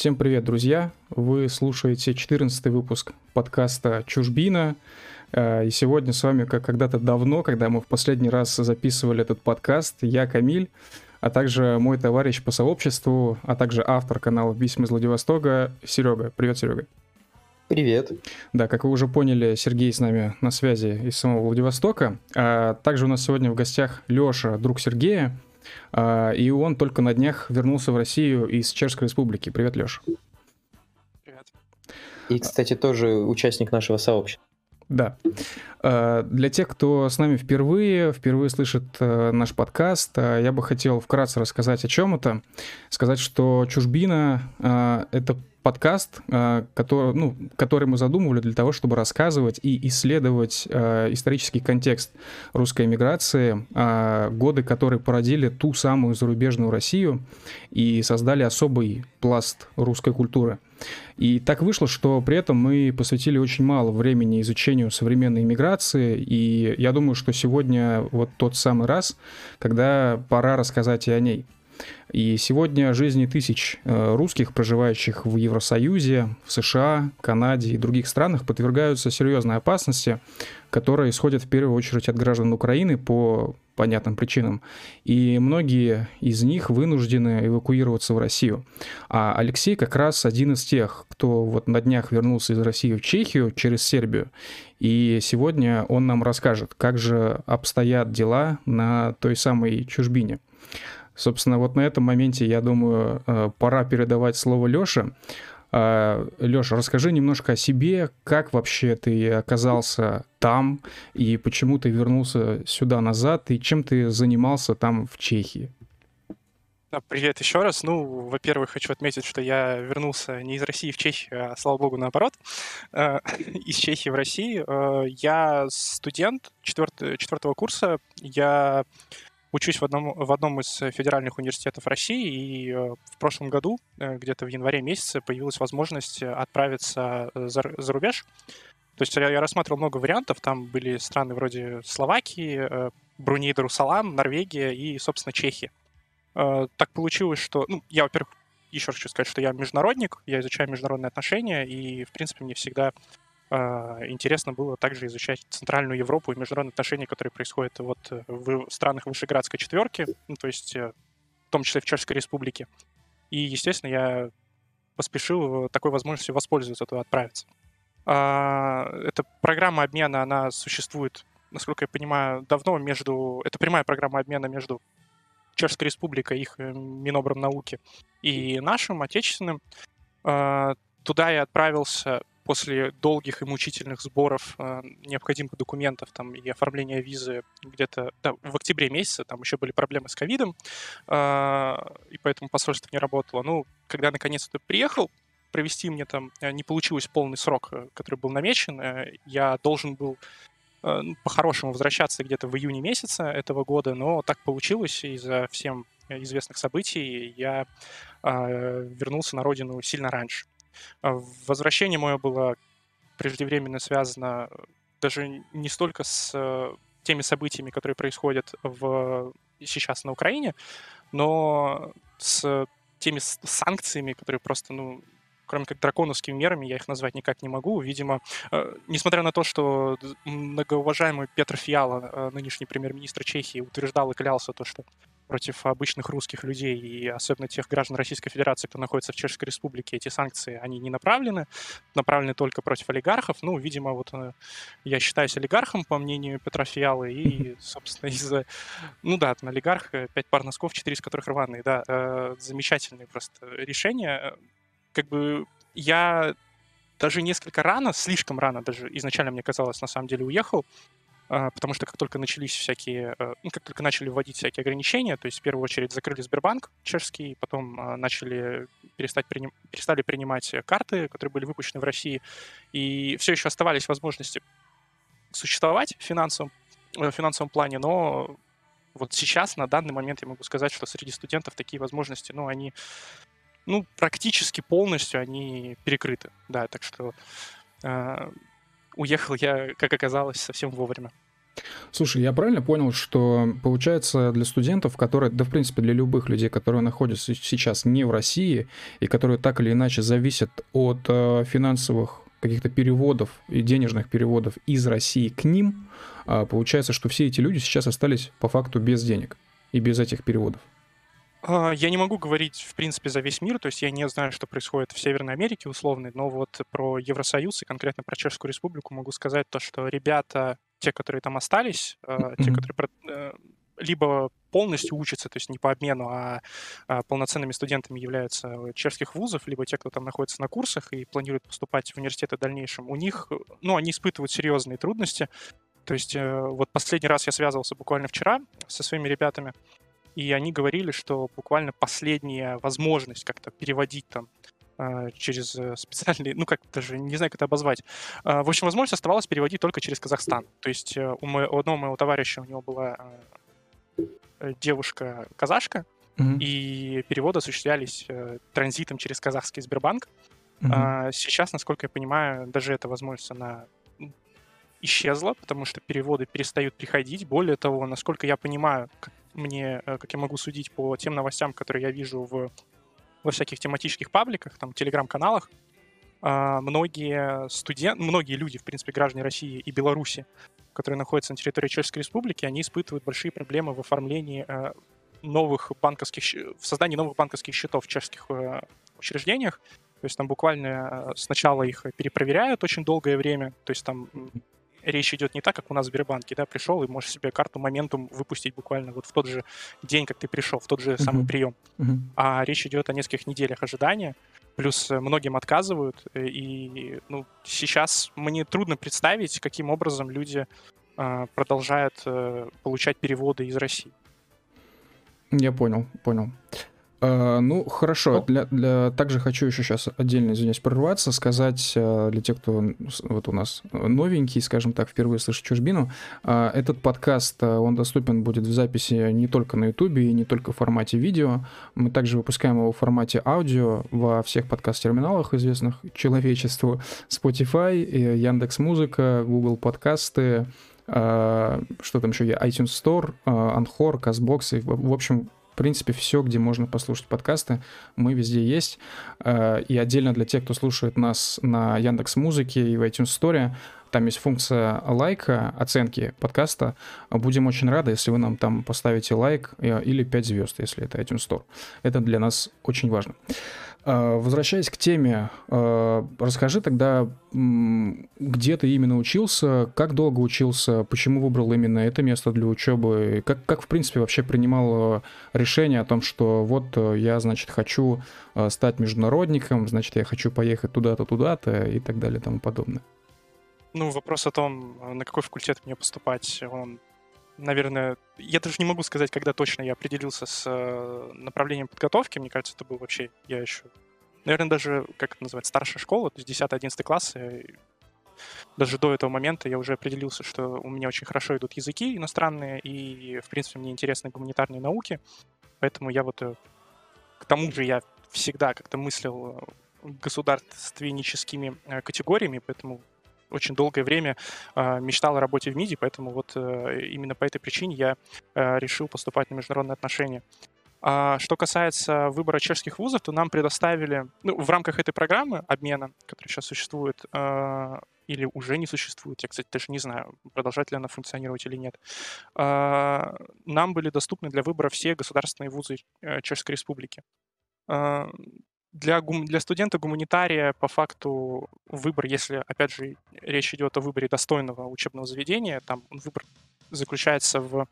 Всем привет, друзья! Вы слушаете 14 выпуск подкаста «Чужбина». Э, и сегодня с вами, как когда-то давно, когда мы в последний раз записывали этот подкаст, я Камиль, а также мой товарищ по сообществу, а также автор канала «Письма из Владивостока» Серега. Привет, Серега. Привет. Да, как вы уже поняли, Сергей с нами на связи из самого Владивостока. А также у нас сегодня в гостях Леша, друг Сергея, и он только на днях вернулся в Россию из Чешской Республики. Привет, Леш. Привет. И, кстати, тоже участник нашего сообщества. Да. А, для тех, кто с нами впервые, впервые слышит э, наш подкаст, э, я бы хотел вкратце рассказать о чем это. Сказать, что «Чужбина» это подкаст, э, который, ну, который мы задумывали для того, чтобы рассказывать и исследовать э, исторический контекст русской эмиграции, э, годы, которые породили ту самую зарубежную Россию и создали особый пласт русской культуры. И так вышло, что при этом мы посвятили очень мало времени изучению современной иммиграции, и я думаю, что сегодня вот тот самый раз, когда пора рассказать и о ней. И сегодня жизни тысяч э, русских, проживающих в Евросоюзе, в США, Канаде и других странах, подвергаются серьезной опасности, которая исходит в первую очередь от граждан Украины по понятным причинам. И многие из них вынуждены эвакуироваться в Россию. А Алексей как раз один из тех, кто вот на днях вернулся из России в Чехию через Сербию. И сегодня он нам расскажет, как же обстоят дела на той самой чужбине. Собственно, вот на этом моменте, я думаю, э, пора передавать слово Лёше. А, Лёша, расскажи немножко о себе, как вообще ты оказался там, и почему ты вернулся сюда назад, и чем ты занимался там в Чехии. Привет еще раз. Ну, во-первых, хочу отметить, что я вернулся не из России в Чехию, а, слава богу, наоборот, э, из Чехии в Россию. Э, я студент четвертого курса. Я Учусь в одном, в одном из федеральных университетов России, и э, в прошлом году, э, где-то в январе месяце, появилась возможность отправиться э, за, за рубеж. То есть я, рассматривал много вариантов, там были страны вроде Словакии, Бруней Дарусалам, Норвегия и, собственно, Чехия. Так получилось, что... Ну, я, во-первых, еще хочу сказать, что я международник, я изучаю международные отношения, и, в принципе, мне всегда интересно было также изучать Центральную Европу и международные отношения, которые происходят вот э, в странах Вышеградской четверки, ну, то есть э, в том числе в Чешской Республике. И, естественно, я поспешил такой возможностью воспользоваться, туда отправиться. А, эта программа обмена, она существует, насколько я понимаю, давно между... Это прямая программа обмена между Чешской Республикой, их э, Минобром науки и нашим, отечественным. А, туда я отправился после долгих и мучительных сборов э, необходимых документов там, и оформления визы где-то да, в октябре месяце, там еще были проблемы с ковидом, э, и поэтому посольство не работало. Ну, когда наконец-то приехал, провести мне там э, не получилось полный срок, э, который был намечен. Э, я должен был ну, по-хорошему возвращаться где-то в июне месяце этого года, но так получилось из-за всем известных событий. Я э, вернулся на родину сильно раньше. А, возвращение мое было преждевременно связано э, даже не столько с э, теми событиями, которые происходят в, сейчас на Украине, но с теми санкциями, которые просто, ну, кроме как драконовскими мерами, я их назвать никак не могу. Видимо, э, несмотря на то, что многоуважаемый Петр Фиала, нынешний премьер-министр Чехии, утверждал и клялся то, что против обычных русских людей и особенно тех граждан Российской Федерации, кто находится в Чешской Республике, эти санкции, они не направлены, направлены только против олигархов. Ну, видимо, вот э, я считаюсь олигархом, по мнению Петра Фиалы, и, собственно, из-за... Ну да, там олигарх, э, пять пар носков, четыре из которых рваные, да, э, замечательные просто решения. Как бы я даже несколько рано, слишком рано даже изначально мне казалось, на самом деле уехал, потому что как только начались всякие, э, ну, как только начали вводить всякие ограничения, то есть в первую очередь закрыли Сбербанк чешский, потом а, начали перестать приним, перестали принимать карты, которые были выпущены в России, и все еще оставались возможности существовать в финансовом, э, в финансовом плане, но вот сейчас, на данный момент, я могу сказать, что среди студентов такие возможности, ну, они, ну, практически полностью они перекрыты, да, так что э, уехал я, как оказалось, совсем вовремя. Слушай, я правильно понял, что получается для студентов, которые, да в принципе для любых людей, которые находятся сейчас не в России и которые так или иначе зависят от э, финансовых каких-то переводов и денежных переводов из России к ним, э, получается, что все эти люди сейчас остались по факту без денег и без этих переводов. А, я не могу говорить, в принципе, за весь мир, то есть я не знаю, что происходит в Северной Америке условно, но вот про Евросоюз и конкретно про Чешскую Республику могу сказать то, что ребята, те, которые там остались, mm-hmm. те, которые э, либо полностью учатся, то есть не по обмену, а, а полноценными студентами являются чешских вузов, либо те, кто там находится на курсах и планирует поступать в университеты в дальнейшем, у них, ну, они испытывают серьезные трудности. То есть э, вот последний раз я связывался буквально вчера со своими ребятами, и они говорили, что буквально последняя возможность как-то переводить там а, через э, специальные, ну как даже не знаю, как это обозвать. А, в общем, возможность оставалась переводить только через Казахстан. То есть э, у, моего, у одного моего товарища у него была э, девушка казашка, mm-hmm. и переводы осуществлялись транзитом через казахский Сбербанк. Mm-hmm. Сейчас, насколько я понимаю, даже эта возможность, она исчезла, потому что переводы перестают приходить. Более того, насколько я понимаю, как мне, э, как я могу судить по тем новостям, которые я вижу в, во всяких тематических пабликах, там, телеграм-каналах, а, многие студенты, многие люди, в принципе, граждане России и Беларуси, которые находятся на территории Чешской Республики, они испытывают большие проблемы в оформлении э, новых банковских, в создании новых банковских счетов в чешских э, учреждениях. То есть там буквально сначала их перепроверяют очень долгое время, то есть там речь идет не так, как у нас в Сбербанке, да, пришел и можешь себе карту моментум выпустить буквально вот в тот же день, как ты пришел, в тот же uh-huh. самый прием. Uh-huh. А речь идет о нескольких неделях ожидания, плюс э, многим отказывают, э, и ну, сейчас мне трудно представить, каким образом люди э, продолжают э, получать переводы из России. Я понял, понял. Uh, ну, хорошо. Для, для... Также хочу еще сейчас отдельно, извиняюсь, прорваться, сказать uh, для тех, кто вот у нас новенький, скажем так, впервые слышит чужбину, uh, этот подкаст, он доступен будет в записи не только на YouTube и не только в формате видео. Мы также выпускаем его в формате аудио во всех подкаст-терминалах, известных человечеству. Spotify, Яндекс Музыка, Google подкасты, что там еще iTunes Store, Anchor, CastBox, в общем, принципе, все, где можно послушать подкасты, мы везде есть. Э, и отдельно для тех, кто слушает нас на Яндекс Музыке и в iTunes Store, там есть функция лайка, оценки подкаста. Будем очень рады, если вы нам там поставите лайк э, или 5 звезд, если это iTunes Store. Это для нас очень важно. А, возвращаясь к теме, а, расскажи тогда, где ты именно учился, как долго учился, почему выбрал именно это место для учебы, как, как в принципе вообще принимал а, решение о том, что вот я, значит, хочу стать международником, значит, я хочу поехать туда-то, туда-то и так далее и тому подобное. Ну, вопрос о том, на какой факультет мне поступать, он наверное, я даже не могу сказать, когда точно я определился с э, направлением подготовки. Мне кажется, это был вообще, я еще, наверное, даже, как это называется, старшая школа, то есть 10-11 класс. Даже до этого момента я уже определился, что у меня очень хорошо идут языки иностранные, и, в принципе, мне интересны гуманитарные науки. Поэтому я вот... Э, к тому же я всегда как-то мыслил э, государственническими категориями, поэтому очень долгое время э, мечтал о работе в МИДе, поэтому вот э, именно по этой причине я э, решил поступать на международные отношения. А что касается выбора чешских вузов, то нам предоставили, ну, в рамках этой программы обмена, которая сейчас существует, э, или уже не существует, я, кстати, даже не знаю, продолжает ли она функционировать или нет, э, нам были доступны для выбора все государственные вузы э, Чешской Республики для, гум... для студента-гуманитария по факту выбор, если, опять же, речь идет о выборе достойного учебного заведения, там выбор заключается в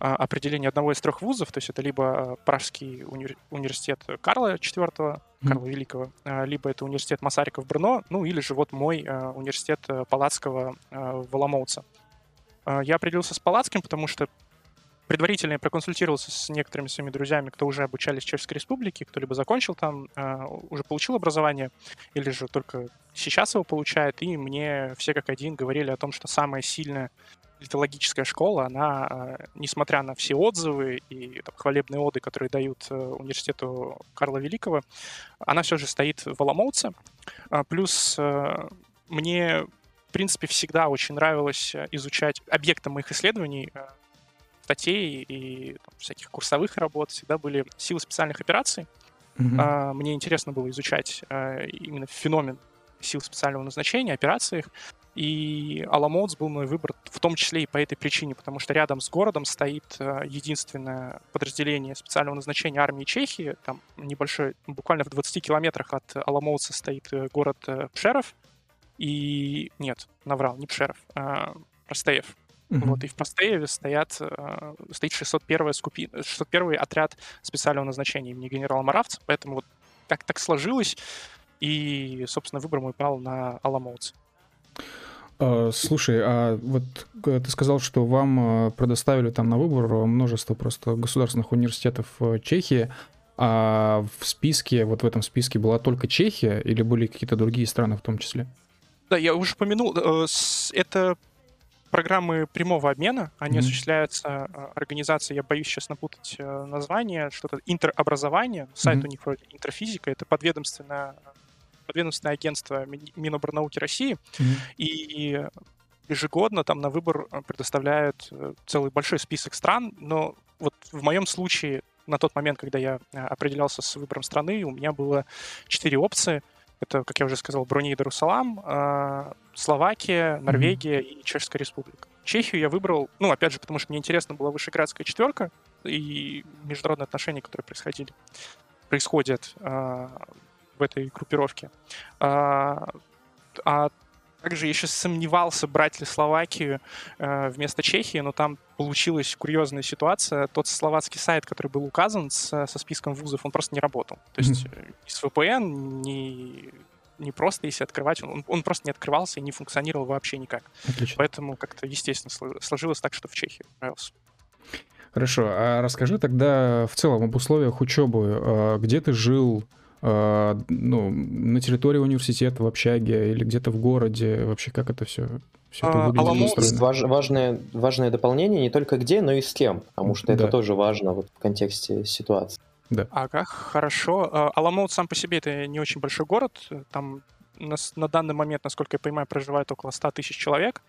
а, определении одного из трех вузов, то есть это либо Пражский уни... университет Карла IV, mm-hmm. Карла Великого, а, либо это университет Масарика в Брно, ну или же вот мой а, университет Палацкого в Воломоуце. Я определился с Палацким, потому что предварительно я проконсультировался с некоторыми своими друзьями, кто уже обучались в Чешской Республике, кто либо закончил там, э, уже получил образование, или же только сейчас его получает, и мне все как один говорили о том, что самая сильная литологическая школа, она, э, несмотря на все отзывы и там, хвалебные оды, которые дают э, университету Карла Великого, она все же стоит в Аламоуце. А, плюс мне в принципе, всегда очень нравилось изучать объектом моих исследований, статей и там, всяких курсовых работ всегда были силы специальных операций. Mm-hmm. Мне интересно было изучать именно феномен сил специального назначения, операциях. И Аламоутс был мой выбор в том числе и по этой причине, потому что рядом с городом стоит э, единственное подразделение специального назначения армии Чехии. Там небольшой, буквально в 20 километрах от Аламоутса стоит э, город э, Пшеров. И нет, наврал, не Пшеров, а Простеев. Mm-hmm. Вот, и в Простееве стоят, стоит 601 скупи... 601 отряд специального назначения имени генерала Маравца, поэтому вот так, так сложилось, и, собственно, выбор мой пал на Аламоутс. А, слушай, а вот ты сказал, что вам а, предоставили там на выбор множество просто государственных университетов Чехии, а в списке, вот в этом списке была только Чехия или были какие-то другие страны в том числе? Да, я уже упомянул, э, это программы прямого обмена, они mm-hmm. осуществляются э, организацией, я боюсь сейчас напутать название, что-то интеробразование, сайт mm-hmm. у них вроде интерфизика, это подведомственная подведомственное агентство Миноборнауки России, mm-hmm. и ежегодно там на выбор э, предоставляют э, целый большой список стран, но вот в моем случае на тот момент, когда я э, определялся с выбором страны, у меня было четыре опции. Это, как я уже сказал, Бруней и Дарусалам, Словакия, Норвегия mm-hmm. и Чешская Республика. Чехию я выбрал, ну, опять же, потому что мне интересна была Вышеградская четверка и международные отношения, которые происходили, происходят в этой группировке. А, а также я еще сомневался, брать ли Словакию э, вместо Чехии, но там получилась курьезная ситуация. Тот словацкий сайт, который был указан с, со списком вузов, он просто не работал. То есть mm-hmm. ни с VPN, ни, не просто если открывать, он, он просто не открывался и не функционировал вообще никак. Отлично. Поэтому как-то естественно сложилось так, что в Чехии отправился. Хорошо, а расскажи тогда в целом об условиях учебы. А где ты жил, ну, на территории университета, в общаге или где-то в городе? Вообще, как это все, все это а, выглядит? Важ, важное, важное дополнение не только где, но и с кем, потому что это да. тоже важно вот в контексте ситуации. Да. Ага, хорошо. А, Аламоут сам по себе это не очень большой город. Там на, на данный момент, насколько я понимаю, проживает около 100 тысяч человек.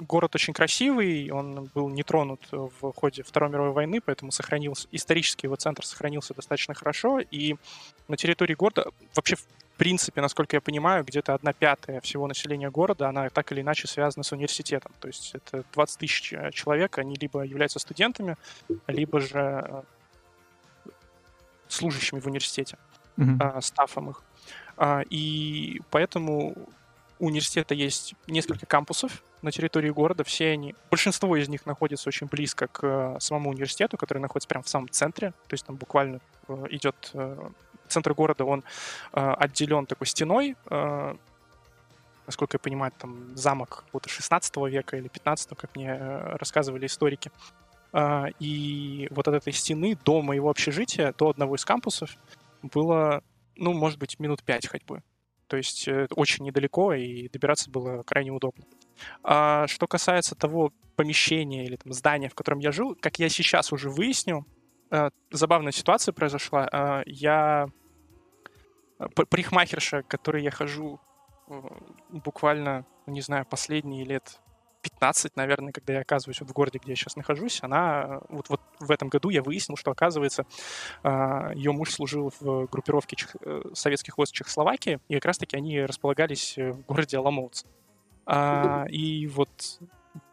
Город очень красивый, он был не тронут в ходе Второй мировой войны, поэтому сохранился, исторически его центр сохранился достаточно хорошо, и на территории города, вообще в принципе, насколько я понимаю, где-то одна пятая всего населения города, она так или иначе связана с университетом. То есть это 20 тысяч э, человек, они либо являются студентами, либо же э, служащими в университете, mm-hmm. стафом их. А, и поэтому у университета есть несколько кампусов на территории города. Все они, большинство из них находится очень близко к э, самому университету, который находится прямо в самом центре. То есть там буквально э, идет э, центр города, он отделен такой стеной. Насколько я понимаю, там замок какого-то 16 века или 15, как мне рассказывали историки. И вот от этой стены до моего общежития, до одного из кампусов, было, ну, может быть, минут пять ходьбы. То есть э, очень недалеко, и добираться было крайне удобно. А что касается того помещения или там, здания, в котором я жил, как я сейчас уже выяснил, э, забавная ситуация произошла. Э, я парикмахерша, к которой я хожу буквально, не знаю, последние лет 15, наверное, когда я оказываюсь вот в городе, где я сейчас нахожусь, она вот, вот в этом году я выяснил, что, оказывается, а, ее муж служил в группировке чех, э, советских войск Чехословакии, и как раз-таки они располагались в городе Аламоутс. А, и вот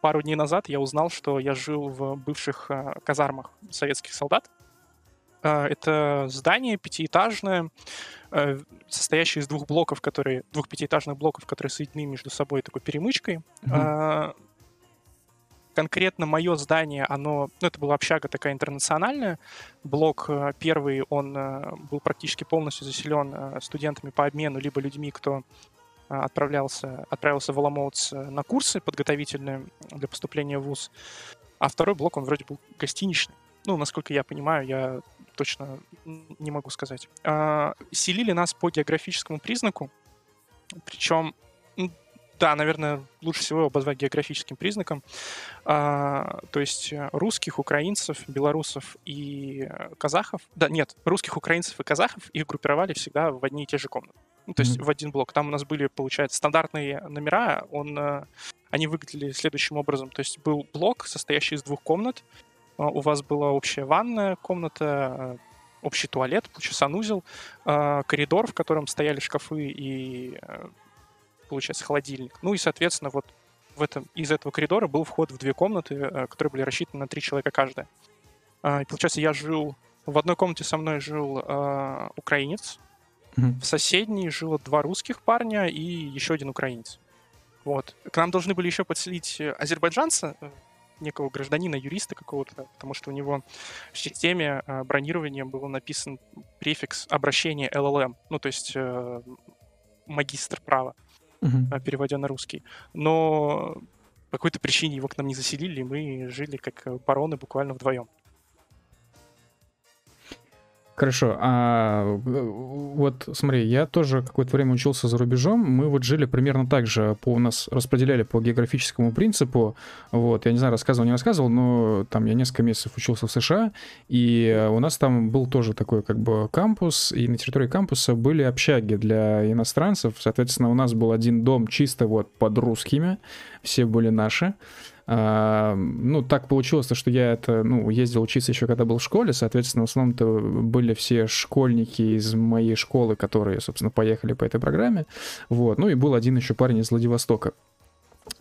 пару дней назад я узнал, что я жил в бывших а, казармах советских солдат. Это здание пятиэтажное, э, состоящее из двух блоков, которые двух пятиэтажных блоков, которые соединены между собой такой перемычкой. Mm-hmm конкретно мое здание, оно, ну, это была общага такая интернациональная. Блок э, первый, он э, был практически полностью заселен студентами по обмену, либо людьми, кто отправлялся, отправился в Аламоутс на курсы подготовительные для поступления в ВУЗ. А второй блок, он вроде был гостиничный. Ну, насколько я понимаю, я точно не могу сказать. А, селили нас по географическому признаку, причем да, наверное, лучше всего обозвать географическим признаком. А, то есть э, русских, украинцев, белорусов и э, казахов. Да, нет, русских, украинцев и казахов их группировали всегда в одни и те же комнаты. Ну, то есть mm-hmm. в один блок. Там у нас были, получается, стандартные номера. Он, э, они выглядели следующим образом. То есть был блок, состоящий из двух комнат. У вас была общая ванная комната, общий туалет, получается, санузел, коридор, в котором стояли шкафы и, получается, холодильник. Ну и, соответственно, вот в этом, из этого коридора был вход в две комнаты, которые были рассчитаны на три человека каждая. И, получается, я жил... В одной комнате со мной жил украинец, в соседней жило два русских парня и еще один украинец. Вот. К нам должны были еще подселить э, азербайджанца, э, некого гражданина, юриста какого-то, потому что у него в системе э, бронирования был написан префикс обращения LLM, ну, то есть магистр права, uh-huh. переводя на русский. Но по какой-то причине его к нам не заселили, и мы жили как бароны буквально вдвоем. Хорошо, а вот смотри, я тоже какое-то время учился за рубежом, мы вот жили примерно так же, по, у нас распределяли по географическому принципу, вот, я не знаю, рассказывал, не рассказывал, но там я несколько месяцев учился в США, и у нас там был тоже такой как бы кампус, и на территории кампуса были общаги для иностранцев, соответственно, у нас был один дом чисто вот под русскими, все были наши, а, ну, так получилось, что я это, ну, ездил учиться еще когда был в школе, соответственно, в основном-то были все школьники из моей школы, которые, собственно, поехали по этой программе, вот, ну и был один еще парень из Владивостока.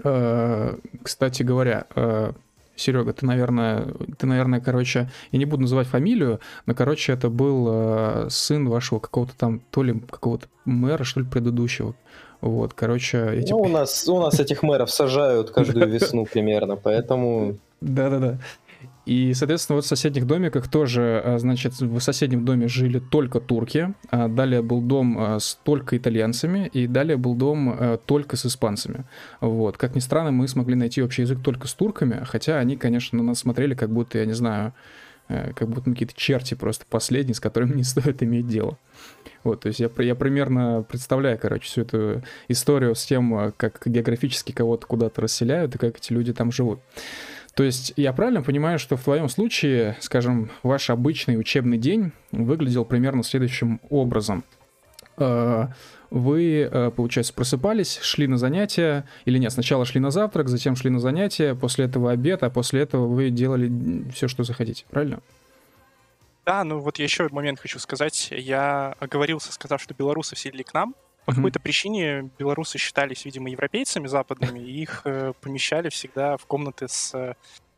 А, кстати говоря, а, Серега, ты, наверное, ты, наверное, короче, я не буду называть фамилию, но, короче, это был сын вашего какого-то там, то ли какого-то мэра, что ли, предыдущего. Вот, короче... Эти... Ну, у нас, у нас этих мэров сажают каждую весну примерно, поэтому... Да-да-да. И, соответственно, вот в соседних домиках тоже, а, значит, в соседнем доме жили только турки, а далее был дом а, с только итальянцами, и далее был дом только с испанцами. Вот. Как ни странно, мы смогли найти общий язык только с турками, хотя они, конечно, на нас смотрели, как будто, я не знаю, как будто какие-то черти просто последние, с которыми не стоит иметь дело. Вот, то есть я, я примерно представляю, короче, всю эту историю с тем, а, как географически кого-то куда-то расселяют и как эти люди там живут. То есть я правильно понимаю, что в твоем случае, скажем, ваш обычный учебный день выглядел примерно следующим образом. Вы, а, получается, просыпались, шли на занятия, или нет, сначала шли на завтрак, затем шли на занятия, после этого обед, а после этого вы делали все, что захотите, правильно? Да, ну вот я еще момент хочу сказать. Я оговорился, сказав, что белорусы вселили к нам. По mm-hmm. какой-то причине белорусы считались, видимо, европейцами западными, и их э, помещали всегда в комнаты с э,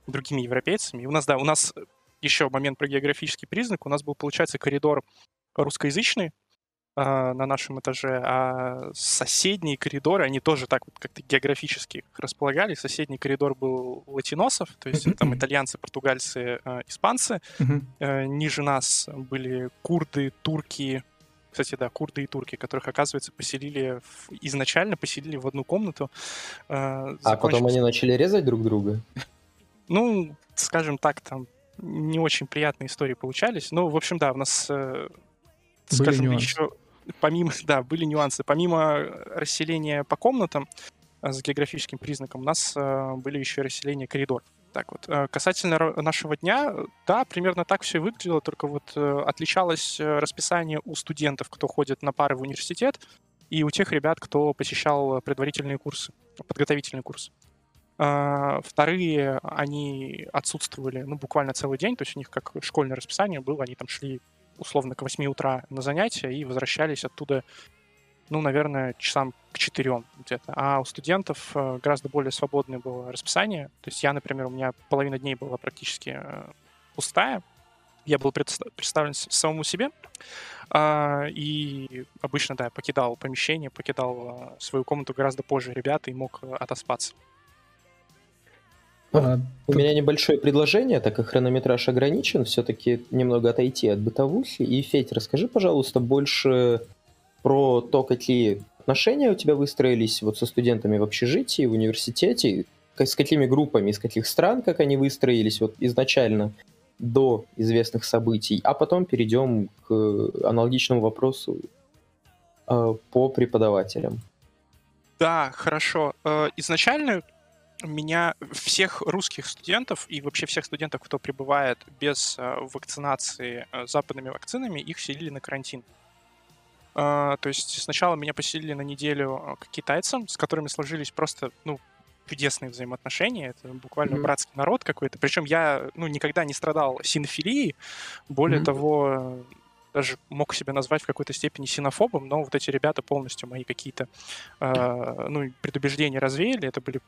другими европейцами. И у нас, да, у нас еще момент про географический признак. У нас был, получается, коридор русскоязычный, на нашем этаже, а соседние коридоры, они тоже так вот как-то географически располагали. Соседний коридор был латиносов, то есть там итальянцы, португальцы, а, испанцы. Э, ниже нас были курды, турки, кстати, да, курды и турки, которых, оказывается, поселили в... изначально поселили в одну комнату. Э, а потом они начали резать друг друга? Ну, скажем так, там не очень приятные истории получались. Ну, в общем, да, у нас, э, скажем, еще помимо, да, были нюансы. Помимо расселения по комнатам э, с географическим признаком, у нас э, были еще расселения коридоров. Так вот, э, касательно нашего дня, да, примерно так все выглядело, только вот отличалось расписание у студентов, кто ходит на пары в университет, и у тех ребят, кто посещал предварительные курсы, подготовительные курсы. Вторые, они отсутствовали, ну, буквально целый день, то есть у них как школьное расписание было, они там шли условно к 8 утра на занятия и возвращались оттуда, ну, наверное, часам к 4 где-то. А у студентов э, гораздо более свободное было расписание. То есть я, например, у меня половина дней была практически э, пустая. Я был представлен самому себе. А, и обычно, да, покидал помещение, покидал э, свою комнату гораздо позже ребят и мог отоспаться. А, У тут... меня небольшое предложение, так как хронометраж ограничен, все-таки немного отойти от бытовухи. И, Федь, расскажи, пожалуйста, больше про то, какие отношения у тебя выстроились вот со студентами в общежитии, в университете, с какими группами, из каких стран, как они выстроились вот изначально до известных событий, а потом перейдем к аналогичному вопросу э, по преподавателям. Да, хорошо. Э, изначально меня всех русских студентов и вообще всех студентов, кто прибывает без э, вакцинации э, западными вакцинами, их селили на карантин. То есть сначала меня поселили на неделю к китайцам, с которыми сложились просто, ну, чудесные взаимоотношения. Это буквально mm-hmm. братский народ какой-то. Причем я, ну, никогда не страдал синофилией. Более mm-hmm. того, даже мог себя назвать в какой-то степени синофобом, но вот эти ребята полностью мои какие-то э, ну, предубеждения развеяли. Это были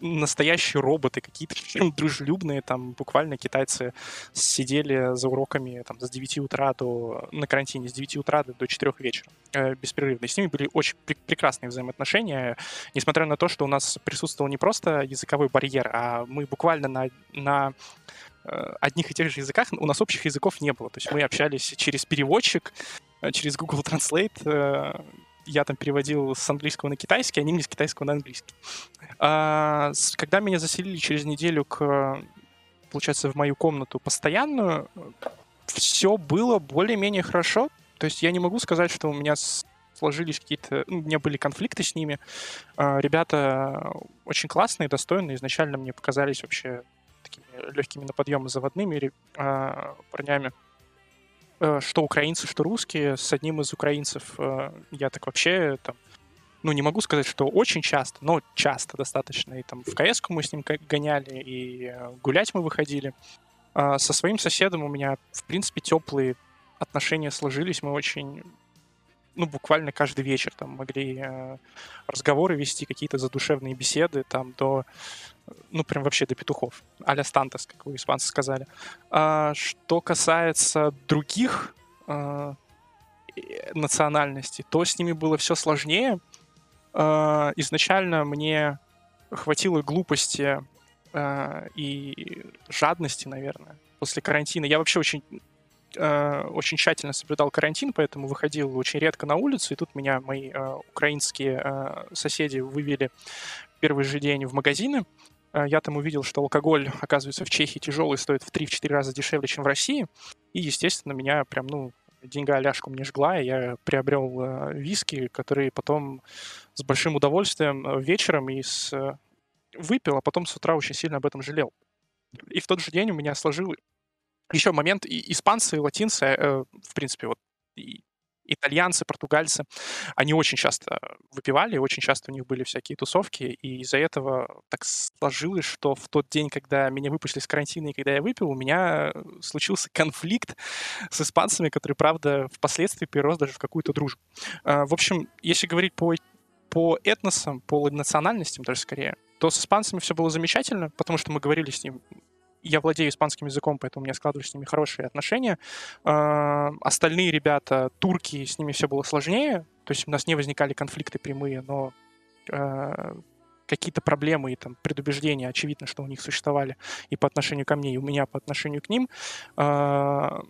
настоящие роботы, какие-то дружелюбные, там буквально китайцы сидели за уроками там, с 9 утра до, на карантине с 9 утра до 4 вечера э, беспрерывно. И с ними были очень пр- прекрасные взаимоотношения, несмотря на то, что у нас присутствовал не просто языковой барьер, а мы буквально на, на э, одних и тех же языках, у нас общих языков не было. То есть мы общались через переводчик, э, через Google Translate, э, я там переводил с английского на китайский, они мне с китайского на английский. А, когда меня заселили через неделю к, получается, в мою комнату постоянную, все было более-менее хорошо. То есть я не могу сказать, что у меня сложились какие-то... Ну, у меня были конфликты с ними. А, ребята очень классные, достойные. Изначально мне показались вообще такими легкими на подъем заводными а, парнями. Э, что украинцы, что русские. С одним из украинцев э, я так вообще там, ну, не могу сказать, что очень часто, но часто достаточно. И там в кс мы с ним гоняли, и э, гулять мы выходили. А со своим соседом у меня, в принципе, теплые отношения сложились. Мы очень, ну, буквально каждый вечер там могли э, разговоры вести, какие-то задушевные беседы, там, до ну, прям вообще до петухов. а-ля Стантос, как вы испанцы сказали. А, что касается других а, национальностей, то с ними было все сложнее. А, изначально мне хватило глупости а, и жадности, наверное, после карантина. Я вообще очень очень тщательно соблюдал карантин, поэтому выходил очень редко на улицу, и тут меня мои э, украинские э, соседи вывели первый же день в магазины, Э, я там увидел, что алкоголь, оказывается, в Чехии тяжелый, стоит в 3-4 раза дешевле, чем в России. И, естественно, меня прям, ну, деньга ляжку мне жгла, и я приобрел э, виски, которые потом с большим удовольствием э, вечером и с... выпил, а потом с утра очень сильно об этом жалел. И в тот же день у меня сложил еще момент, и испанцы, латинцы, э, в принципе, вот и итальянцы, португальцы, они очень часто выпивали, очень часто у них были всякие тусовки, и из-за этого так сложилось, что в тот день, когда меня выпустили с карантина и когда я выпил, у меня случился конфликт с испанцами, который, правда, впоследствии перерос даже в какую-то дружбу. А, в общем, если говорить по по этносам, по национальностям даже скорее, то с испанцами все было замечательно, потому что мы говорили с ним я владею испанским языком, поэтому у меня складывались с ними хорошие отношения. А, остальные ребята, турки, с ними все было сложнее. То есть у нас не возникали конфликты прямые, но а, какие-то проблемы и там предубеждения, очевидно, что у них существовали и по отношению ко мне, и у меня по отношению к ним. А,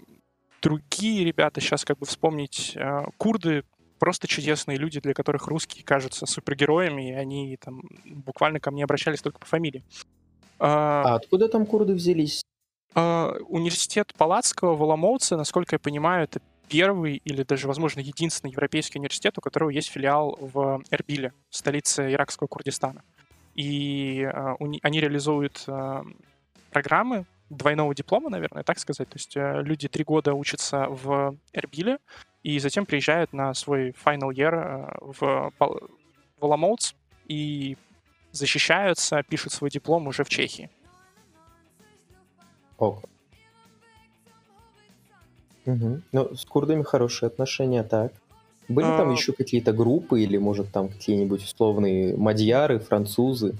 другие ребята, сейчас как бы вспомнить, курды просто чудесные люди, для которых русские кажутся супергероями, и они там буквально ко мне обращались только по фамилии. А, а откуда там курды взялись? А, университет Палацкого в Оломоуце, насколько я понимаю, это первый или даже, возможно, единственный европейский университет, у которого есть филиал в Эрбиле, столице иракского Курдистана. И а, у, они реализуют а, программы двойного диплома, наверное, так сказать. То есть а, люди три года учатся в Эрбиле и затем приезжают на свой final year а, в, в Оломоуц и защищаются, пишут свой диплом уже в Чехии. Ок. Угу. Ну, с курдами хорошие отношения, так. Были а... там еще какие-то группы или, может, там какие-нибудь условные мадьяры, французы?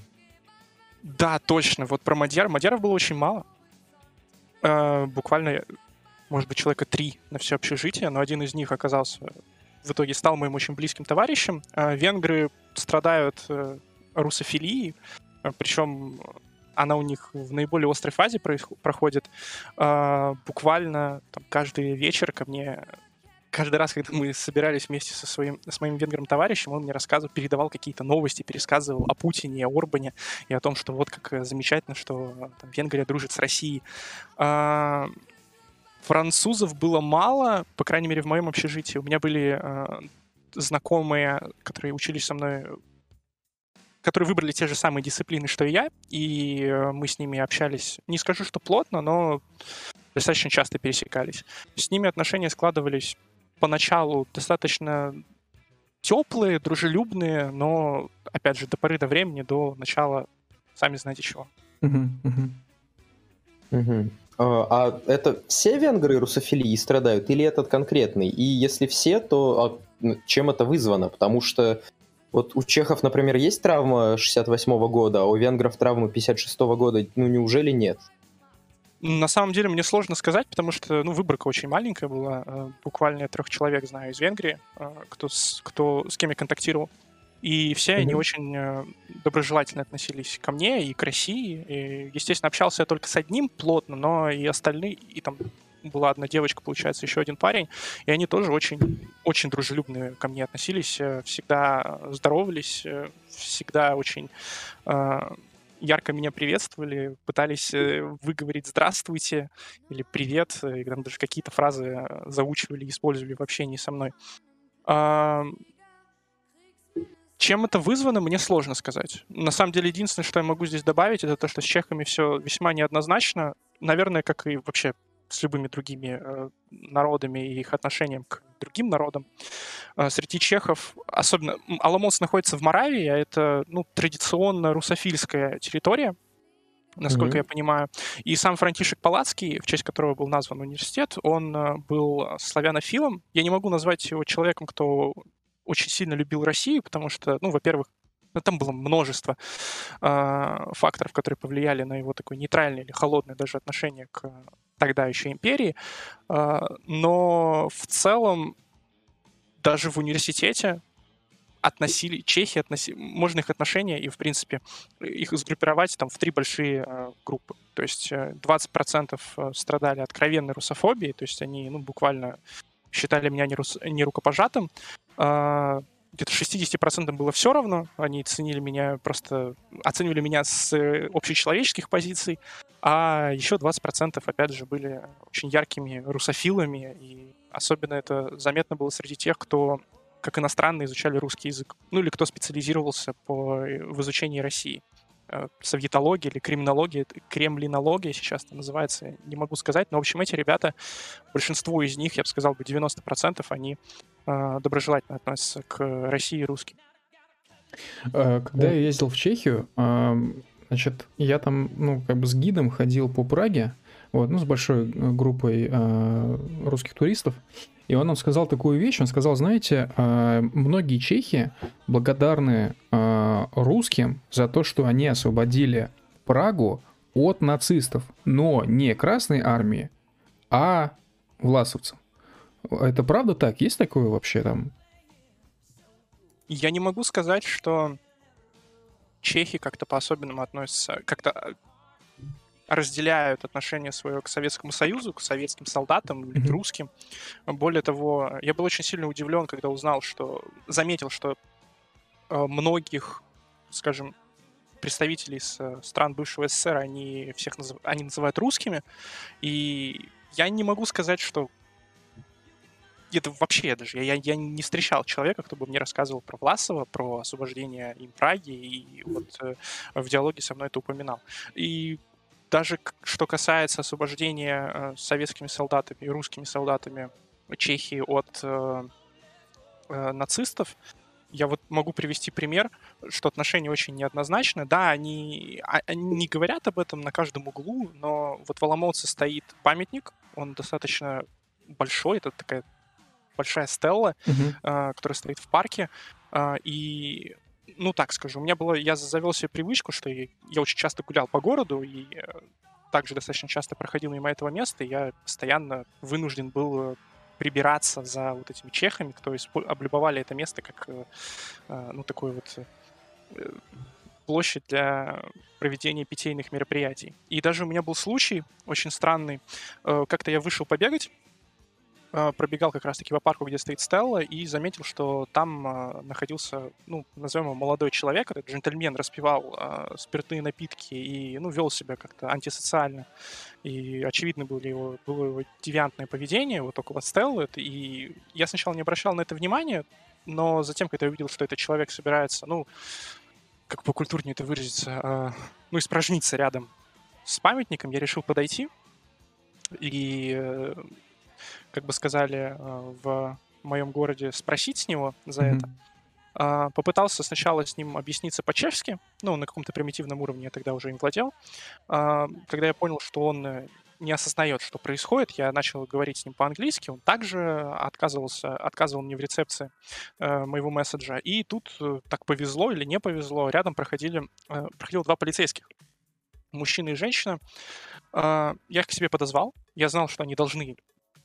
Да, точно. Вот про мадьяр. Мадьяров было очень мало. Э, буквально, может быть, человека три на все общежитие, но один из них оказался в итоге стал моим очень близким товарищем. Э, венгры страдают э, русофилии, э, причем она у них в наиболее острой фазе проходит. А, буквально там, каждый вечер ко мне каждый раз, когда мы собирались вместе со своим, с моим венгром товарищем, он мне рассказывал, передавал какие-то новости, пересказывал о Путине, о Орбане и о том, что вот как э, замечательно, что там, Венгрия дружит с Россией. А, французов было мало, по крайней мере, в моем общежитии. У меня были знакомые, которые учились со мной которые выбрали те же самые дисциплины, что и я, и э, мы с ними общались, не скажу, что плотно, но достаточно часто пересекались. С ними отношения складывались поначалу достаточно теплые, дружелюбные, но, опять же, до поры до времени, до начала, сами знаете чего. А, а это все венгры русофилии страдают или этот конкретный? И если все, то а чем это вызвано? Потому что вот у чехов, например, есть травма 68 -го года, а у венгров травма 56 -го года. Ну, неужели нет? На самом деле мне сложно сказать, потому что ну, выборка очень маленькая была. Э, буквально трех человек знаю из Венгрии, э, кто с, кто, с кем я контактировал. И все mm-hmm. они очень э, доброжелательно относились ко мне и к России. И, естественно, общался я только с одним плотно, но и остальные, и там была одна девочка, получается, еще один парень, и они тоже очень, очень дружелюбно ко мне относились, всегда здоровались, всегда очень ярко меня приветствовали, пытались э, выговорить «здравствуйте» или «привет», и там даже какие-то фразы э, заучивали, использовали в общении со мной. Чем это вызвано, мне сложно сказать. На самом деле, единственное, что я могу здесь добавить, это то, что с чехами все весьма неоднозначно. Наверное, как и вообще с любыми другими э, народами и их отношением к другим народам. Э, среди чехов, особенно Аламоц находится в Моравии, а это ну, традиционно русофильская территория, насколько mm-hmm. я понимаю. И сам Франтишек Палацкий, в честь которого был назван университет, он э, был славянофилом. Я не могу назвать его человеком, кто очень сильно любил Россию, потому что, ну, во-первых, ну, там было множество э, факторов, которые повлияли на его такое нейтральное или холодное даже отношение к тогда еще империи. Э, но в целом даже в университете относили, чехи относили, можно их отношения и, в принципе, их сгруппировать там в три большие э, группы. То есть 20% э, страдали откровенной русофобией, то есть они, ну, буквально считали меня не, рус, не рукопожатым. Э, где-то 60% было все равно. Они ценили меня просто, оценивали меня с э, общечеловеческих позиций, а еще 20% опять же были очень яркими русофилами, и особенно это заметно было среди тех, кто как иностранные изучали русский язык, ну или кто специализировался по, э, в изучении России. Э, советология или криминология, кремлинология сейчас это называется, не могу сказать, но, в общем, эти ребята, большинство из них, я бы сказал, бы 90% они доброжелательно относятся к России и русским. Э, когда я ездил в Чехию, значит, я там, ну, как бы с гидом ходил по Праге, вот, ну, с большой группой русских туристов, и он нам сказал такую вещь, он сказал, знаете, а, многие чехи благодарны а, русским за то, что они освободили Прагу от нацистов, но не Красной армии, а власовцев. Это правда так? Есть такое вообще там? Я не могу сказать, что чехи как-то по-особенному относятся, как-то разделяют отношение свое к Советскому Союзу, к советским солдатам или к русским. Более того, я был очень сильно удивлен, когда узнал, что заметил, что э, многих, скажем, представителей из э, стран бывшего СССР, они всех назыв... они называют русскими, и я не могу сказать, что это вообще я даже, я, я не встречал человека, кто бы мне рассказывал про Власова, про освобождение им Праги, и вот э, в диалоге со мной это упоминал. И даже что касается освобождения э, советскими солдатами и русскими солдатами Чехии от э, э, нацистов, я вот могу привести пример, что отношения очень неоднозначны. Да, они, а, они не говорят об этом на каждом углу, но вот в Аламоуце стоит памятник, он достаточно большой, это такая большая стелла, э, которая стоит в парке, э, и ну так скажу, у меня было, я завел себе привычку, что я, я очень часто гулял по городу и э, также достаточно часто проходил мимо этого места, и я постоянно вынужден был прибираться за вот этими чехами, кто облюбовали это место как, ну, такой вот площадь для проведения питейных мероприятий. И даже у меня был случай очень странный. Как-то я вышел побегать, пробегал как раз-таки по парку, где стоит Стелла, и заметил, что там э, находился, ну, назовем его молодой человек, этот джентльмен распивал э, спиртные напитки и, ну, вел себя как-то антисоциально. И очевидно было его, было его девиантное поведение вот около Стеллы. И я сначала не обращал на это внимания, но затем, когда я увидел, что этот человек собирается, ну, как по культурнее это выразиться, ну, испражниться рядом с памятником, я решил подойти и как бы сказали э, в моем городе спросить с него за mm-hmm. это. А, попытался сначала с ним объясниться по-чешски, ну, на каком-то примитивном уровне я тогда уже им владел. А, когда я понял, что он э, не осознает, что происходит, я начал говорить с ним по-английски, он также отказывался, отказывал мне в рецепции э, моего месседжа. И тут э, так повезло или не повезло, рядом проходили, э, проходило два полицейских, мужчина и женщина. Э, я их к себе подозвал, я знал, что они должны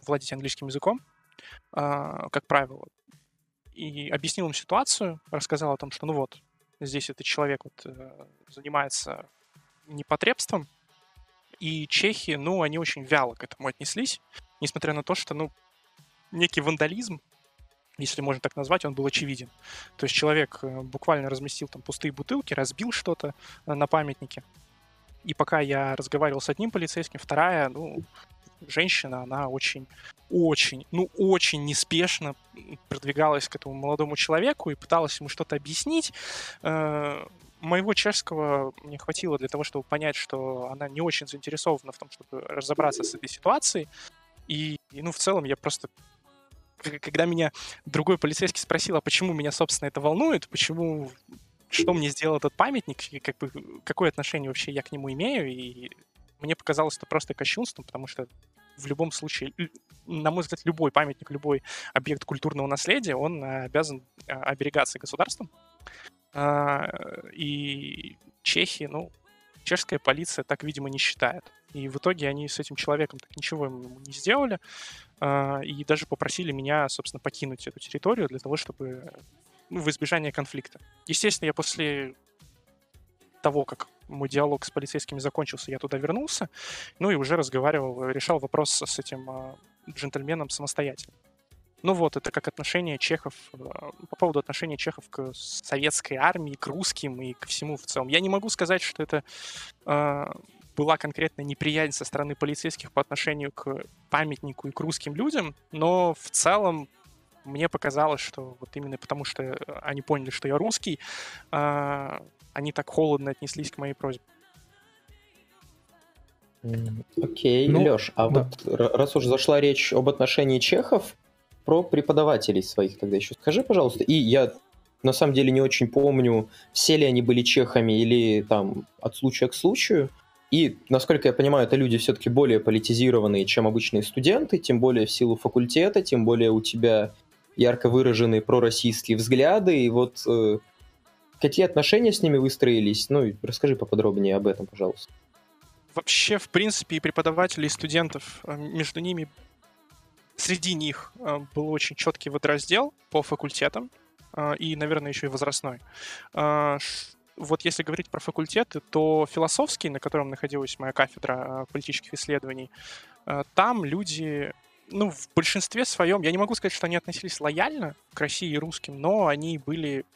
владеть английским языком, э, как правило и объяснил им ситуацию, рассказал о том, что ну вот, здесь этот человек вот э, занимается непотребством, и чехи, ну, они очень вяло к этому отнеслись, несмотря на то, что, ну, некий вандализм, если можно так назвать, он был очевиден. То есть человек э, буквально разместил там пустые бутылки, разбил что-то э, на памятнике. И пока я разговаривал с одним полицейским, вторая, ну, женщина, она очень, очень, ну очень неспешно продвигалась к этому молодому человеку и пыталась ему что-то объяснить. Э, моего чешского мне хватило для того, чтобы понять, что она не очень заинтересована в том, чтобы разобраться с этой ситуацией. И, и ну, в целом я просто когда меня другой полицейский спросил, а почему меня, собственно, это волнует, почему, что мне сделал этот памятник, и как бы, какое отношение вообще я к нему имею, и мне показалось это просто кощунством, потому что в любом случае, на мой взгляд, любой памятник, любой объект культурного наследия, он обязан а, оберегаться государством. А, и чехи, ну, чешская полиция так, видимо, не считает. И в итоге они с этим человеком так ничего ему не сделали. А, и даже попросили меня, собственно, покинуть эту территорию для того, чтобы ну, в избежание конфликта. Естественно, я после того, как мой диалог с полицейскими закончился, я туда вернулся, ну и уже разговаривал, решал вопрос с этим э, джентльменом самостоятельно. Ну вот, это как отношение чехов, э, по поводу отношения чехов к советской армии, к русским и ко всему в целом. Я не могу сказать, что это э, была конкретно неприязнь со стороны полицейских по отношению к памятнику и к русским людям, но в целом мне показалось, что вот именно потому, что они поняли, что я русский, э, они так холодно отнеслись к моей просьбе. Окей, okay, ну, Леш, а да. вот раз уж зашла речь об отношении чехов, про преподавателей своих тогда еще скажи, пожалуйста. И я на самом деле не очень помню, все ли они были чехами или там от случая к случаю. И, насколько я понимаю, это люди все-таки более политизированные, чем обычные студенты, тем более в силу факультета, тем более у тебя ярко выраженные пророссийские взгляды. И вот э, какие отношения с ними выстроились? Ну, расскажи поподробнее об этом, пожалуйста. Вообще, в принципе, и преподавателей, и студентов, э, между ними, среди них э, был очень четкий водораздел по факультетам э, и, наверное, еще и возрастной. Вот если говорить про факультеты, то философский, на котором находилась моя кафедра политических исследований, там люди ну, в большинстве своем, я не могу сказать, что они относились лояльно к России и русским, но они были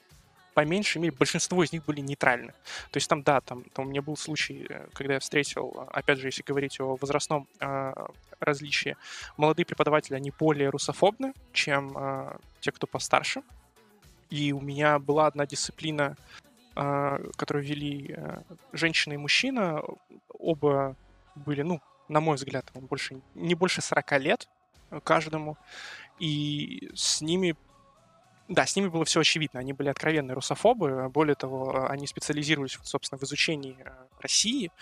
по меньшей мере, большинство из них были нейтральны. То есть там, да, там, там у меня был случай, э, когда я встретил, опять же, если говорить о возрастном э, различии, молодые преподаватели, они более русофобны, чем э, те, кто постарше. И у меня была одна дисциплина, э, которую вели э, женщина и мужчина. Оба были, ну, на мой взгляд, больше, не больше 40 лет каждому. И с ними да, с ними было все очевидно. Они были откровенные русофобы. Более того, они специализировались, собственно, в изучении э, России,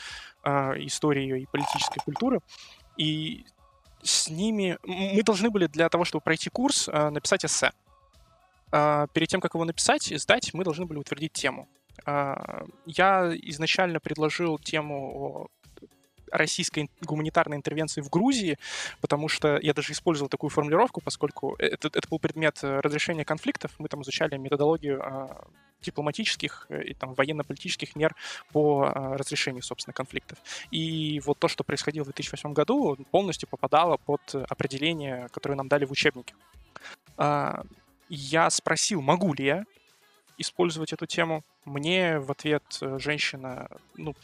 э, истории ее и политической культуры. И с ними... Мы должны были для того, чтобы пройти курс, э, написать эссе. Перед тем, как его написать и сдать, мы должны были утвердить тему. Я изначально предложил тему российской гуманитарной интервенции в Грузии, потому что я даже использовал такую формулировку, поскольку это, это был предмет э, разрешения конфликтов. Мы там изучали методологию а, дипломатических э, и там военно-политических мер по а, разрешению, собственно, конфликтов. И вот то, что происходило в 2008 году, полностью попадало под определение, которое нам дали в учебнике. А, я спросил, могу ли я использовать эту тему. Мне в ответ э, женщина, ну,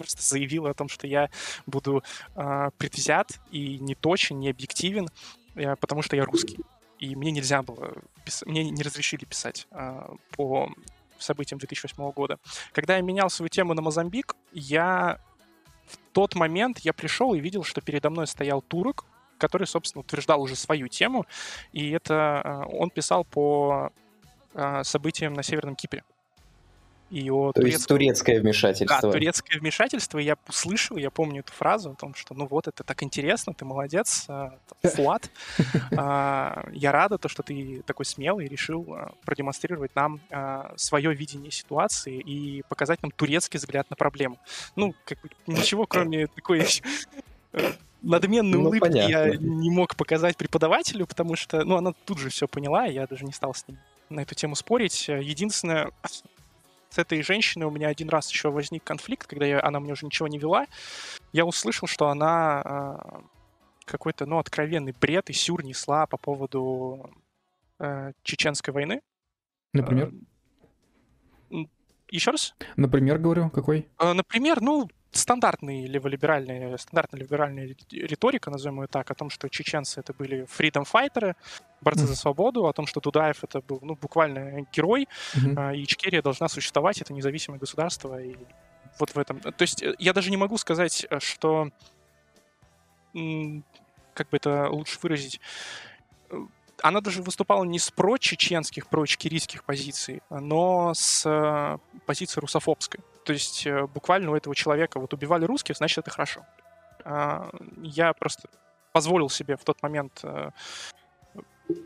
просто заявила о том, что я буду э, предвзят и не точен, не объективен, э, потому что я русский. И мне нельзя было, пис... мне не разрешили писать э, по событиям 2008 года. Когда я менял свою тему на Мозамбик, я в тот момент я пришел и видел, что передо мной стоял турок, который, собственно, утверждал уже свою тему, и это он писал по событиям на Северном Кипре и о То турецком... есть турецкое вмешательство. Да, турецкое вмешательство. Я услышал, я помню эту фразу о том, что ну вот, это так интересно, ты молодец, а, Фуат. А, я рада, то, что ты такой смелый решил а, продемонстрировать нам свое видение ситуации и показать нам турецкий взгляд на проблему. Ну, как бы ничего, кроме такой надменной ну, улыбки понятно. я не мог показать преподавателю, потому что, ну, она тут же все поняла, я даже не стал с ним на эту тему спорить. Единственное, с этой женщиной у меня один раз еще возник конфликт, когда я, она мне уже ничего не вела. Я услышал, что она э, какой-то, ну, откровенный бред и сюр несла по поводу э, чеченской войны. Например? Э, еще раз? Например, говорю, какой? Э, например, ну, стандартный леволиберальный, стандартная либеральная риторика, назовем ее так, о том, что чеченцы это были freedom файтеры, борцы mm. за свободу, о том, что Дудаев это был ну, буквально герой, mm-hmm. и Ичкерия должна существовать, это независимое государство, и вот в этом. То есть э, я даже не могу сказать, э, что как бы это лучше выразить, э, она даже выступала не с про-чеченских, про-чекирийских позиций, но с позиции русофобской. То есть э, буквально у этого человека вот убивали русских, значит, это хорошо. А, я просто позволил себе в тот момент э,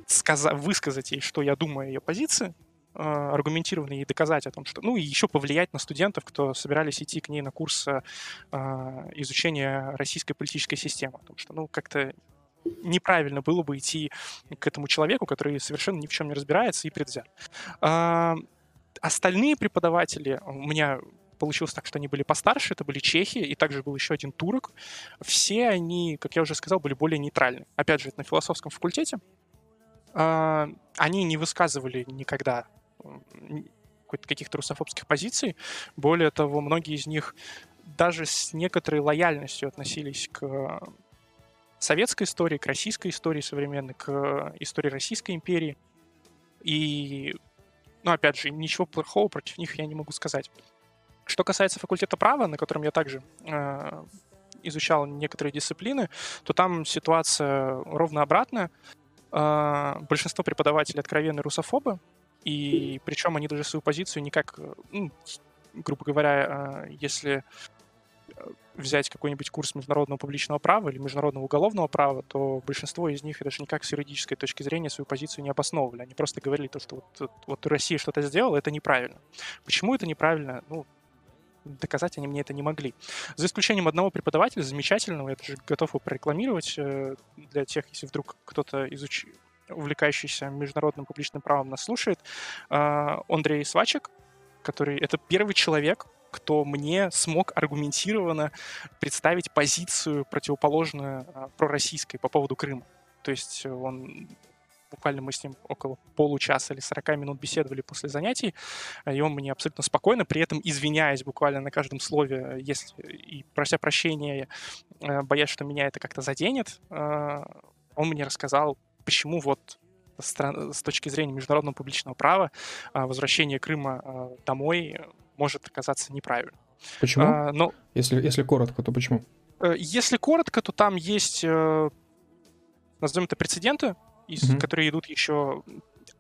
сказать, высказать ей, что я думаю о ее позиции, э, аргументированно ей доказать о том, что... Ну, и еще повлиять на студентов, кто собирались идти к ней на курс изучения российской политической системы. Потому что, ну, как-то неправильно было бы идти к этому человеку, который совершенно ни в чем не разбирается и предвзят. А, остальные преподаватели, у меня получилось так, что они были постарше, это были чехи, и также был еще один турок. Все они, как я уже сказал, были более нейтральны. Опять же, это на философском факультете. А, они не высказывали никогда каких-то русофобских позиций. Более того, многие из них даже с некоторой лояльностью относились к советской истории, к российской истории современной, к истории Российской империи. И, ну, опять же, ничего плохого против них я не могу сказать. Что касается факультета права, на котором я также э, изучал некоторые дисциплины, то там ситуация ровно обратная. Э, большинство преподавателей откровенные русофобы, и причем они даже свою позицию никак, ну, грубо говоря, э, если взять какой-нибудь курс международного публичного права или международного уголовного права, то большинство из них даже никак с юридической точки зрения свою позицию не обосновывали. Они просто говорили то, что вот, вот Россия что-то сделала, это неправильно. Почему это неправильно? Ну, доказать они мне это не могли. За исключением одного преподавателя, замечательного, я даже готов его прорекламировать э, для тех, если вдруг кто-то изуч... увлекающийся международным публичным правом нас слушает, э, Андрей Свачек, который это первый человек, кто мне смог аргументированно представить позицию противоположную э, пророссийской по поводу Крыма. То есть он буквально мы с ним около получаса или 40 минут беседовали после занятий, и он мне абсолютно спокойно, при этом извиняясь буквально на каждом слове, если и прося прощения, э, боясь, что меня это как-то заденет, э, он мне рассказал, почему вот с точки зрения международного публичного права э, возвращение Крыма домой может оказаться неправильным. Почему? А, но... если, если коротко, то почему? Если коротко, то там есть, назовем это прецеденты, из, mm-hmm. которые идут еще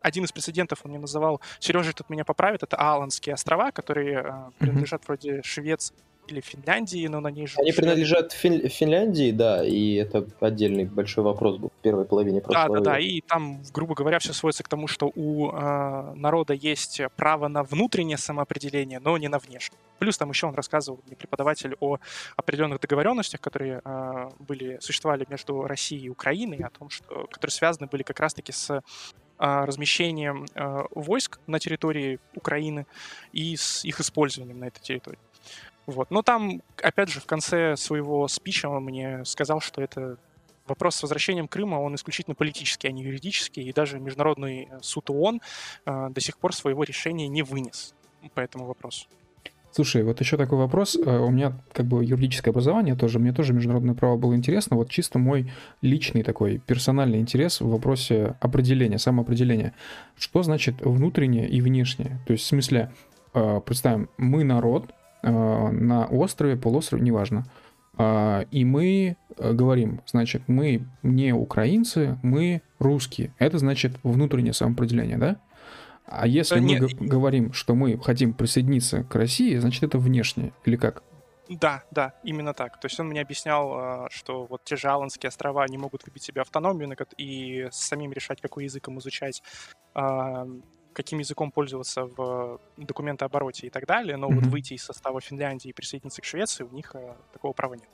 один из прецедентов он мне называл, Сережа тут меня поправит, это Аланские острова, которые э, принадлежат mm-hmm. вроде Швеции или Финляндии, но на ней же... Они принадлежат Фин... Финляндии, да, и это отдельный большой вопрос был в первой половине прошлого Да, да, да, и там, грубо говоря, все сводится к тому, что у э, народа есть право на внутреннее самоопределение, но не на внешнее. Плюс там еще он рассказывал, мне преподаватель, о определенных договоренностях, которые э, были, существовали между Россией и Украиной, о том, что, которые связаны были как раз-таки с э, размещением войск на территории Украины и с их использованием на этой территории. Вот. Но там, опять же, в конце своего спича он мне сказал, что это вопрос с возвращением Крыма, он исключительно политический, а не юридический, и даже Международный суд ООН э, до сих пор своего решения не вынес по этому вопросу. Слушай, вот еще такой вопрос. Э, у меня как бы юридическое образование тоже, мне тоже международное право было интересно. Вот чисто мой личный такой персональный интерес в вопросе определения, самоопределения. Что значит внутреннее и внешнее? То есть в смысле, э, представим, мы народ, Э, на острове, полуострове, неважно. А, и мы э, говорим, значит, мы не украинцы, мы русские. Это значит внутреннее самоопределение, да? А если мы Нет. говорим, что мы хотим присоединиться к России, значит, это внешнее, или как? Да, да, именно так. То есть он мне объяснял, а, что вот те же Аланские острова не могут выбить себе автономию и самим решать, какой язык им изучать, а, каким языком пользоваться в документообороте и так далее, но mm-hmm. вот выйти из состава Финляндии и присоединиться к Швеции у них э, такого права нет.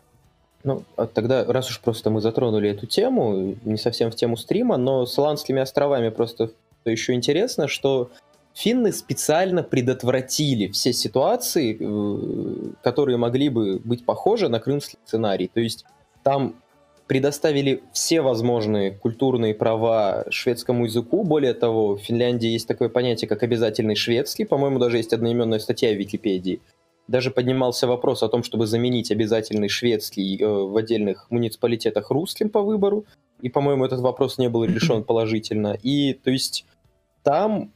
Ну, а тогда, раз уж просто мы затронули эту тему, не совсем в тему стрима, но с Аландскими островами просто еще интересно, что финны специально предотвратили все ситуации, э, которые могли бы быть похожи на крымский сценарий. То есть там предоставили все возможные культурные права шведскому языку. Более того, в Финляндии есть такое понятие, как обязательный шведский. По-моему, даже есть одноименная статья в Википедии. Даже поднимался вопрос о том, чтобы заменить обязательный шведский э, в отдельных муниципалитетах русским по выбору. И, по-моему, этот вопрос не был решен положительно. И, то есть, там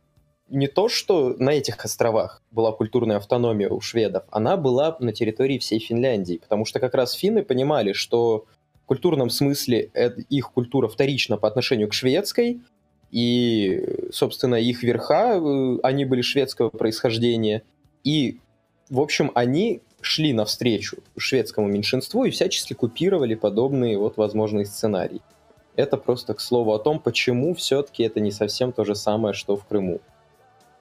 не то, что на этих островах была культурная автономия у шведов, она была на территории всей Финляндии, потому что как раз финны понимали, что культурном смысле их культура вторична по отношению к шведской, и, собственно, их верха, э, они были шведского происхождения, и, в общем, они шли навстречу шведскому меньшинству и всячески купировали подобные вот возможные сценарии. Это просто к слову о том, почему все-таки это не совсем то же самое, что в Крыму.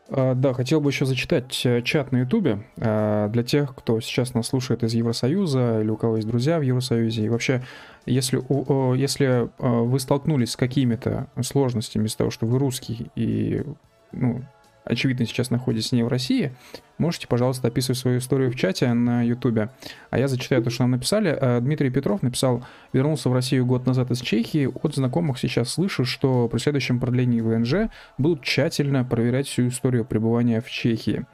А, да, хотел бы еще зачитать э, чат на Ютубе а, для тех, кто сейчас нас слушает из Евросоюза или у кого есть друзья в Евросоюзе. И вообще, если, если а, вы столкнулись с какими-то сложностями из-за того, что вы русский и ну, очевидно, сейчас находитесь не в России, можете, пожалуйста, описывать свою историю в чате на Ютубе. А я зачитаю то, что нам написали. Э, Дмитрий Петров написал, вернулся в Россию год назад из Чехии. От знакомых сейчас слышу, что при следующем продлении ВНЖ будут тщательно проверять всю историю пребывания в Чехии.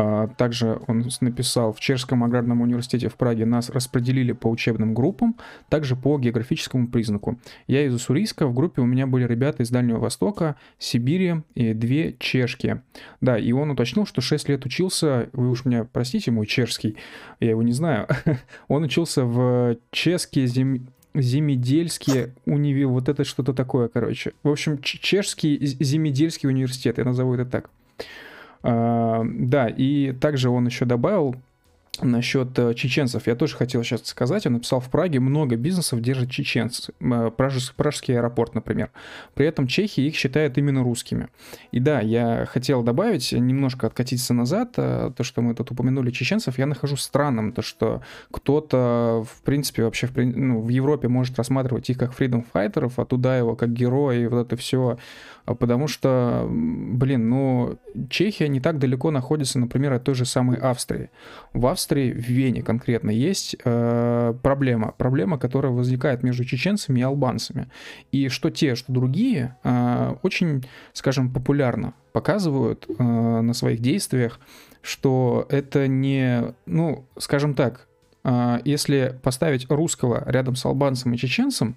А, также он написал, в Чешском аграрном университете в Праге нас распределили по учебным группам, также по географическому признаку. Я из Уссурийска, в группе у меня были ребята из Дальнего Востока, Сибири и две чешки. Да, и он уточнил, что 6 лет учился, вы уж меня простите, мой чешский, я его не знаю, он учился в чешские зем... Земедельский унивил, вот это что-то такое, короче. В общем, чешский земедельский университет, я назову это так. А, да, и также он еще добавил, Насчет э, чеченцев я тоже хотел сейчас сказать. Он написал, в Праге много бизнесов держат чеченцы. Э, Пражский, Пражский аэропорт, например. При этом чехи их считают именно русскими. И да, я хотел добавить, немножко откатиться назад, э, то, что мы тут упомянули чеченцев, я нахожу странным, то, что кто-то, в принципе, вообще в, ну, в Европе может рассматривать их как freedom файтеров, а туда его как герои, и вот это все потому что, блин, ну, Чехия не так далеко находится, например, от той же самой Австрии. В Австрии, в Вене конкретно, есть э, проблема. Проблема, которая возникает между чеченцами и албанцами. И что те, что другие, э, очень, скажем, популярно показывают э, на своих действиях, что это не, ну, скажем так, э, если поставить русского рядом с албанцем и чеченцем,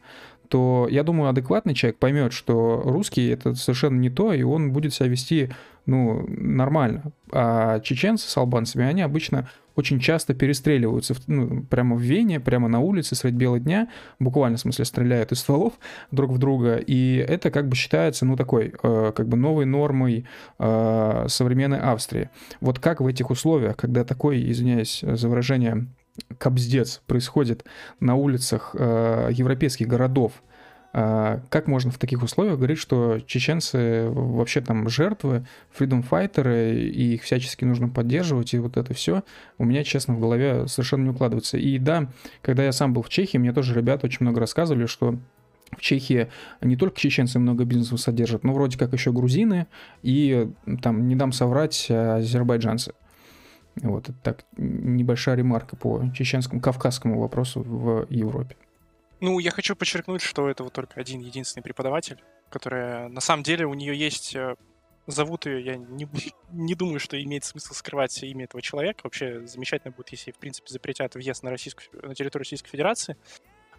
то я думаю, адекватный человек поймет, что русский это совершенно не то, и он будет себя вести ну, нормально. А чеченцы с албанцами, они обычно очень часто перестреливаются ну, прямо в Вене, прямо на улице средь бела дня, буквально в смысле стреляют из стволов друг в друга, и это как бы считается, ну, такой, э, как бы новой нормой э, современной Австрии. Вот как в этих условиях, когда такой, извиняюсь за выражение, кобздец происходит на улицах э, европейских городов, э, как можно в таких условиях говорить, что чеченцы вообще там жертвы, freedom файтеры, и их всячески нужно поддерживать, и вот это все у меня, честно, в голове совершенно не укладывается. И да, когда я сам был в Чехии, мне тоже ребята очень много рассказывали, что в Чехии не только чеченцы много бизнесов содержат, но вроде как еще грузины и, там, не дам соврать, азербайджанцы. Вот это так небольшая ремарка по чеченскому, кавказскому вопросу в Европе. Ну, я хочу подчеркнуть, что это вот только один единственный преподаватель, которая на самом деле у нее есть э, зовут ее, я не, не думаю, что имеет смысл скрывать имя этого человека. Вообще замечательно будет, если, в принципе, запретят въезд на, Российскую, на территорию Российской Федерации.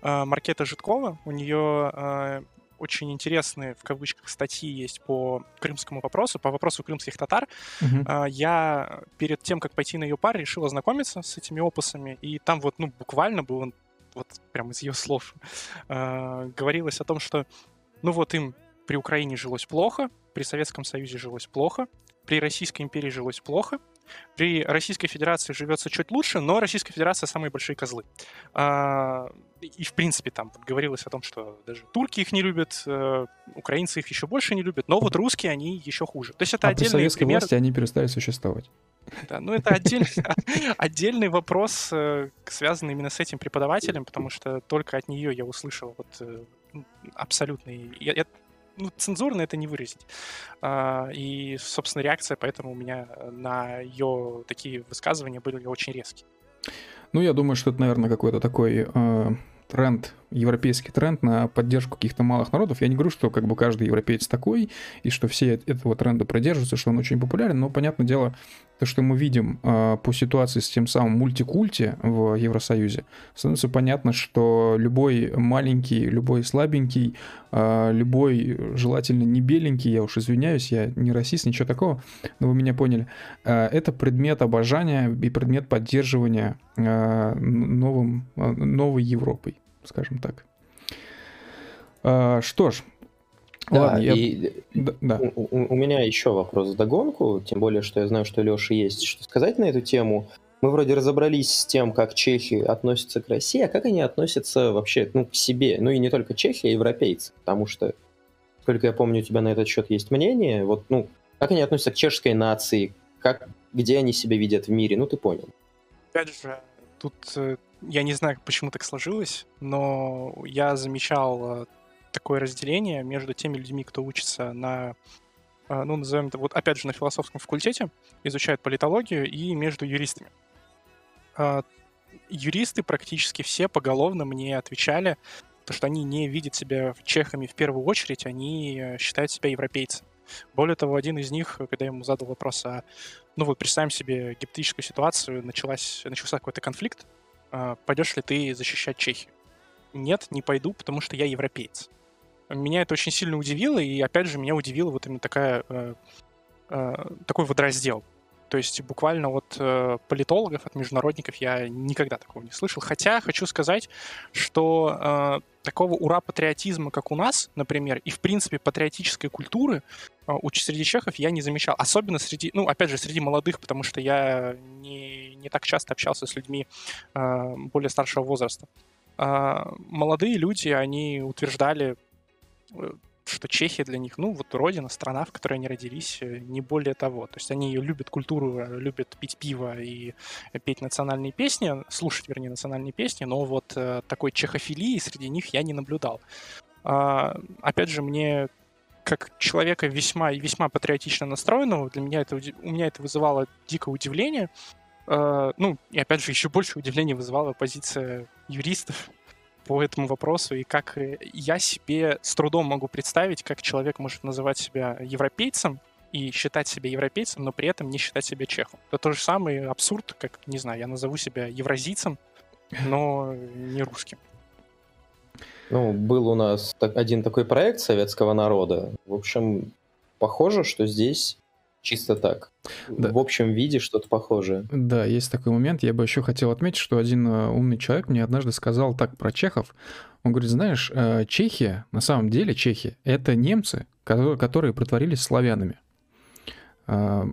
Маркета Житкова, у нее очень интересные, в кавычках, статьи есть по крымскому вопросу, по вопросу крымских татар. А, Я перед тем, как пойти на ее пар, решил ознакомиться с этими опусами, и там вот, ну, буквально было, вот прям из ее слов, а, говорилось о том, что, ну вот им при Украине жилось плохо, при Советском Союзе жилось плохо, при Российской империи жилось плохо, при Российской Федерации живется чуть лучше, но Российская Федерация самые большие козлы. А, И, в принципе, там говорилось о том, что даже турки их не любят, э, украинцы их еще больше не любят, но вот русские, они еще хуже. То есть это А при отдельный советской пример. власти они перестали существовать. Да, ну это отдельный, отдельный вопрос, э, связанный именно с этим преподавателем, потому что только от нее я услышал вот э, абсолютный... я- я- ну, цензурно это не выразить. А, И, собственно, реакция поэтому у меня на ее такие высказывания были очень резкие. Ну, я думаю, что это, наверное, какой-то такой э, тренд, европейский тренд на поддержку каких-то малых народов. Я не говорю, что как бы каждый европеец такой, и что все эт- этого тренда придерживаются, что он очень популярен, но, понятное дело, то, что мы видим э, по ситуации с тем самым мультикульте в Евросоюзе, становится понятно, что любой маленький, любой слабенький, э, любой желательно не беленький, я уж извиняюсь, я не расист, ничего такого, но вы меня поняли, э, это предмет обожания и предмет поддерживания новым, новой Европой, скажем так. А, Что ж, Да, ладно, я... и да, да. у, у- меня еще вопрос в догонку, тем более, что я знаю, что Леша есть что сказать на эту тему. Мы вроде разобрались с тем, как чехи относятся к России, а как они относятся вообще ну, к себе. Ну и не только чехи, а европейцы. Потому что, сколько я помню, у тебя на этот счет есть мнение. Вот, ну, как они относятся к чешской нации, как, где они себя видят в мире, ну ты понял. Опять же, тут э, я не знаю, почему так сложилось, но я замечал э, такое разделение между теми людьми, кто учится на, э, ну, назовем это, вот опять же, на философском факультете, изучают политологию, и между юристами. А, Юристы практически все поголовно мне отвечали, то, что они не видят себя чехами в первую очередь, они э, считают себя европейцами. Более того, один из них, когда я ему задал вопрос, а ну вот представим себе гипотетическую ситуацию, началась, начался какой-то конфликт, пойдешь ли ты защищать Чехию? Нет, не пойду, потому что я европеец. Меня это очень сильно удивило, и опять же меня удивила вот именно такая, э, э, такой вот раздел. То есть буквально от э, политологов, от международников я никогда такого не слышал. Хотя хочу сказать, что э, такого ура-патриотизма, как у нас, например, и в принципе патриотической культуры а, уч- среди чехов я не замечал. Особенно среди, ну, опять же, среди молодых, потому что я не, не так часто общался с людьми а, более старшего возраста. А, молодые люди, они утверждали, э, что Чехия для них, ну, вот родина, страна, в которой они родились, э, не более того. То есть они любят культуру, э, любят пить пиво и петь национальные песни, слушать, вернее, национальные песни, но вот такой чехофилии среди них я не наблюдал. Опять же, мне как человека весьма и весьма патриотично настроенного, для меня это, у меня это вызывало дикое удивление. Э, ну, и опять же, еще больше удивления вызывала позиция юристов по этому вопросу, и как э, я себе с трудом могу представить, как человек может называть себя европейцем и считать себя европейцем, но при этом не считать себя чехом. Это тот же самый абсурд, как, не знаю, я назову себя евразийцем, но не русским. Ну, был у нас так- один такой проект советского народа. В общем, похоже, что здесь чисто так. Да. В общем виде что-то похожее. Да, есть такой момент. Я бы еще хотел отметить, что один э, умный человек мне однажды сказал так про чехов. Он говорит, знаешь, э, Чехия, на самом деле Чехия, это немцы, ко- которые притворились славянами. А,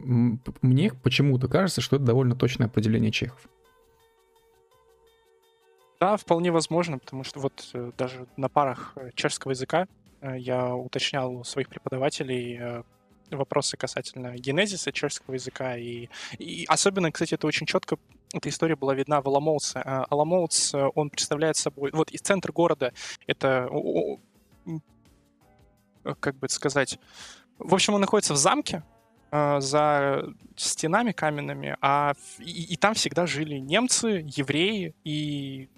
Мне почему-то кажется, что это довольно точное определение чехов. Да, вполне возможно, потому что вот э, даже на парах э, чешского языка э, я уточнял у своих преподавателей вопросы касательно генезиса чешского языка. И, и особенно, кстати, это очень четко, эта история была видна в Аламоуце. А Аламоуц, э, он представляет собой... Вот из центра города это... Как бы это сказать... В общем, он находится в замке, за стенами каменными, а и, и там всегда жили немцы, евреи и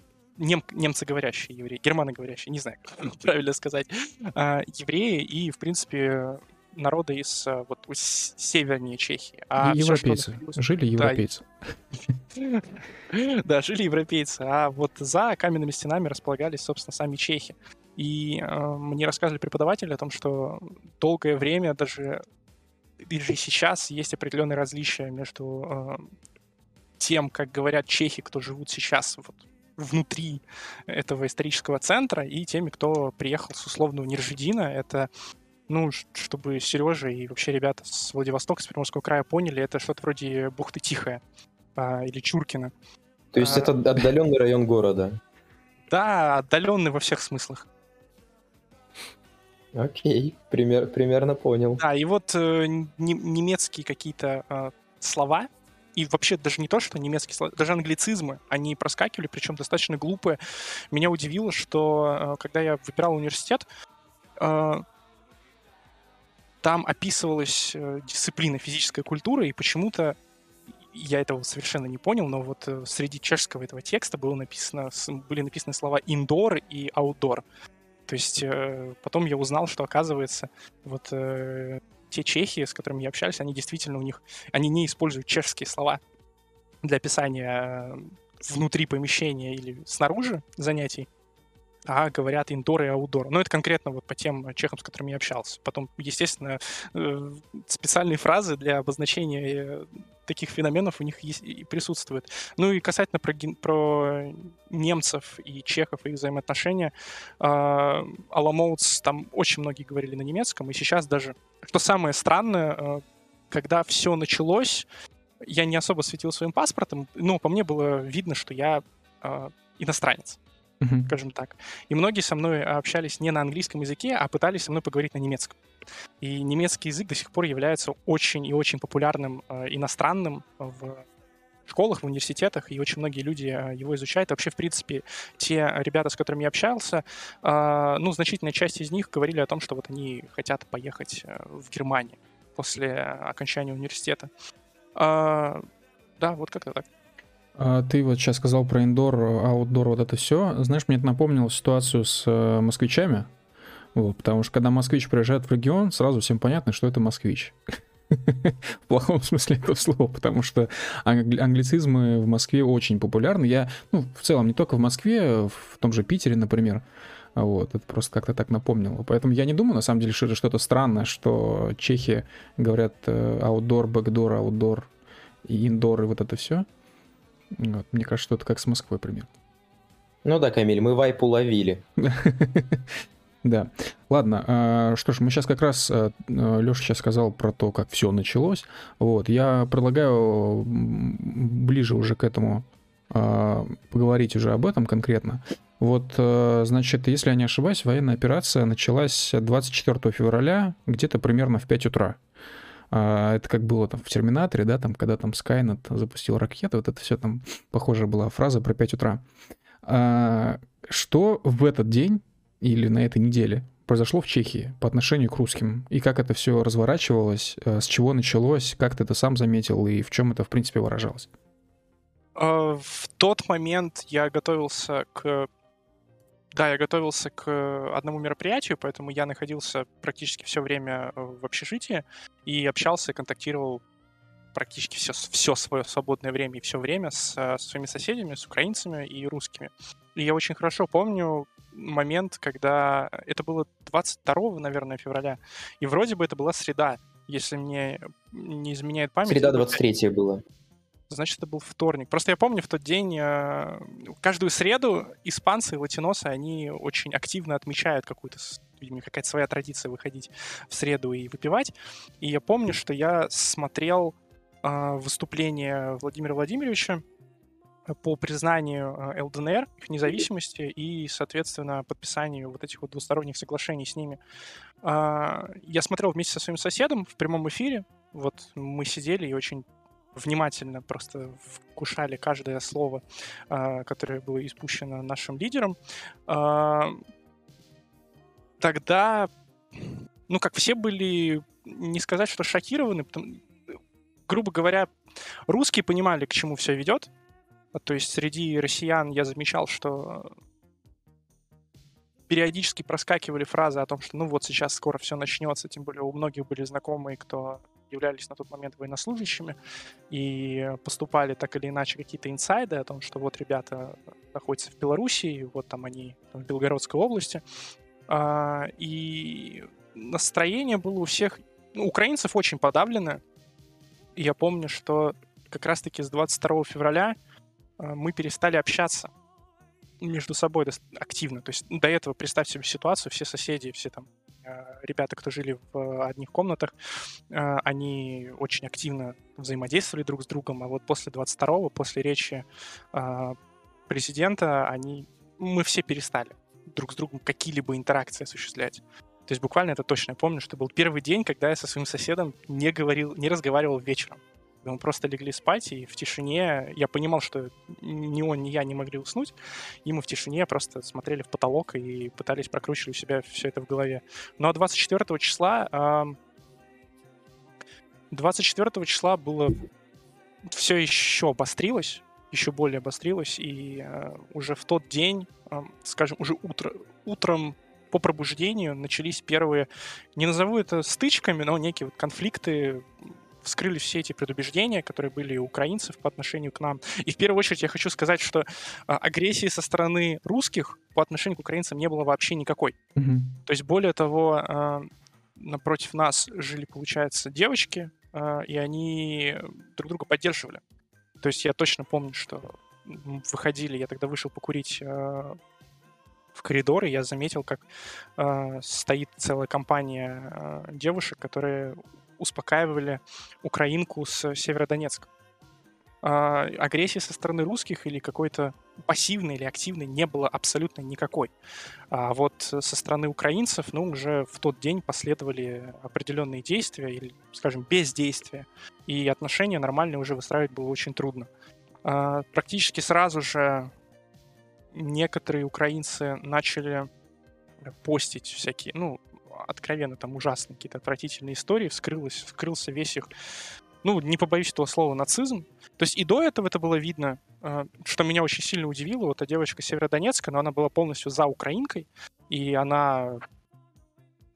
нем, немцы говорящие евреи, германы говорящие, не знаю, как правильно сказать, а, евреи и, в принципе, народы из а, вот с- севернее Чехии. А что европейцы. находилось- Жили Да, европейцы. Да, жили европейцы, а вот за каменными стенами располагались, собственно, сами чехи. И э, мне рассказывали преподаватели о том, что долгое время даже даже сейчас есть определенные различия между э, тем, как говорят чехи, кто живут сейчас вот внутри этого исторического центра, и теми, кто приехал с условного Нержидина. Это ну, чтобы Сережа и вообще ребята с Владивостока, с Приморского края поняли, это что-то вроде бухты Тихая а, или Чуркина. То есть а, это отдаленный район города? Да, отдаленный во всех смыслах. Окей, пример, примерно понял. Да, и вот э, немецкие какие-то э, слова, и вообще даже не то, что немецкие слова, даже англицизмы, они проскакивали, причем достаточно глупые. Меня удивило, что э, когда я выбирал университет, э, там описывалась э, дисциплина физическая культура, и почему-то я этого совершенно не понял, но вот среди чешского этого текста было написано, были написаны слова indoor и outdoor. То есть потом я узнал, что оказывается вот те чехи, с которыми я общался, они действительно у них, они не используют чешские слова для описания э, внутри помещения или снаружи занятий, а говорят indoor и outdoor. Но это конкретно вот по тем чехам, с которыми я общался. Потом, естественно, э, специальные фразы для обозначения таких феноменов у них есть и присутствует. Ну и касательно про, про немцев и чехов и их взаимоотношения, э, Аламоутс там очень многие говорили на немецком, и сейчас даже, что самое странное, э, когда все началось, я не особо светил своим паспортом, но по мне было видно, что я э, иностранец mm-hmm. скажем так. И многие со мной общались не на английском языке, а пытались со мной поговорить на немецком. И немецкий язык до сих пор является очень и очень популярным э, иностранным в школах, в университетах, и очень многие люди э, его изучают. Вообще, в принципе, те ребята, с которыми я общался, ну, значительная часть из них говорили о том, что вот они хотят поехать в Германию после окончания университета. Да, вот как-то так. А ты вот сейчас сказал про индор, аутдор, вот это все. Знаешь, мне это напомнило ситуацию с э, москвичами. Вот, потому что когда москвич приезжает в регион, сразу всем понятно, что это москвич. В плохом смысле этого слова, потому что англицизмы в Москве очень популярны. Я, ну, в целом, не только в Москве, в том же Питере, например, вот, это просто как-то так напомнило. Поэтому я не думаю, на самом деле, что это что-то странное, что чехи говорят outdoor, backdoor, outdoor и indoor, и вот это все. Вот, мне кажется, что это как с Москвой пример. Ну да, Камиль, мы вайп уловили. Да. Ладно, а, что ж, мы сейчас как раз, а, Леша сейчас сказал про то, как все началось. Вот, я предлагаю ближе уже к этому а, поговорить уже об этом конкретно. Вот, значит, если я не ошибаюсь, военная операция началась 24 февраля, где-то примерно в 5 утра. А, это как было там в Терминаторе, да, там, когда там Скайнет запустил ракету, вот это все там похожая была фраза про 5 утра. А, что в этот день или на этой неделе произошло в Чехии по отношению к русским? И как это все разворачивалось, а, с чего началось, как ты это сам заметил и в чем это, в принципе, выражалось? В тот момент я готовился к да, я готовился к э, одному мероприятию, поэтому я находился практически все время э, в общежитии и общался, контактировал практически все, все свое свободное время и все время с, э, с своими соседями, с украинцами и русскими. И я очень хорошо помню момент, когда это было 22, наверное, февраля, и вроде бы это была среда, если мне не изменяет память. Среда 23 было значит, это был вторник. Просто я помню в тот день, э, каждую среду испанцы и латиносы, они очень активно отмечают какую-то, видимо, какая-то своя традиция выходить в среду и выпивать. И я помню, что я смотрел э, выступление Владимира Владимировича по признанию э, ЛДНР, их независимости и, соответственно, подписанию вот этих вот двусторонних соглашений с ними. Я смотрел вместе со своим соседом в прямом эфире. Вот мы сидели и очень внимательно просто вкушали каждое слово, а, которое было испущено нашим лидером, а, тогда, ну, как все были, не сказать, что шокированы, потому, грубо говоря, русские понимали, к чему все ведет. То есть среди россиян я замечал, что периодически проскакивали фразы о том, что ну вот сейчас скоро все начнется, тем более у многих были знакомые, кто являлись на тот момент военнослужащими и поступали так или иначе какие-то инсайды о том, что вот ребята находятся в Белоруссии, вот там они там, в Белгородской области, А, и настроение было у всех, ну, украинцев очень подавлено. Я помню, что как раз-таки с 22 февраля а, мы перестали общаться между собой активно. То есть до этого представьте себе ситуацию, все соседи, все там ребята, кто жили в одних комнатах, а, они очень активно взаимодействовали друг с другом, а вот после 22-го, после речи президента, они, мы все перестали друг с другом какие-либо интеракции осуществлять. То есть буквально это точно я помню, что был первый день, когда я со своим соседом не говорил, не разговаривал вечером. Мы просто легли спать, и в тишине я понимал, что ни он, ни я не могли уснуть, и мы в тишине просто смотрели в потолок и пытались прокручивать у себя все это в голове. Но 24 числа... 24 числа было все еще обострилось, еще более обострилось, и э, уже в тот день, э, скажем, уже утро, утром по пробуждению начались первые, не назову это стычками, но некие вот конфликты, вскрылись все эти предубеждения, которые были у украинцев по отношению к нам. И в первую очередь я хочу сказать, что а, агрессии со стороны русских по отношению к украинцам не было вообще никакой. Mm-hmm. То есть более того, а, напротив нас жили, получается, девочки, а, и они друг друга поддерживали. То есть я точно помню, что выходили, я тогда вышел покурить в коридор, и я заметил, как э, стоит целая компания э, девушек, которые успокаивали украинку с Северодонецка. Э, агрессии со стороны русских или какой-то пассивной или активной не было абсолютно никакой. А вот со стороны украинцев, ну, уже в тот день последовали определенные действия или, скажем, бездействия, и отношения нормальные уже выстраивать было очень трудно. А, практически сразу же некоторые украинцы начали постить всякие, ну, откровенно там ужасные какие-то отвратительные истории, вскрылось, вскрылся весь их, ну, не побоюсь этого слова, нацизм. То есть и до этого это было видно, э, что меня очень сильно удивило. Вот эта девочка Северодонецка, но она была полностью за украинкой, и она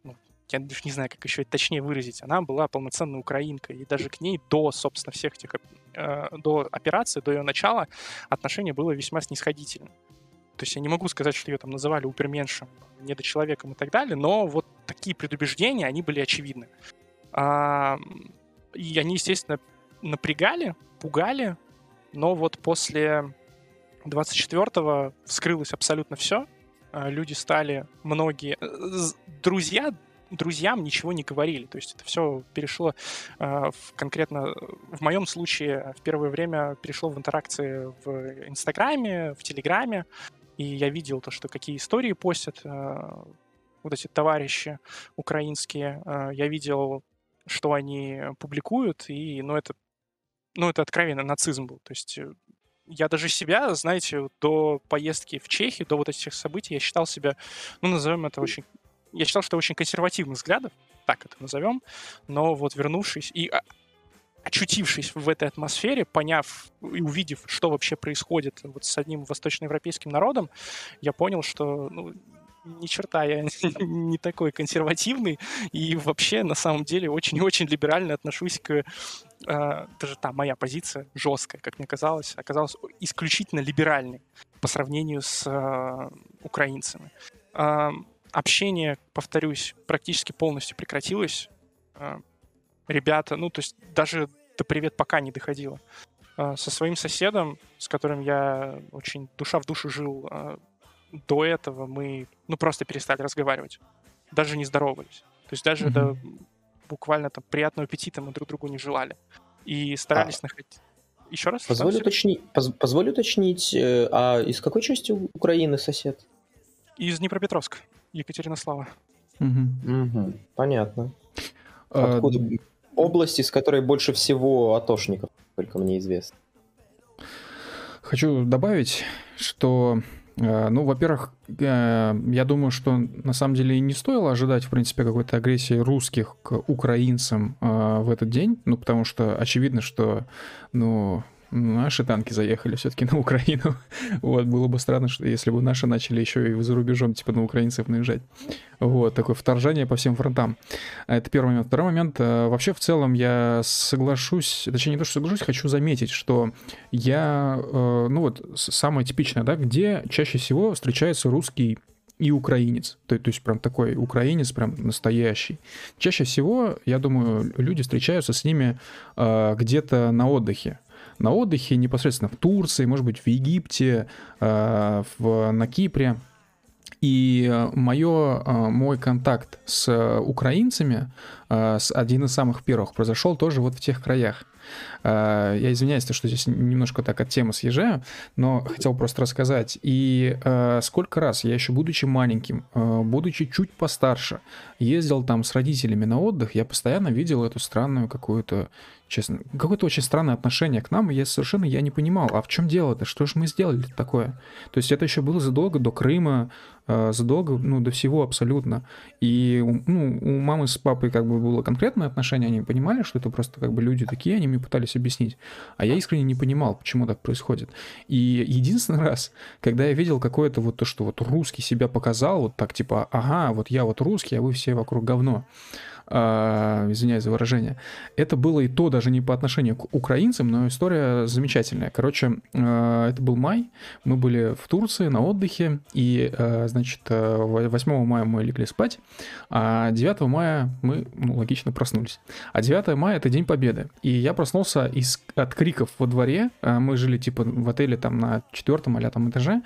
ну, я даже не знаю, как еще это точнее выразить, она была полноценной украинкой, и даже к ней до, собственно, всех этих, э, до операции, до ее начала отношение было весьма снисходительным. То есть я не могу сказать, что ее там называли уперменшем, недочеловеком и так далее, но вот такие предубеждения, они были очевидны. А, и они, естественно, напрягали, пугали, но вот после 24-го вскрылось абсолютно все. А, люди стали, многие... Э, друзья друзьям ничего не говорили. То есть это все перешло э, в, конкретно, в моем случае, в первое время перешло в интеракции в Инстаграме, в Телеграме. И я видел то, что какие истории постят э, вот эти товарищи украинские. Э, я видел, что они публикуют, и, ну, это, ну, это откровенно нацизм был. То есть э, я даже себя, знаете, до поездки в Чехию, до вот этих событий, я считал себя, ну, назовем это очень... Я считал, что очень консервативных взглядов, так это назовем, но вот вернувшись и а, очутившись в этой атмосфере, поняв и увидев, что вообще происходит вот с одним восточноевропейским народом, я понял, что ну, ни черта я не такой консервативный и вообще на самом деле очень-очень либерально отношусь к... Э, даже та моя позиция жесткая, как мне казалось, оказалась исключительно либеральной по сравнению с э, украинцами. Общение, повторюсь, практически полностью прекратилось. Ребята, ну, то есть даже до «привет пока» не доходило. А, со своим соседом, с которым я очень душа в душу жил а, до этого, мы, ну, просто перестали разговаривать. Даже не здоровались. То есть даже mm-hmm. до буквально там приятного аппетита мы друг другу не желали. И старались а... находить... Еще раз? Позволю, уточни... Поз... Позволю уточнить, а из какой части Украины сосед? Из Днепропетровска, Екатеринослава. Угу. Угу. Понятно. Откуда? Области, с которой больше всего атошников, только мне известно. Хочу добавить, что, э, ну, во-первых, э, я думаю, что на самом деле не стоило ожидать, в принципе, какой-то агрессии русских к украинцам э, в этот день, ну, потому что очевидно, что, ну, наши танки заехали все-таки на Украину. вот, было бы странно, что если бы наши начали еще и за рубежом, типа, на украинцев наезжать. Вот, такое вторжение по всем фронтам. Это первый момент. Второй момент. Э, вообще, в целом, я соглашусь, точнее, не то, что соглашусь, хочу заметить, что я, э, ну вот, самое типичное, да, где чаще всего встречается русский и украинец. То, то есть прям такой украинец, прям настоящий. Чаще всего, я думаю, люди встречаются с ними э, где-то на отдыхе. На отдыхе непосредственно в Турции, может быть, в Египте, э, в, на Кипре. И мое, мой контакт с украинцами, с один из самых первых, произошел тоже вот в тех краях. Э, я извиняюсь, что здесь немножко так от темы съезжаю, но хотел просто рассказать. И э, сколько раз я еще, будучи маленьким, э, будучи чуть постарше, ездил там с родителями на отдых, я постоянно видел эту странную какую-то честно, какое-то очень странное отношение к нам, я совершенно я не понимал, а в чем дело-то, что же мы сделали такое? То есть это еще было задолго до Крыма, э, задолго, ну, до всего абсолютно. И, ну, у мамы с папой как бы было конкретное отношение, они понимали, что это просто как бы люди такие, они мне пытались объяснить. А я искренне не понимал, почему так происходит. И единственный раз, когда я видел какое-то вот то, что вот русский себя показал, вот так типа, ага, вот я вот русский, а вы все вокруг говно, э, извиняюсь за выражение. Это было и то даже не по отношению к украинцам, но история замечательная. Короче, э, это был май, мы были в Турции на отдыхе, и, э, значит, 8 э, мая мы легли спать, а 9 мая мы, ну, логично, проснулись. А 9 мая — это День Победы. И я проснулся из, от криков во дворе, мы жили, типа, в отеле там на четвертом или там этаже,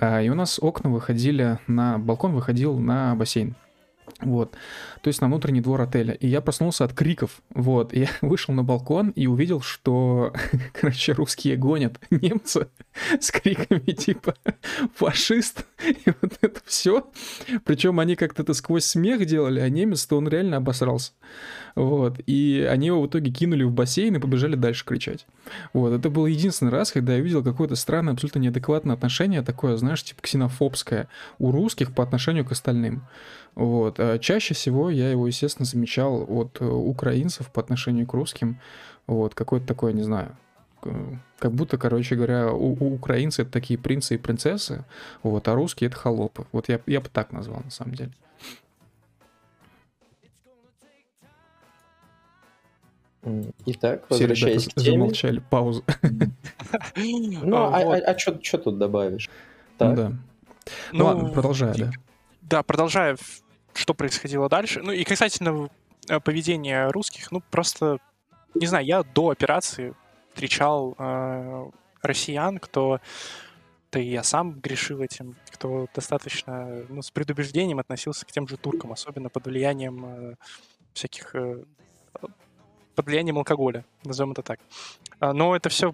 и у нас окна выходили на... Балкон выходил на бассейн. Вот. То есть на внутренний двор отеля. И я проснулся от криков. Вот. И я вышел на балкон и увидел, что, короче, русские гонят немца с криками типа «фашист». И вот это все. Причем они как-то это сквозь смех делали, а немец-то он реально обосрался. Вот. И они его в итоге кинули в бассейн и побежали дальше кричать. Вот. Это был единственный раз, когда я видел какое-то странное, абсолютно неадекватное отношение, такое, знаешь, типа ксенофобское у русских по отношению к остальным. Вот. А чаще всего я его, естественно, замечал от э, украинцев по отношению к русским. Вот. Какое-то такое, не знаю, как будто, короче говоря, у, у украинцы это такие принцы и принцессы, вот, а русские это холопы. Вот я, я бы так назвал, на самом деле. Итак, возвращаясь к теме. замолчали, пауза. Ну, а, а, а что тут добавишь? Ну да. Ну ладно, продолжай, да. Да, продолжая, что происходило дальше. Ну и касательно э, поведения русских, ну просто, не знаю, я до операции встречал э, россиян, кто, да и я сам грешил этим, кто достаточно ну, с предубеждением относился к тем же туркам, особенно под влиянием э, всяких э, под влиянием алкоголя, назовем это так. А, но это все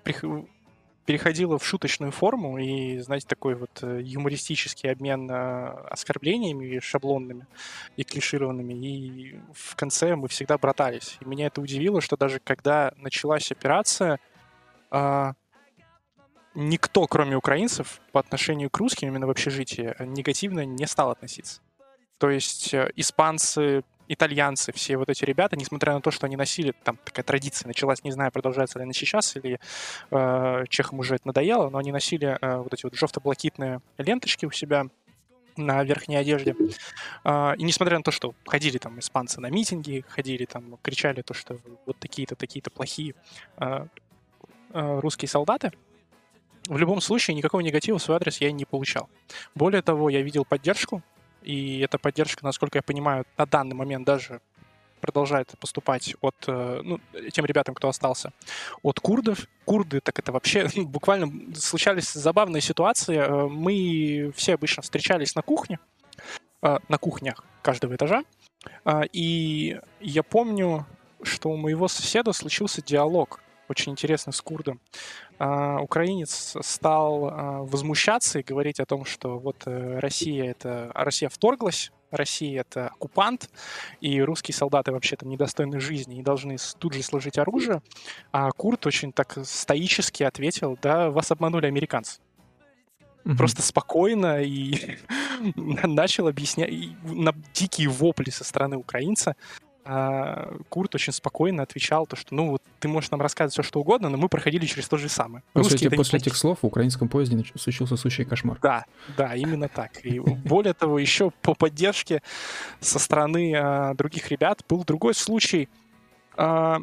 переходило в шуточную форму, и, знаете, такой вот э, юмористический обмен а, оскорблениями шаблонными и клишированными, и в конце мы всегда братались. И меня это удивило, что даже когда началась операция, а, никто, кроме украинцев, по отношению к русским именно в общежитии негативно не стал относиться. То есть э, испанцы, итальянцы, все вот эти ребята, несмотря на то, что они носили, там такая традиция началась, не знаю, продолжается ли она сейчас, или э, чехам уже это надоело, но они носили э, вот эти вот жовто-блакитные ленточки у себя на верхней одежде. Э, и несмотря на то, что ходили там испанцы на митинги, ходили там, кричали то, что вот такие-то, такие-то плохие э, э, русские солдаты, в любом случае никакого негатива в свой адрес я не получал. Более того, я видел поддержку и эта поддержка, насколько я понимаю, на данный момент даже продолжает поступать от э, ну, тем ребятам, кто остался, от курдов. Курды, так это вообще буквально случались забавные ситуации. Э, мы все обычно встречались на кухне, э, на кухнях каждого этажа. И я помню, что у моего соседа случился диалог очень интересный с курдом. А, украинец стал а, возмущаться и говорить о том, что вот э, Россия это Россия вторглась, Россия это оккупант, и русские солдаты вообще там недостойны жизни и должны тут же сложить оружие. А Курт очень так стоически ответил, да, вас обманули американцы. Mm-hmm. Просто спокойно и начал объяснять на дикие вопли со стороны украинца а Курт очень спокойно отвечал, то, что ну вот ты можешь нам рассказывать все, что угодно, но мы проходили через то же самое. После, эти, после этих слов в украинском поезде случился сущий кошмар. Да, да, именно так. И более того, еще по поддержке со стороны а, других ребят был другой случай. А,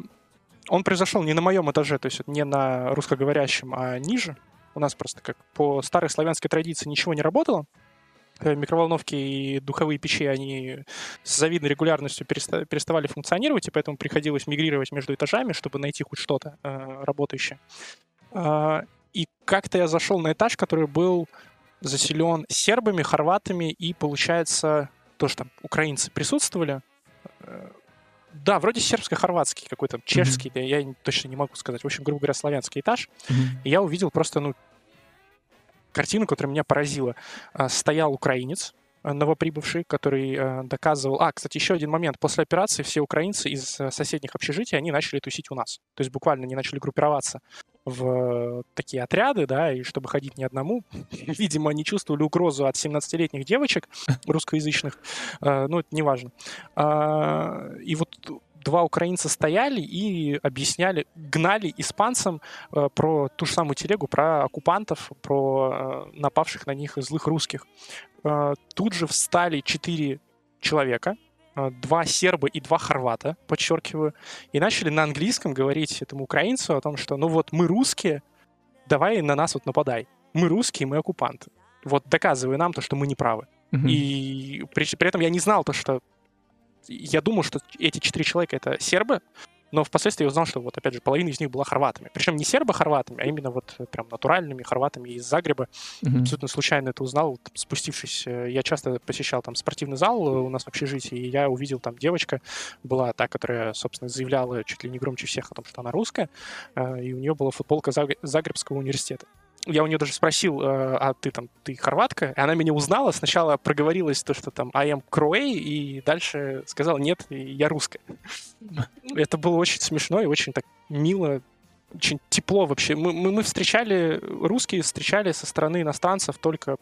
он произошел не на моем этаже, то есть не на русскоговорящем, а ниже. У нас просто как по старой славянской традиции ничего не работало. Микроволновки и духовые печи, они с завидной регулярностью переставали функционировать, и поэтому приходилось мигрировать между этажами, чтобы найти хоть что-то э, работающее. Э, и как-то я зашел на этаж, который был заселен сербами, хорватами, и, получается, тоже там украинцы присутствовали. Э, да, вроде сербско-хорватский какой-то, чешский, mm-hmm. я точно не могу сказать. В общем, грубо говоря, славянский этаж. Mm-hmm. И я увидел просто, ну, картину, которая меня поразила. А, стоял украинец, э, новоприбывший, который э, доказывал... А, кстати, еще один момент. После операции все украинцы из соседних общежитий, они начали тусить у нас. То есть буквально они начали группироваться в такие отряды, да, и чтобы ходить не одному. Видимо, они чувствовали угрозу от 17-летних девочек русскоязычных. Ну, это неважно. А, и вот два украинца стояли и объясняли, гнали испанцам э, про ту же самую телегу, про оккупантов, про э, напавших на них злых русских. Э, тут же встали четыре человека, э, два серба и два хорвата, подчеркиваю, и начали на английском говорить этому украинцу о том, что ну вот мы русские, давай на нас вот нападай. Мы русские, мы оккупанты. Вот доказывай нам то, что мы не правы. Mm-hmm. И при, при этом я не знал то, что я думал, что эти четыре человека — это сербы, но впоследствии я узнал, что вот, опять же, половина из них была хорватами. Причем не сербо-хорватами, а именно вот прям натуральными хорватами из Загреба. Mm-hmm. Абсолютно случайно это узнал, там, спустившись. Э, я часто посещал там спортивный зал у нас в общежитии, и я увидел там девочка, была та, которая, собственно, заявляла чуть ли не громче всех о том, что она русская, э, и у нее была футболка Загребского университета я у нее даже спросил, э, а ты там, ты хорватка? И она меня узнала. Сначала проговорилась то, что там I am Croay, и дальше сказала, нет, я русская. Это было очень смешно и очень так мило, очень тепло вообще. Мы, мы, мы встречали, русские встречали со стороны иностранцев только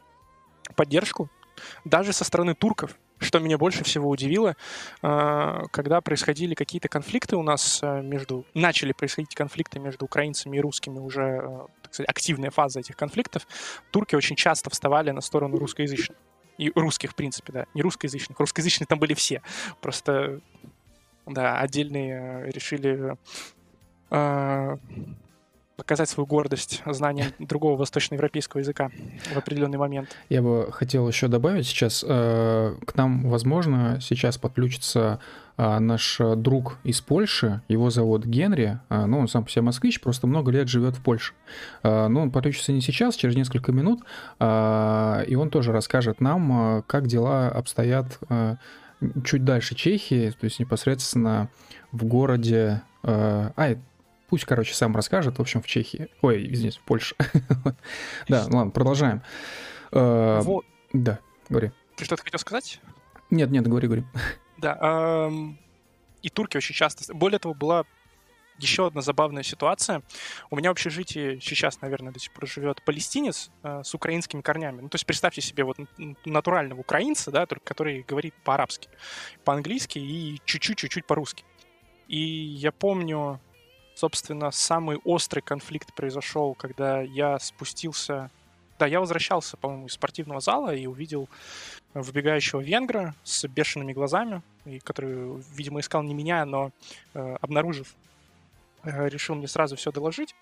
поддержку, даже со стороны турков. Что меня больше всего удивило, э, когда происходили какие-то конфликты у нас э, между... Начали происходить конфликты между украинцами и русскими уже, так сказать, активная фаза этих конфликтов, турки очень часто вставали на сторону русскоязычных. И русских, в принципе, да. Не русскоязычных. Русскоязычные там были все. Просто, да, отдельные решили показать свою гордость знанием другого восточноевропейского языка в определенный момент. Я бы хотел еще добавить сейчас, э, к нам, возможно, сейчас подключится э, наш друг из Польши, его зовут Генри, э, ну, он сам по себе москвич, просто много лет живет в Польше. Но ну, он подключится не сейчас, через несколько минут, и он тоже расскажет нам, как дела обстоят чуть дальше Чехии, то есть непосредственно в городе... А, Пусть, короче, сам расскажет, в общем, в Чехии. Ой, извините, в Польше. Да, ну ладно, продолжаем. Э, да, говори. Ты что-то хотел сказать? Нет, нет, говори, говори. Да, и турки очень часто... Более того, была еще одна забавная ситуация. У меня в общежитии сейчас, наверное, до сих пор живет палестинец э, с украинскими корнями. Ну, то есть представьте себе вот натурального украинца, да, который говорит по-арабски, по-английски и чуть-чуть-чуть по-русски. И я помню, Собственно, самый острый конфликт произошел, когда я спустился... Да, я возвращался, по-моему, из спортивного зала и увидел выбегающего венгра с бешеными глазами, и который, видимо, искал не меня, но, э, обнаружив, э, решил мне сразу все доложить.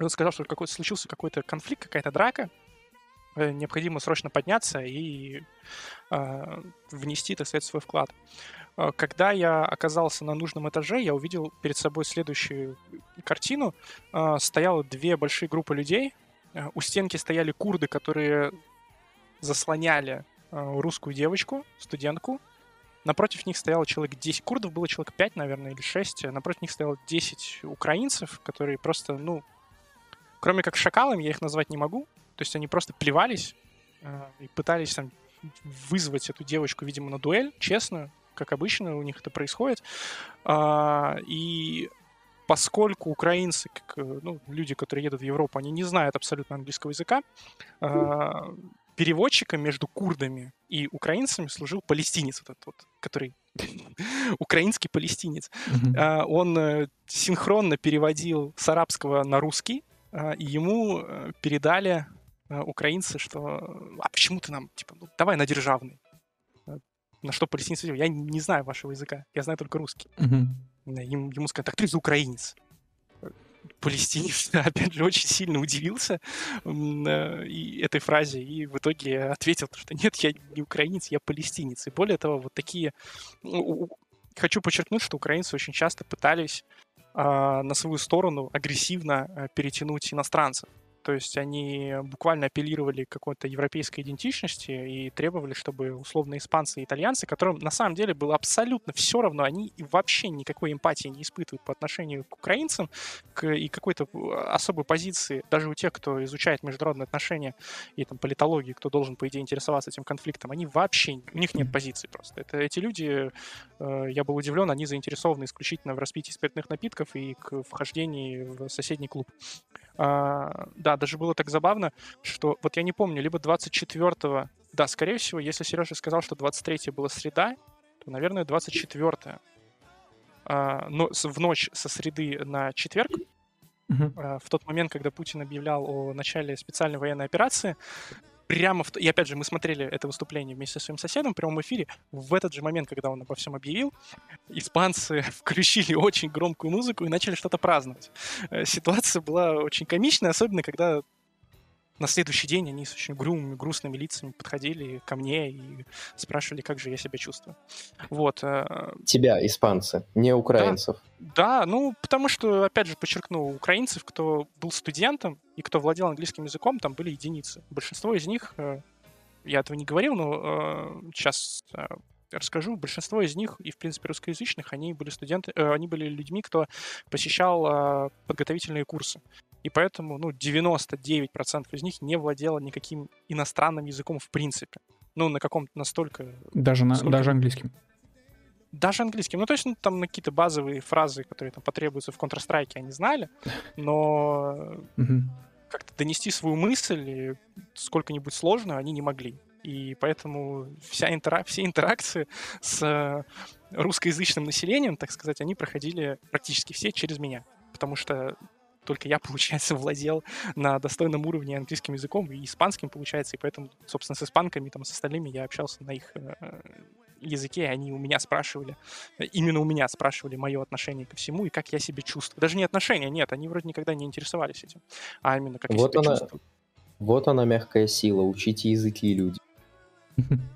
Он сказал, что какой случился какой-то конфликт, какая-то драка, э, необходимо срочно подняться и э, внести, так сказать, свой вклад. Э, когда я оказался на нужном этаже, я увидел перед собой следующую картину. Э, стояло две большие группы людей. Э, у стенки стояли курды, которые заслоняли русскую девочку, студентку. Напротив них стояло человек 10. Курдов было человек 5, наверное, или 6. Напротив них стояло 10 украинцев, которые просто, ну, кроме как шакалами, я их назвать не могу. То есть они просто плевались и пытались там вызвать эту девочку, видимо, на дуэль, честную как обычно у них это происходит. А, и поскольку украинцы, как, э, ну, люди, которые едут в Европу, они не знают абсолютно английского языка, а, переводчиком между курдами и украинцами служил палестинец вот этот вот, который украинский палестинец. Mm-hmm. Он э, синхронно переводил с арабского на русский, и ему э, передали украинцы, что а почему ты нам, типа, ну, давай на державный на что палестинцы я не знаю вашего языка, я знаю только русский. Ему, ему сказали, так ты же украинец. палестинец, опять же, очень сильно удивился э, и этой фразе, и в итоге ответил, что нет, я не украинец, я палестинец. И более того, вот такие... Хочу подчеркнуть, что украинцы очень часто пытались а, на свою сторону агрессивно э, перетянуть иностранцев. То есть они буквально апеллировали к какой-то европейской идентичности и требовали, чтобы условно испанцы и итальянцы, которым на самом деле было абсолютно все равно, они вообще никакой эмпатии не испытывают по отношению к украинцам к, и какой-то э, особой позиции, даже у тех, кто изучает международные отношения и там политологию, кто должен, по идее, интересоваться этим конфликтом, они вообще, у них нет позиции просто. Это, эти люди, э, я был удивлен, они заинтересованы исключительно в распитии спиртных напитков и к вхождении в соседний клуб. А, да, даже было так забавно, что вот я не помню, либо 24-го, да, скорее всего, если Сережа сказал, что 23 была среда, то, наверное, 24 а, но в ночь со среды на четверг, uh-huh. в тот момент, когда Путин объявлял о начале специальной военной операции, прямо в... И опять же, мы смотрели это выступление вместе со своим соседом в прямом эфире. В этот же момент, когда он обо всем объявил, испанцы включили очень громкую музыку и начали что-то праздновать. Э, ситуация была очень комичная, особенно когда на следующий день они с очень угрюмыми, грустными лицами подходили ко мне и спрашивали, как же я себя чувствую. Вот. Э, Тебя, испанцы, не украинцев. Да, да, ну, потому что, опять же, подчеркну, украинцев, кто был студентом и кто владел английским языком, там были единицы. Большинство из них, э, я этого не говорил, но сейчас э, расскажу. Большинство из них, и в принципе русскоязычных, они были студенты, они были людьми, кто посещал подготовительные курсы. И поэтому, ну, 99% из них не владело никаким иностранным языком в принципе. Ну, на каком-то настолько... Даже, на, даже английским? Даже английским. Ну, то есть, ну, там на какие-то базовые фразы, которые там потребуются в Counter-Strike, они знали, но как-то донести свою мысль сколько-нибудь сложно они не могли. И поэтому вся интера... все интеракции с русскоязычным населением, так сказать, они проходили практически все через меня. Потому что только я, получается, владел на достойном уровне английским языком и испанским, получается, и поэтому, собственно, с испанками, там, с остальными я общался на их э, языке, и они у меня спрашивали, именно у меня спрашивали мое отношение ко всему и как я себя чувствую. Даже не отношения, нет, они вроде никогда не интересовались этим, а именно как вот я себя она, чувствую. Вот она мягкая сила, учите языки люди.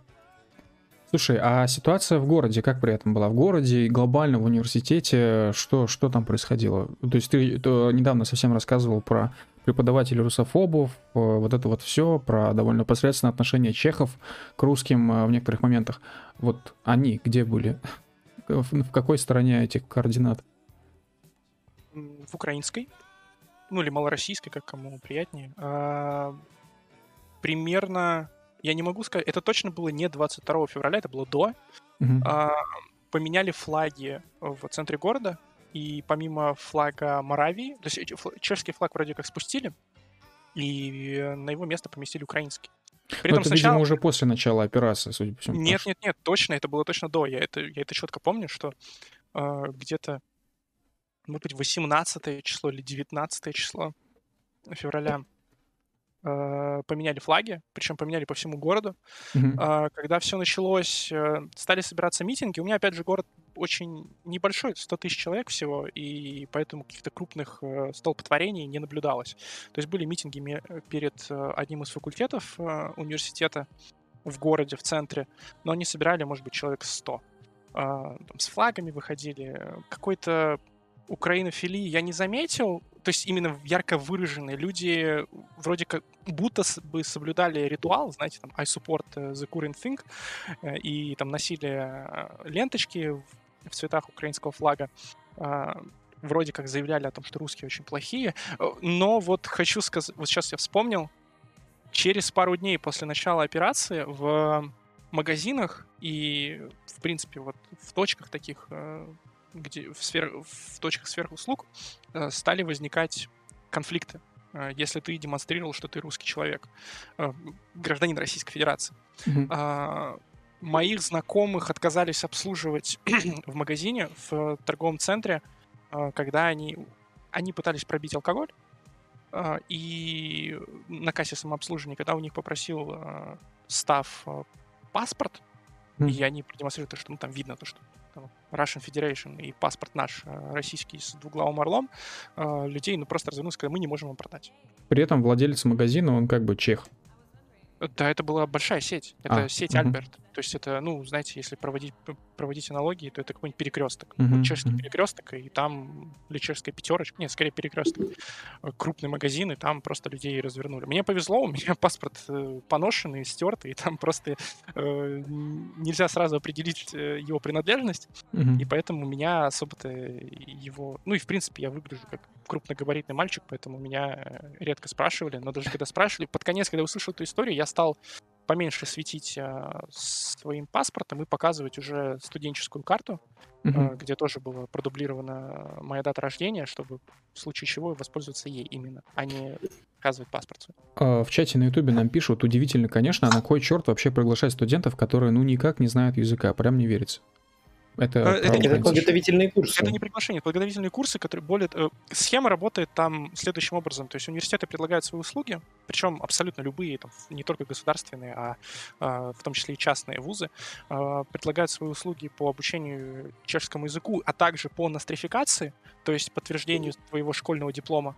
Слушай, а ситуация в городе как при этом была? В городе глобально в университете что, что там происходило? То есть ты то недавно совсем рассказывал про преподавателей русофобов, э, вот это вот все, про довольно посредственное отношение чехов к русским э, в некоторых моментах. Вот они где были? В какой стороне этих координат? В украинской. Ну или малороссийской, как кому приятнее. А, примерно я не могу сказать, это точно было не 22 февраля, это было до. Mm-hmm. А, поменяли флаги в центре города, и помимо флага Моравии, то есть чешский флаг вроде как спустили, и на его место поместили украинский. При этом это, сначала... видимо, уже после начала операции, судя по всему. Нет, нет, нет, точно, это было точно до. Я это, я это четко помню, что э, где-то, может быть, 18 число или 19 число февраля поменяли флаги, причем поменяли по всему городу. Mm-hmm. Когда все началось, э, стали собираться митинги. У меня, опять же, город очень небольшой, 100 тысяч человек всего, и поэтому каких-то крупных столпотворений не наблюдалось. То есть были митинги перед одним из факультетов университета в городе, в центре, но они собирали, может быть, человек 100. Там, с флагами выходили. Какой-то украинофилии я не заметил, то есть именно ярко выраженные. Люди вроде как будто бы соблюдали ритуал, знаете, там I support э, the current thing, э, и там носили э, ленточки в цветах украинского флага вроде как заявляли о том, что русские очень плохие, но вот хочу сказать, вот сейчас я вспомнил, через пару дней после начала операции в магазинах и, в принципе, вот в точках таких где в, сфер, в точках сверхуслуг э, стали возникать конфликты, э, если ты демонстрировал, что ты русский человек, э, гражданин Российской Федерации. Mm-hmm. Моих знакомых отказались обслуживать в магазине, в торговом центре, когда они, они пытались пробить алкоголь, и на кассе самообслуживания, когда у них попросил став паспорт, mm. и они продемонстрировали, что ну, там видно то, что Russian Federation и паспорт наш российский с двуглавым орлом, людей ну, просто развернулись, когда мы не можем вам продать. При этом владелец магазина, он как бы чех. Да, это была большая сеть. Это а, сеть угу. Альберт. То есть это, ну, знаете, если проводить, проводить аналогии, то это какой-нибудь перекресток. Угу, вот чешский угу. перекресток, и там, или чешская пятерочка, нет, скорее перекресток. Э, крупный магазин, и там просто людей развернули. Мне повезло, у меня паспорт э, поношенный, стертый, и там просто э, нельзя сразу определить э, его принадлежность, угу. и поэтому у меня особо-то его... Ну и, в принципе, я выгляжу как крупногабаритный мальчик, поэтому меня редко спрашивали, но даже когда спрашивали, под конец, когда услышал эту историю, я стал поменьше светить э, своим паспортом и показывать уже студенческую карту, mm-hmm. э, где тоже была продублирована моя дата рождения, чтобы в случае чего воспользоваться ей именно, а не показывать паспорт. А, в чате на ютубе нам пишут, удивительно, конечно, а на кой черт вообще приглашать студентов, которые ну никак не знают языка, прям не верится. Это, э, это, это подготовительные курсы. Это не приглашение, это подготовительные курсы, которые более... Э, схема работает там следующим образом. То есть университеты предлагают свои услуги, причем абсолютно любые, там, не только государственные, а, а в том числе и частные вузы, а, предлагают свои услуги по обучению чешскому языку, а также по нострификации, то есть подтверждению твоего школьного диплома.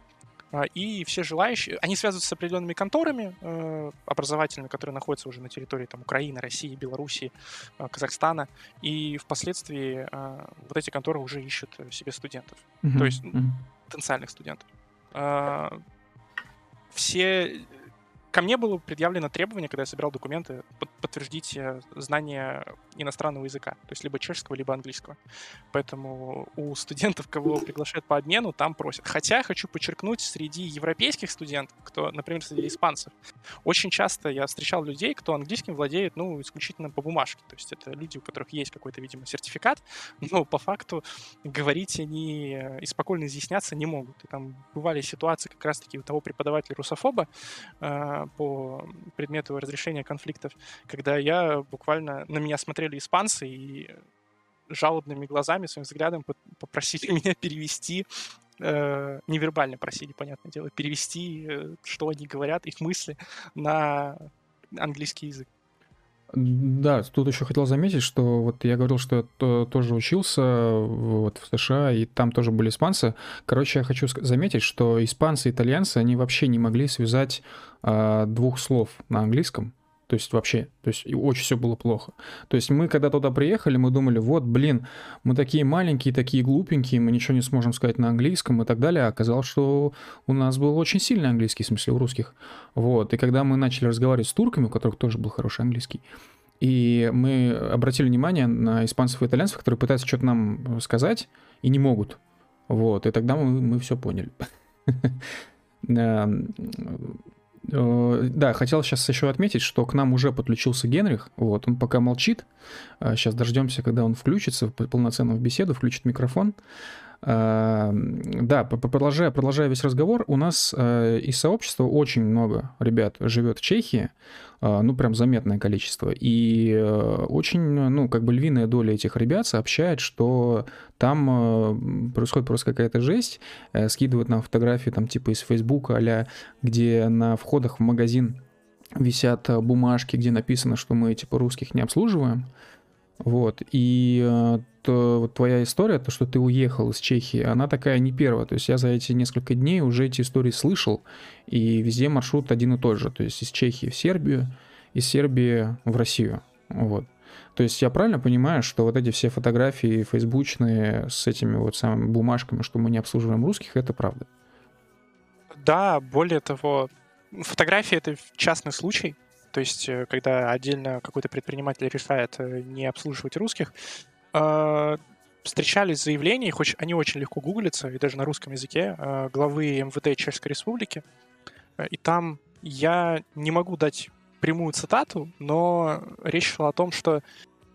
А, и все желающие, они связываются с определенными конторами э, образовательными, которые находятся уже на территории там, Украины, России, Белоруссии, э, Казахстана, и впоследствии э, вот эти конторы уже ищут себе студентов, mm-hmm. то есть mm-hmm. потенциальных студентов. Э, все Ко мне было предъявлено требование, когда я собирал документы, подтвердить э, знание иностранного языка, то есть либо чешского, либо английского. Поэтому у студентов, кого приглашают по обмену, там просят. Хотя хочу подчеркнуть, среди европейских студентов, кто, например, среди испанцев, очень часто я встречал людей, кто английским владеет, ну, исключительно по бумажке. То есть это люди, у которых есть какой-то, видимо, сертификат, но по факту говорить они э, и спокойно изъясняться не могут. И там бывали ситуации как раз-таки у того преподавателя русофоба, э, по предмету разрешения конфликтов, когда я буквально на меня смотрели испанцы и жалобными глазами, своим взглядом попросили меня перевести э, невербально просили, понятное дело, перевести, э, что они говорят, их мысли на английский язык. Да, тут еще хотел заметить, что вот я говорил, что я тоже учился вот в США, и там тоже были испанцы. Короче, я хочу заметить, что испанцы и итальянцы, они вообще не могли связать а, двух слов на английском. То есть вообще, то есть очень все было плохо. То есть мы, когда туда приехали, мы думали, вот, блин, мы такие маленькие, такие глупенькие, мы ничего не сможем сказать на английском и так далее. А оказалось, что у нас был очень сильный английский, в смысле у русских. Вот. И когда мы начали разговаривать с турками, у которых тоже был хороший английский, и мы обратили внимание на испанцев и итальянцев, которые пытаются что-то нам сказать и не могут. Вот. И тогда мы, мы все поняли. Э, да, хотел сейчас еще отметить, что к нам уже подключился Генрих. Вот, он пока молчит. Сейчас э, дождемся, когда он включится полноценно в беседу, включит микрофон. Да, продолжая, продолжая весь разговор, у нас э, из сообщества очень много ребят живет в Чехии, э, ну, прям заметное количество. И э, очень, ну, как бы львиная доля этих ребят сообщает, что там происходит просто какая-то жесть, скидывают нам фотографии там типа из Фейсбука, а где на входах в магазин висят бумажки, где написано, что мы типа русских не обслуживаем. Вот. И э, то, твоя история, то, что ты уехал из Чехии, она такая не первая. То есть я за эти несколько дней уже эти истории слышал, и везде маршрут один и тот же. То есть из Чехии в Сербию, из Сербии в Россию. Вот. То есть я правильно понимаю, что вот эти все фотографии фейсбучные с этими вот самыми бумажками, что мы не обслуживаем русских, это правда? Да, более того, фотографии — это частный случай. То есть, э, когда отдельно какой-то предприниматель решает э, не обслуживать русских, а, встречались заявления, хоть они очень легко гуглятся, и даже на русском языке, главы МВД Чешской Республики. Э, и там я не могу дать прямую цитату, но речь шла о том, что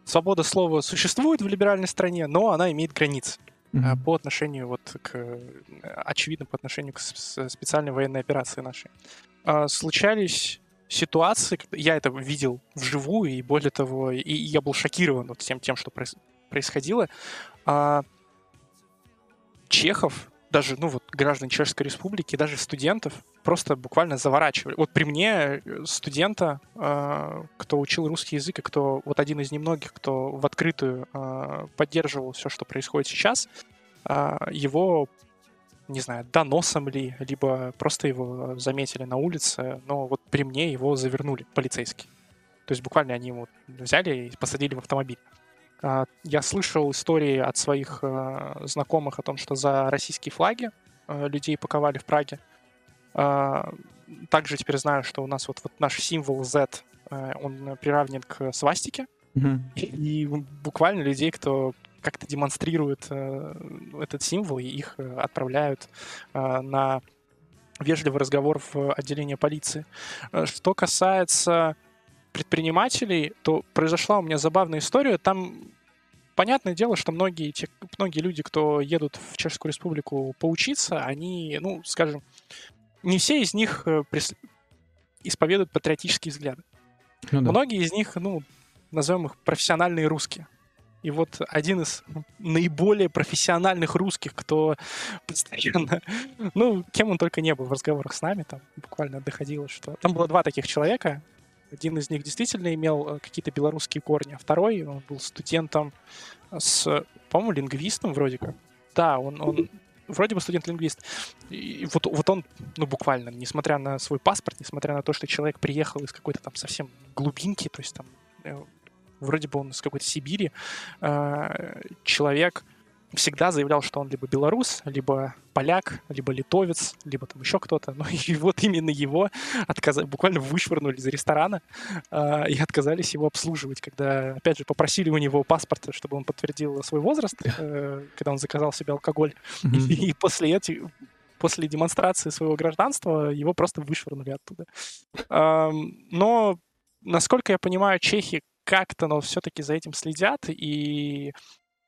свобода слова существует в либеральной стране, но она имеет границы mm-hmm. по отношению вот к очевидно по отношению к специальной военной операции нашей. Случались ситуации, я это видел вживую, и более того, и я был шокирован вот всем тем, что происходило. А, чехов, даже, ну вот, граждан Чешской Республики, даже студентов просто буквально заворачивали. Вот при мне э, студента, э, кто учил русский язык, и кто вот один из немногих, кто в открытую э, поддерживал все, что происходит сейчас, э, его, не знаю, доносом ли, либо просто его заметили на улице, но вот при мне его завернули полицейские. То есть буквально они его взяли и посадили в автомобиль. А, я слышал истории от своих а, знакомых о том, что за российские флаги а, людей паковали в Праге. Также теперь знаю, что у нас вот, вот наш символ Z, он приравнен к свастике. Mm-hmm. И буквально людей, кто как-то демонстрирует этот символ, и их отправляют на вежливый разговор в отделение полиции. Что касается предпринимателей, то произошла у меня забавная история. Там понятное дело, что многие, те, многие люди, кто едут в Чешскую Республику поучиться, они, ну, скажем, не все из них э, прис... исповедуют патриотические взгляды. Ну, да. Многие из них, ну, назовем их профессиональные русские. И вот один из наиболее профессиональных русских, кто постоянно, ну, кем он только не был в разговорах с нами, там буквально доходило, что... Там было два таких человека, один из них действительно имел э, какие-то белорусские корни, а второй он был студентом с, по-моему, лингвистом вроде как. Да, он, он вроде бы студент-лингвист. И вот, вот он, ну, буквально, несмотря на свой паспорт, несмотря на то, что человек приехал из какой-то там совсем глубинки, то есть там э, вроде бы он из какой-то Сибири, э, человек всегда заявлял, что он либо белорус, либо поляк, либо литовец, либо там еще кто-то. Ну и вот именно его отказ... буквально вышвырнули из ресторана э, и отказались его обслуживать, когда, опять же, попросили у него паспорт, чтобы он подтвердил свой возраст, э, когда он заказал себе алкоголь. Mm-hmm. И, и после этих после демонстрации своего гражданства его просто вышвырнули оттуда. Но, насколько я понимаю, чехи как-то, но все-таки за этим следят, и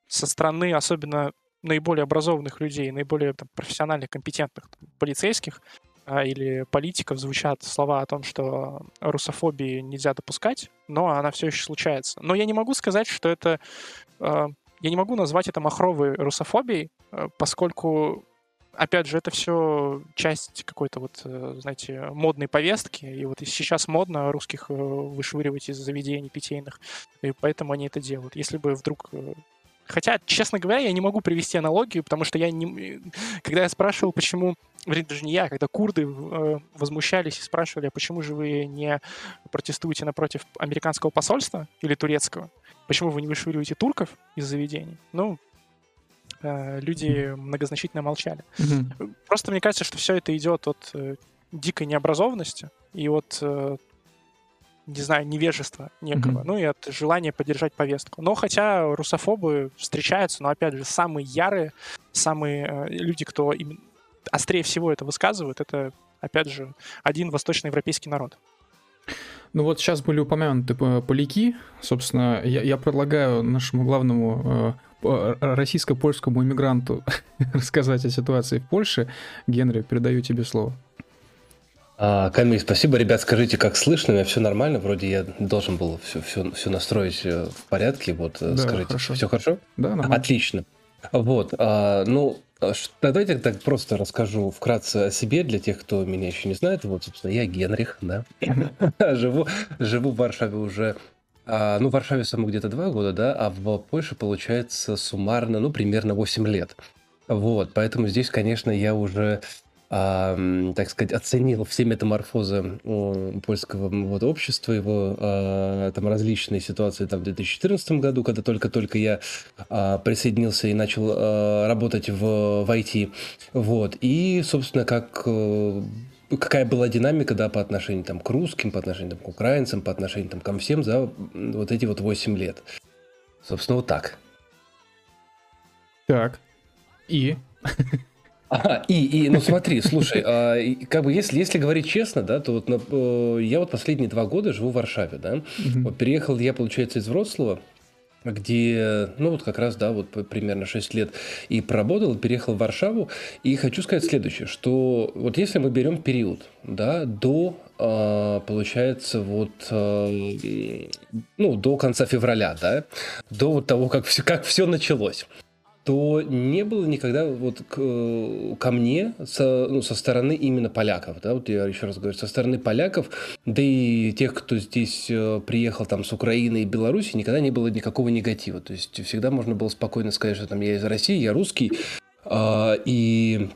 со стороны особенно наиболее образованных людей, наиболее там, профессиональных, компетентных там, полицейских а, или политиков звучат слова о том, что русофобии нельзя допускать, но она все еще случается. Но я не могу сказать, что это... Э, я не могу назвать это махровой русофобией, э, поскольку опять же, это все часть какой-то вот, э, знаете, модной повестки. И вот сейчас модно русских э, вышвыривать из заведений питейных. И поэтому они это делают. Если бы вдруг э, Хотя, честно говоря, я не могу привести аналогию, потому что я не... Когда я спрашивал, почему... Вернее, даже не я, когда курды возмущались и спрашивали, а почему же вы не протестуете напротив американского посольства или турецкого? Почему вы не вышвыриваете турков из заведений? Ну, люди многозначительно молчали. Mm-hmm. Просто мне кажется, что все это идет от э, дикой необразованности и от э, не знаю, невежества некого, mm-hmm. ну и от желания поддержать повестку. Но хотя русофобы встречаются, но опять же, самые ярые, самые э, люди, кто им острее всего это высказывают, это, опять же, один восточноевропейский народ. Ну вот сейчас были упомянуты э, поляки. Собственно, я, я предлагаю нашему главному э, российско-польскому иммигранту рассказать о ситуации в Польше. Генри, передаю тебе слово. А, Камиль, спасибо. Ребят, скажите, как слышно? У меня все нормально. Вроде я должен был все, все, все настроить э, в порядке. Вот, э, да, скажите, хорошо. все хорошо? Да, нормально. Отлично. Вот, а, ну, а давайте так просто расскажу вкратце о себе для тех, кто меня еще не знает. Вот, собственно, я Генрих, да. живу, живу в Варшаве уже а, ну, в Варшаве саму где-то два года, да, а в Польше, получается, суммарно, ну, примерно 8 лет. Вот, поэтому здесь, конечно, я уже а, так сказать, оценил все метаморфозы польского вот, общества, его а, там различные ситуации там, в 2014 году, когда только-только я а, присоединился и начал а, работать в, в IT. Вот. И, собственно, как э, какая была динамика, да, по отношению там, к русским, по отношению там, к украинцам, по отношению там, ко всем за вот эти вот 8 лет. Собственно, вот так. Так. И? Ага, и, и, ну смотри, слушай, а, как бы если, если говорить честно, да, то вот на, э, я вот последние два года живу в Варшаве, да. Угу. Вот переехал я, получается, из Вроцлава, где, ну вот как раз, да, вот примерно 6 лет и проработал, переехал в Варшаву. И хочу сказать следующее, что вот если мы берем период, да, до, э, получается, вот, э, ну, до конца февраля, да, до того, как все, как все началось то не было никогда вот к, ко мне со, ну, со стороны именно поляков, да, вот я еще раз говорю, со стороны поляков, да и тех, кто здесь э, приехал там с Украины и Беларуси, никогда не было никакого негатива, то есть всегда можно было спокойно сказать, что там я из России, я русский, э, и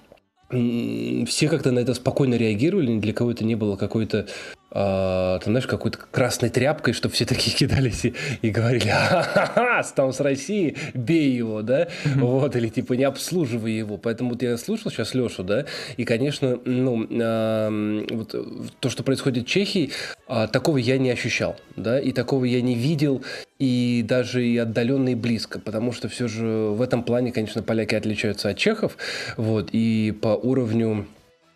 все как-то на это спокойно реагировали, ни для кого это не было какой-то а, ты знаешь, какой-то красной тряпкой, чтобы все такие кидались и, и говорили, ха-ха-ха, там с России, бей его, да, вот, или типа не обслуживай его. Поэтому вот я слушал сейчас Лешу, да, и, конечно, ну, э, вот то, что происходит в Чехии, э, такого я не ощущал, да, и такого я не видел, и даже и отдаленно и близко, потому что все же в этом плане, конечно, поляки отличаются от чехов, вот, и по уровню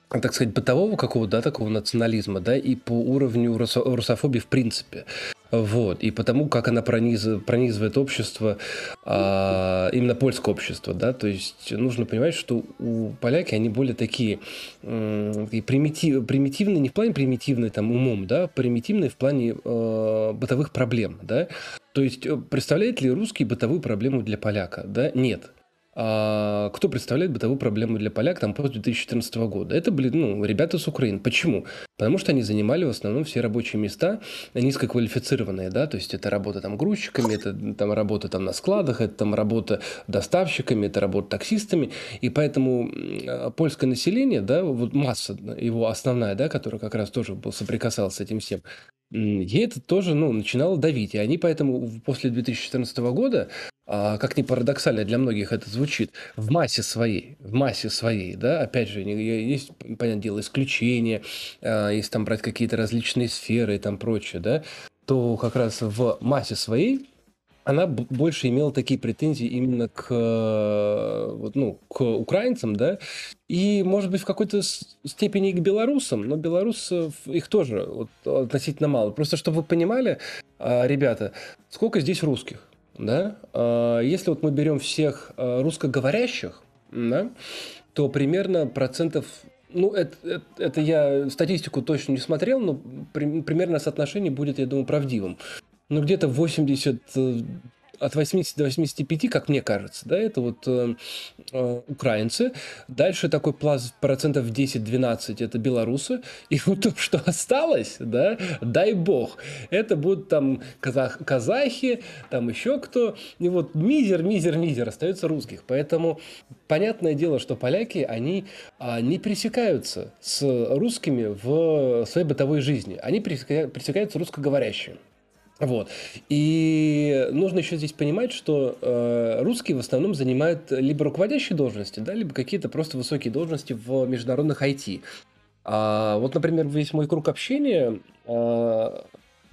так сказать, бытового какого-то, да, такого национализма, да, и по уровню русо- русофобии в принципе. Вот, и потому, как она пронизывает, общество, а, именно польское общество, да, то есть нужно понимать, что у поляки, они более такие, м- примитив, примитивные, не в плане примитивные там умом, да, примитивные в плане э, бытовых проблем, да, то есть э, представляет ли русский бытовую проблему для поляка, да, нет, а, кто представляет бытовую проблему для поляк там после 2014 года? Это были ну, ребята с Украины. Почему? Потому что они занимали в основном все рабочие места низкоквалифицированные, да, то есть это работа там грузчиками, это там работа там на складах, это там работа доставщиками, это работа таксистами, и поэтому польское население, да, вот масса его основная, да, которая как раз тоже был соприкасалась с этим всем, ей это тоже, ну, начинало давить. И они поэтому после 2014 года а, как ни парадоксально для многих это звучит, в массе своей, в массе своей, да, опять же, есть, понятное дело, исключения, а, если там брать какие-то различные сферы и там прочее, да, то как раз в массе своей она больше имела такие претензии именно к, вот, ну, к украинцам, да, и, может быть, в какой-то степени и к белорусам, но белорусов их тоже вот, относительно мало. Просто чтобы вы понимали, а, ребята, сколько здесь русских? да, а, если вот мы берем всех русскоговорящих, да, то примерно процентов ну, это, это, это я статистику точно не смотрел, но при, примерно соотношение будет, я думаю, правдивым. Ну, где-то 80 от 80 до 85, как мне кажется, да, это вот э, э, украинцы. Дальше такой пласт процентов 10-12 это белорусы. И вот то, что осталось, да, дай бог, это будут там казах, казахи, там еще кто. И вот мизер, мизер, мизер остается русских. Поэтому понятное дело, что поляки, они а, не пересекаются с русскими в своей бытовой жизни. Они пересекаются русскоговорящими. Вот. И нужно еще здесь понимать, что э, русские в основном занимают либо руководящие должности, да, либо какие-то просто высокие должности в международных IT. А, вот, например, весь мой круг общения, э,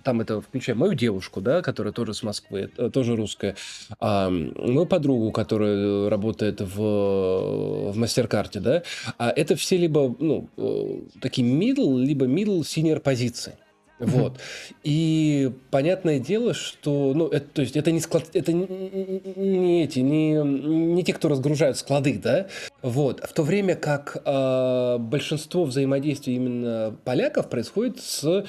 там это включая мою девушку, да, которая тоже с Москвы, э, тоже русская, а, мою подругу, которая работает в, в мастер-карте, да, а это все либо, ну, э, такие middle, либо middle senior позиции. Вот. И понятное дело, что, ну, это, то есть это не склад, это не, эти, не, не те, кто разгружают склады, да, вот. В то время как э, большинство взаимодействия именно поляков происходит с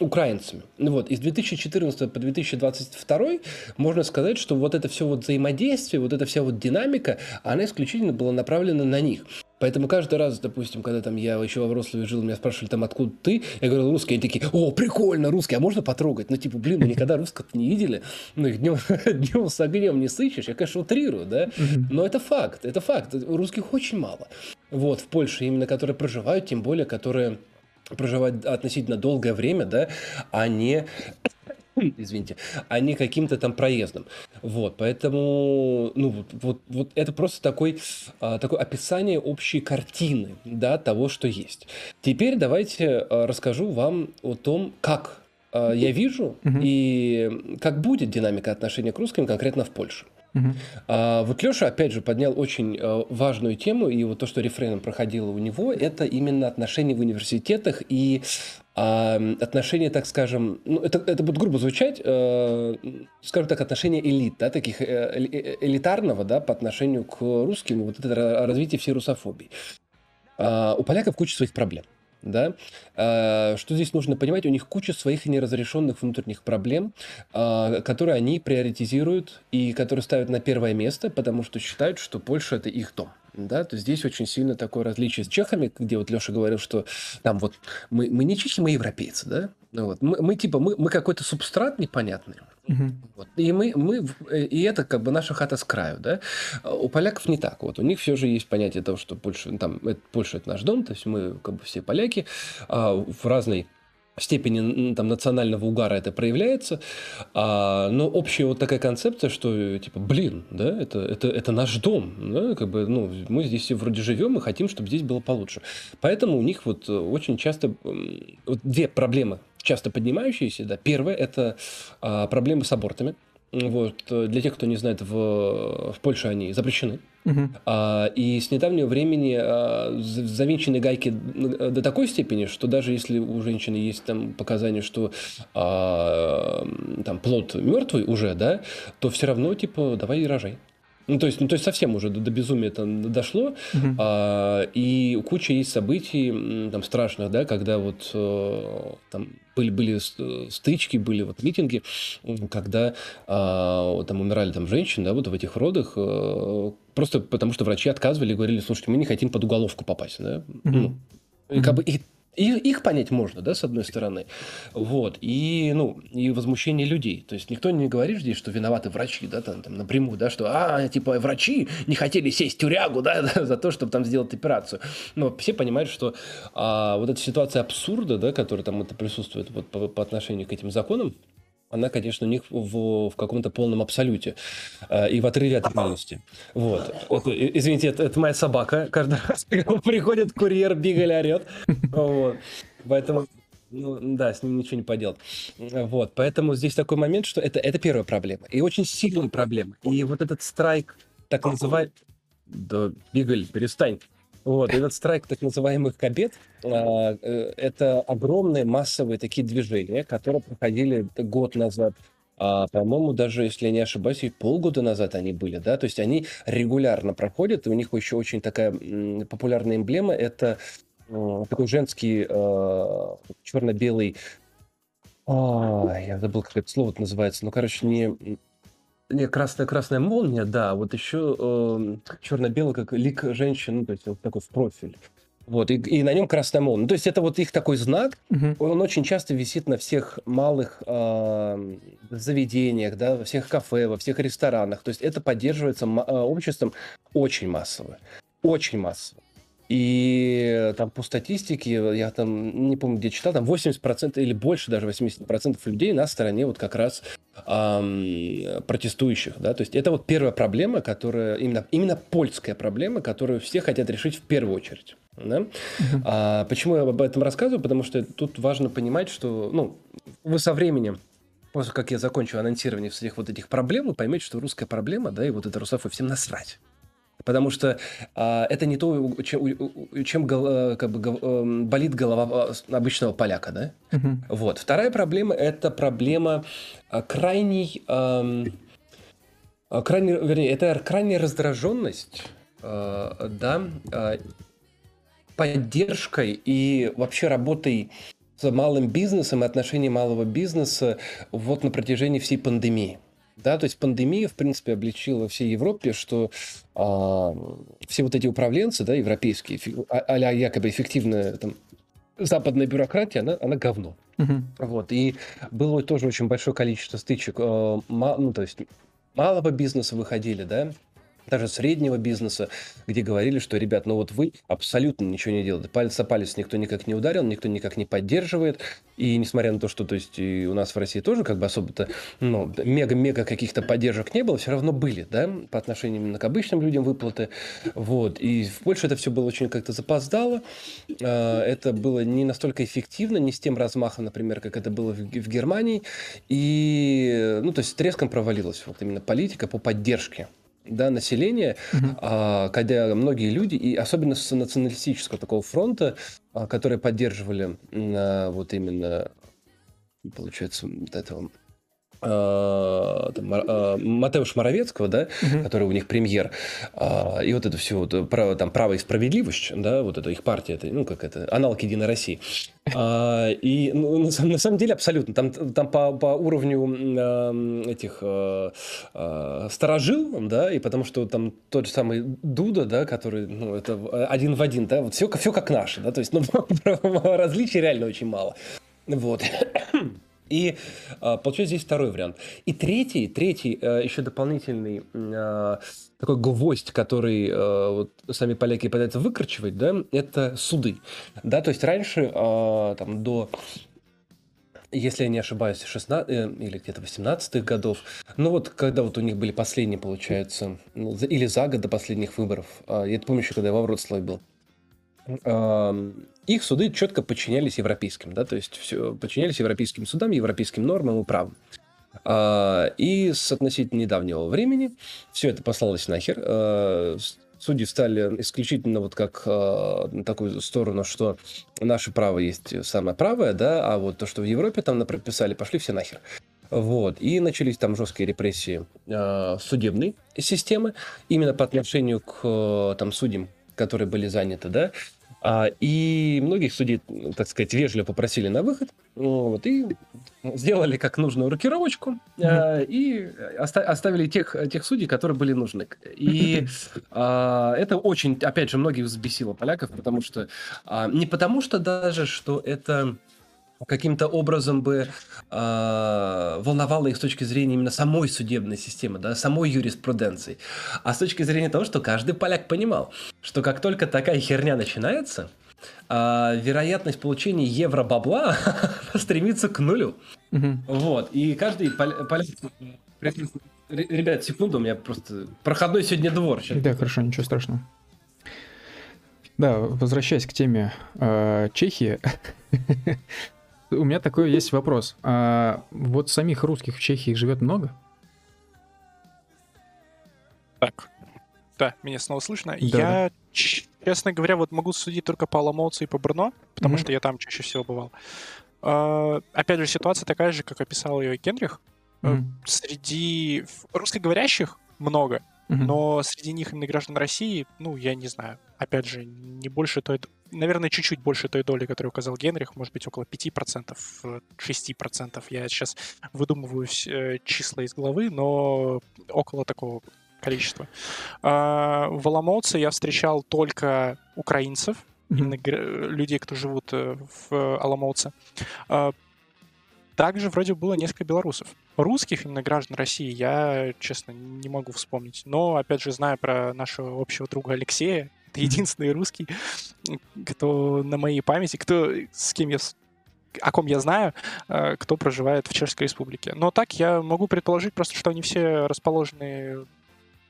украинцами. Ну вот, из 2014 по 2022 можно сказать, что вот это все вот взаимодействие, вот эта вся вот динамика, она исключительно была направлена на них. Поэтому каждый раз, допустим, когда там я еще во Вроцлаве жил, меня спрашивали там, откуда ты, я говорил русский, они такие, о, прикольно, русский, а можно потрогать? Ну, типа, блин, мы никогда русского не видели, ну, их днем, днем с огнем не сыщешь, я, конечно, утрирую, да, но это факт, это факт, русских очень мало, вот, в Польше именно, которые проживают, тем более, которые проживают относительно долгое время, да, а не извините, а не каким-то там проездом. Вот, поэтому, ну, вот, вот, вот это просто такой, а, такое описание общей картины, да, того, что есть. Теперь давайте а, расскажу вам о том, как а, я вижу и как будет динамика отношения к русским конкретно в Польше. Uh-huh. А, вот Леша, опять же, поднял очень а, важную тему, и вот то, что рефреном проходило у него, это именно отношения в университетах и а, отношения, так скажем, ну, это, это будет грубо звучать, э, скажем так, отношения элит, да, таких э, э, элитарного, да, по отношению к русским, вот это развитие всей русофобии. А, у поляков куча своих проблем. да, а, что здесь нужно понимать, у них куча своих неразрешенных внутренних проблем, а, которые они приоритизируют и которые ставят на первое место, потому что считают, что Польша это их дом. Да, то здесь очень сильно такое различие с чехами, где вот Леша говорил, что там вот мы, мы не чехи, мы европейцы, да? Ну вот. Мы, мы типа, мы, мы какой-то субстрат непонятный. Угу. Вот. И мы, мы, и это как бы наша хата с краю, да? У поляков не так. Вот у них все же есть понятие того, что Польша, там, это, Польша это наш дом, то есть мы как бы все поляки а, в разной степени там, национального угара это проявляется, а, но общая вот такая концепция, что типа, блин, да, это, это, это наш дом, да, как бы, ну, мы здесь все вроде живем и хотим, чтобы здесь было получше. Поэтому у них вот очень часто вот две проблемы часто поднимающиеся, да, первое это а, проблемы с абортами, вот. Для тех, кто не знает, в, в Польше они запрещены. Угу. А, и с недавнего времени а, завинчены гайки до такой степени, что даже если у женщины есть там показания, что а, там плод мертвый уже, да, то все равно типа давай и рожай. Ну, то есть, ну, то есть совсем уже до, до безумия это дошло. Угу. А, и куча есть событий там страшных, да, когда вот э, там были, были стычки, были вот митинги, когда а, там умирали там женщины, да, вот в этих родах, а, просто потому что врачи отказывали и говорили, слушайте, мы не хотим под уголовку попасть, да. Угу. Ну, и как бы и их, их понять можно, да, с одной стороны. Вот. И, ну, и возмущение людей. То есть никто не говорит здесь, что виноваты врачи, да, там, там напрямую, да, что, а, типа, врачи не хотели сесть в тюрягу, да, за то, чтобы там сделать операцию. Но все понимают, что а, вот эта ситуация абсурда, да, которая там это присутствует вот по, по отношению к этим законам, она, конечно, у них в, в каком-то полном абсолюте э, и в отрыве от реальности. Вот. Это, извините, это, это моя собака. Каждый раз, когда приходит курьер, Бигаль орет. Вот. Поэтому ну, да, с ним ничего не поделать. Вот, поэтому здесь такой момент, что это, это первая проблема. И очень сильная проблема. И вот этот страйк, так называемый... Да, Бигаль, перестань. Вот, этот страйк так называемых кабет а, э, это огромные массовые такие движения, которые проходили год назад. А, по-моему, даже, если я не ошибаюсь, и полгода назад они были, да, то есть они регулярно проходят, и у них еще очень такая популярная эмблема, это такой женский э, черно-белый а, я забыл, как это слово называется. Ну, короче, не не, красная красная молния, да, вот еще э, черно-белый, как лик женщины, ну, то есть вот такой в профиль. Вот, и, и на нем красная молния. Ну, то есть это вот их такой знак, угу. он очень часто висит на всех малых э, заведениях, да, во всех кафе, во всех ресторанах. То есть это поддерживается э, обществом очень массово. Очень массово. И там по статистике, я там не помню, где читал, там 80% или больше даже 80% людей на стороне вот как раз эм, протестующих. Да? То есть это вот первая проблема, которая, именно, именно польская проблема, которую все хотят решить в первую очередь. Да? А, почему я об этом рассказываю? Потому что тут важно понимать, что ну, вы со временем после как я закончу анонсирование всех вот этих проблем, вы поймете, что русская проблема, да, и вот это русофобия, всем насрать. Потому что а, это не то, чем, чем гол, как бы, эм, болит голова а, обычного поляка, да? Угу. Вот. Вторая проблема – это проблема крайней, а, крайней, вернее, это крайняя раздраженность, а, да, а, поддержкой и вообще работой с малым бизнесом и отношением малого бизнеса вот на протяжении всей пандемии. Да, то есть пандемия, в принципе, обличила всей Европе, что а, все вот эти управленцы, да, европейские, а, а якобы эффективная там, западная бюрократия, она, она говно. Угу. Вот, и было тоже очень большое количество стычек, э, ну, то есть малого бизнеса выходили, да, даже среднего бизнеса, где говорили, что, ребят, ну вот вы абсолютно ничего не делаете. Палец о палец никто никак не ударил, никто никак не поддерживает. И несмотря на то, что то есть, у нас в России тоже как бы особо-то ну, мега-мега каких-то поддержек не было, все равно были, да, по отношению именно к обычным людям выплаты. Вот. И в Польше это все было очень как-то запоздало. А, это было не настолько эффективно, не с тем размахом, например, как это было в Германии. И, ну, то есть треском провалилась вот именно политика по поддержке да, населения, угу. а, когда многие люди, и особенно с националистического такого фронта, а, которые поддерживали а, вот именно, получается, вот этого Матеуш Моровецкого, да, Мгм. который у них премьер, а, и вот это все, вот, право, там, право и справедливость, да, вот это их партия, это, ну, как это, аналог Единой России. А, и ну, на, самом, деле абсолютно, там, там по, по уровню м, э, этих э, э, старожил, да, и потому что там тот же самый Дуда, да, который, ну, это один в один, да, вот все, все как наши, да, то есть, ну, различий реально очень мало. Вот. И а, получается здесь второй вариант. И третий, третий э, еще дополнительный а, такой гвоздь, который э, вот сами поляки пытаются выкручивать, да, это суды. Да, то есть раньше, а, там, до если я не ошибаюсь, 16 э, или где-то 18-х годов, ну вот когда вот у них были последние, получается, ну, или за год до последних выборов, я помню еще, когда я во Вроцлаве был, их суды четко подчинялись европейским, да, то есть все подчинялись европейским судам, европейским нормам и правам. А, И с относительно недавнего времени все это послалось нахер. А, Судьи стали исключительно вот как а, на такую сторону, что наше право есть самое правое, да, а вот то, что в Европе там прописали, пошли все нахер. Вот. И начались там жесткие репрессии судебной системы именно по отношению к э, там, судьям, которые были заняты, да. А, и многих судей, так сказать, вежливо попросили на выход, вот, и сделали как нужную рокировочку, э, и оста- оставили тех, тех судей, которые были нужны. И а, это очень, опять же, многих взбесило поляков, потому что не потому что даже, что это каким-то образом бы а, волновало их с точки зрения именно самой судебной системы, да, самой юриспруденции, а с точки зрения того, что каждый поляк понимал, что как только такая херня начинается, а, вероятность получения евро-бабла стремится к нулю. Вот, и каждый поля- поляк... Ребят, секунду, у меня просто проходной сегодня двор. Да, хорошо, ничего страшного. Да, возвращаясь к теме э, Чехии, у меня такой есть вопрос. А вот самих русских в Чехии живет много? Так. Да, меня снова слышно. Да, я, ч- честно говоря, вот могу судить только по Ломовцу и по Брно, потому Мгм. что я там чаще всего бывал. А, опять же, ситуация такая же, как описал ее Генрих. Мгм. Среди русскоговорящих много, Мгм. но среди них именно граждан России, ну, я не знаю. Опять же, не больше той... Наверное, чуть-чуть больше той доли, которую указал Генрих, может быть, около 5%, э, 6%. Я сейчас выдумываю э, числа из головы, но около такого количества. А, В Оломouце я встречал только украинцев, именно людей, кто живут э, в Аламоуце. А, Также вроде было несколько белорусов. Русских, именно граждан России, я, честно, не могу вспомнить. Но, опять же, знаю про нашего общего друга Алексея, это единственный русский, кто на моей памяти, кто, с кем я о ком я знаю, э, кто проживает в Чешской Республике. Но так я могу предположить просто, что они все расположены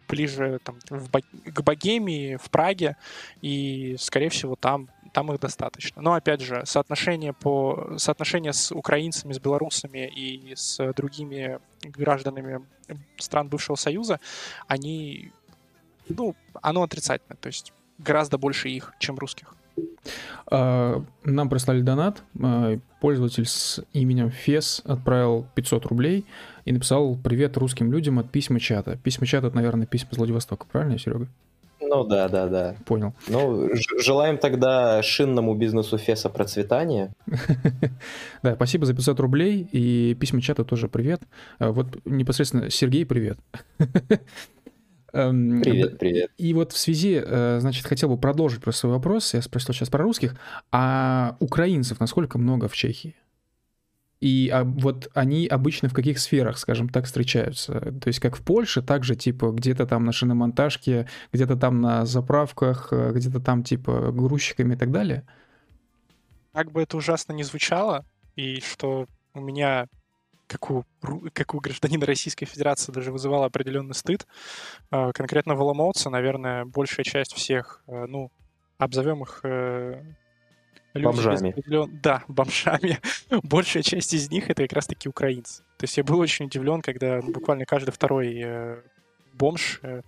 ближе там, в к Богемии, в Праге, и, скорее всего, там, там их достаточно. Но, опять же, соотношение, по, соотношение с украинцами, с белорусами и с другими гражданами стран бывшего Союза, они, ну, оно отрицательное, то есть гораздо больше их, чем русских. А, Нам прислали донат. а, Пользователь с именем Фес отправил 500 рублей и написал «Привет русским людям от письма чата». Письма чата — это, наверное, письма из Владивостока, правильно, Серега? Ну да, да, да. Понял. Ну, желаем тогда шинному бизнесу Феса процветания. Да, спасибо за 500 рублей, и письма чата тоже привет. А, Вот непосредственно Сергей, привет. Эм, Привет, привет. И вот в связи, э, значит, хотел бы продолжить про свой вопрос. Я спросил сейчас про русских. А украинцев насколько много в Чехии? И а, вот они обычно в каких сферах, скажем так, встречаются? То есть как в Польше, так же типа где-то там на шиномонтажке, где-то там на заправках, э, где-то там типа грузчиками и так далее? Как бы это ужасно не звучало, и что у меня, как у, как у гражданина Российской Федерации, даже вызывало определенный стыд, э, конкретно в Оломouце, наверное, большая часть всех, э, ну, обзовем их э, люди Бомжами. определен- Да, бомжами. Большая часть из них это как раз-таки украинцы. То есть я был очень удивлен, когда ну, буквально каждый второй э, бомж, э,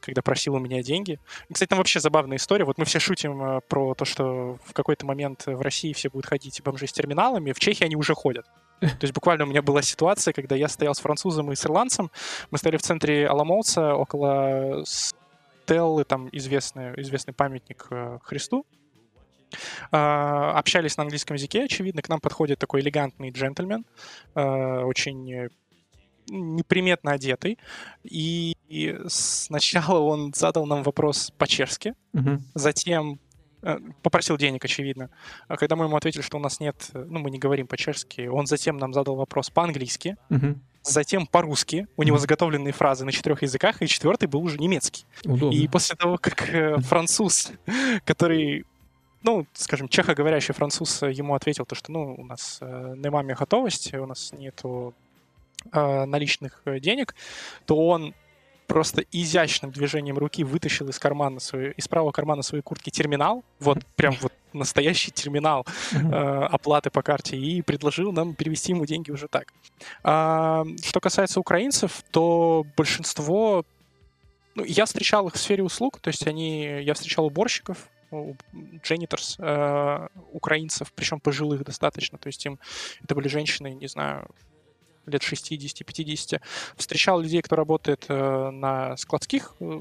когда просил у меня деньги. И, Кстати, там вообще забавная история. Вот мы все шутим э, про то, что в какой-то момент в России все будут ходить бомжи с терминалами. В Чехии они уже ходят. То есть буквально у меня была ситуация, когда я стоял с французом и с ирландцем. Мы стояли в центре Аламоуца, около Стеллы, там известный, известный памятник э, Христу. Uh, общались на английском языке, очевидно. К нам подходит такой элегантный джентльмен, uh, очень неприметно одетый. И, сначала он задал нам вопрос по-чешски, uh-huh. затем Э, попросил денег, очевидно. А когда мы ему ответили, что у нас нет, ну, мы не говорим по-чешски, он затем нам задал вопрос по-английски, угу. затем по-русски. У него заготовленные фразы на четырех языках, и четвертый был уже немецкий. Удобно. И после того, как э, француз, который ну, скажем, чехоговорящий француз ему ответил то, что, ну, у нас э, немами готовности, у нас нету э, наличных э, денег, то он просто изящным движением руки вытащил из кармана свою, из правого кармана своей куртки терминал, вот прям вот настоящий терминал э, оплаты по карте и предложил нам перевести ему деньги уже так. А, что касается украинцев, то большинство, ну, я встречал их в сфере услуг, то есть они, я встречал уборщиков, джениторс э, украинцев, причем пожилых достаточно, то есть им это были женщины, не знаю, лет 60-50, встречал людей, кто работает э, на складских э,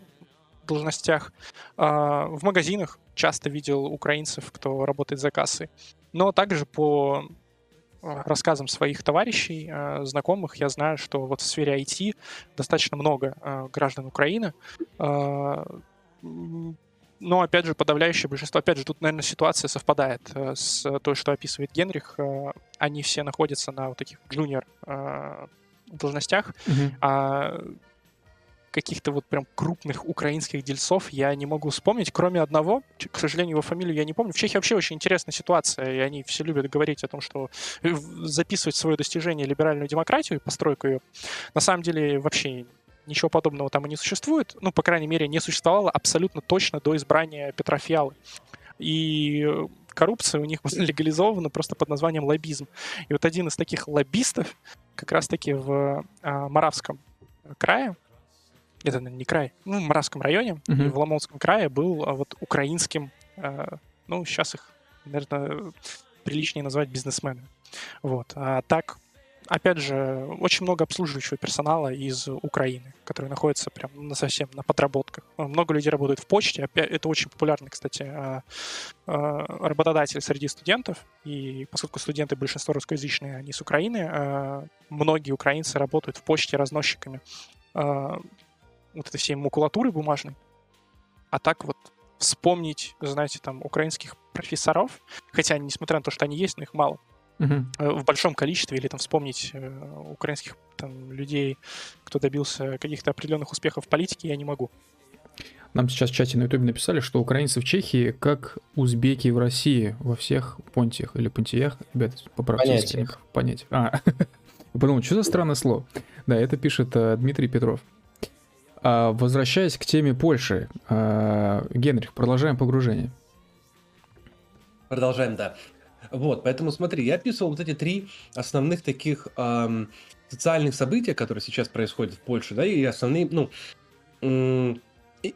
должностях, а, в магазинах часто видел украинцев, кто работает за кассой. Но также по э, рассказам своих товарищей, знакомых, я знаю, что вот в сфере IT достаточно много граждан Украины, но, опять же, подавляющее большинство, опять же, тут, наверное, ситуация совпадает э, с той, что описывает Генрих. Э, они все находятся на вот таких джуниор э, должностях, mm-hmm. а каких-то вот прям крупных украинских дельцов я не могу вспомнить, кроме одного, к сожалению, его фамилию я не помню. В Чехии вообще очень интересная ситуация, и они все любят говорить о том, что записывать свое достижение либеральную демократию и постройку ее, на самом деле вообще ничего подобного там и не существует. Ну, по крайней мере, не существовало абсолютно точно до избрания Петра Фиалы. И коррупция у них легализована просто под названием лоббизм. И вот один из таких лоббистов как раз-таки в а, Моравском крае, это не край, ну, в Моравском районе, mm-hmm. в Ломонском крае был а, вот украинским, а, ну, сейчас их, наверное, приличнее назвать бизнесменами. Вот. А так опять же, очень много обслуживающего персонала из Украины, который находится прям на совсем на подработках. Много людей работают в почте. Это очень популярный, кстати, а, а, работодатель среди студентов. И поскольку студенты большинство русскоязычные, они с Украины, а, многие украинцы работают в почте разносчиками вот этой всей макулатуры бумажной. А так вот вспомнить, знаете, там, украинских профессоров, хотя, несмотря на то, что они есть, но их мало. В большом количестве, или там вспомнить э, украинских там, людей, кто добился каких-то определенных успехов в политике, я не могу. Нам сейчас в чате на ютубе написали, что украинцы в Чехии как узбеки в России во всех понтиях или понтиях. Ребята, поправьте. Понятиях. Понятиях. А, подумал, что за странное слово? Да, это пишет uh, Дмитрий Петров. А, возвращаясь к теме Польши, а, Генрих, продолжаем погружение. Продолжаем, да. Вот, поэтому смотри, я описывал вот эти три основных таких эм, социальных события, которые сейчас происходят в Польше, да, и основные, ну, м-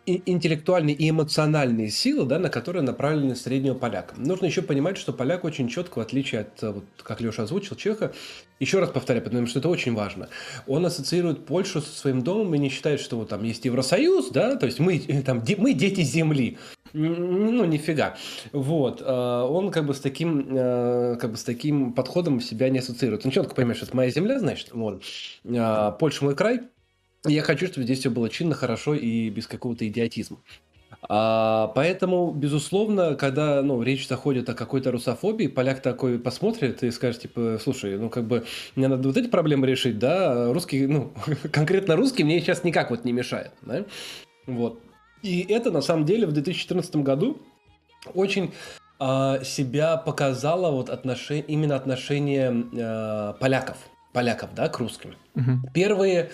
интеллектуальные и эмоциональные силы, да, на которые направлены среднего поляка. Нужно еще понимать, что поляк очень четко, в отличие от, вот, как Леша озвучил, чеха, еще раз повторяю, потому что это очень важно, он ассоциирует Польшу со своим домом и не считает, что вот там есть Евросоюз, да, то есть мы, там, мы дети земли, ну, нифига. Вот. А, он как бы с таким, а, как бы с таким подходом себя не ассоциирует. Он четко понимает, что это моя земля, значит, вот. А, Польша мой край. Я хочу, чтобы здесь все было чинно, хорошо и без какого-то идиотизма. А, поэтому, безусловно, когда ну, речь заходит о какой-то русофобии, поляк такой посмотрит и скажет, типа, слушай, ну как бы мне надо вот эти проблемы решить, да, русский, ну, конкретно русский мне сейчас никак вот не мешает, да, вот. И это на самом деле в 2014 году очень э, себя показало вот отношение, именно отношение э, поляков, поляков, да, к русским. Угу. Первые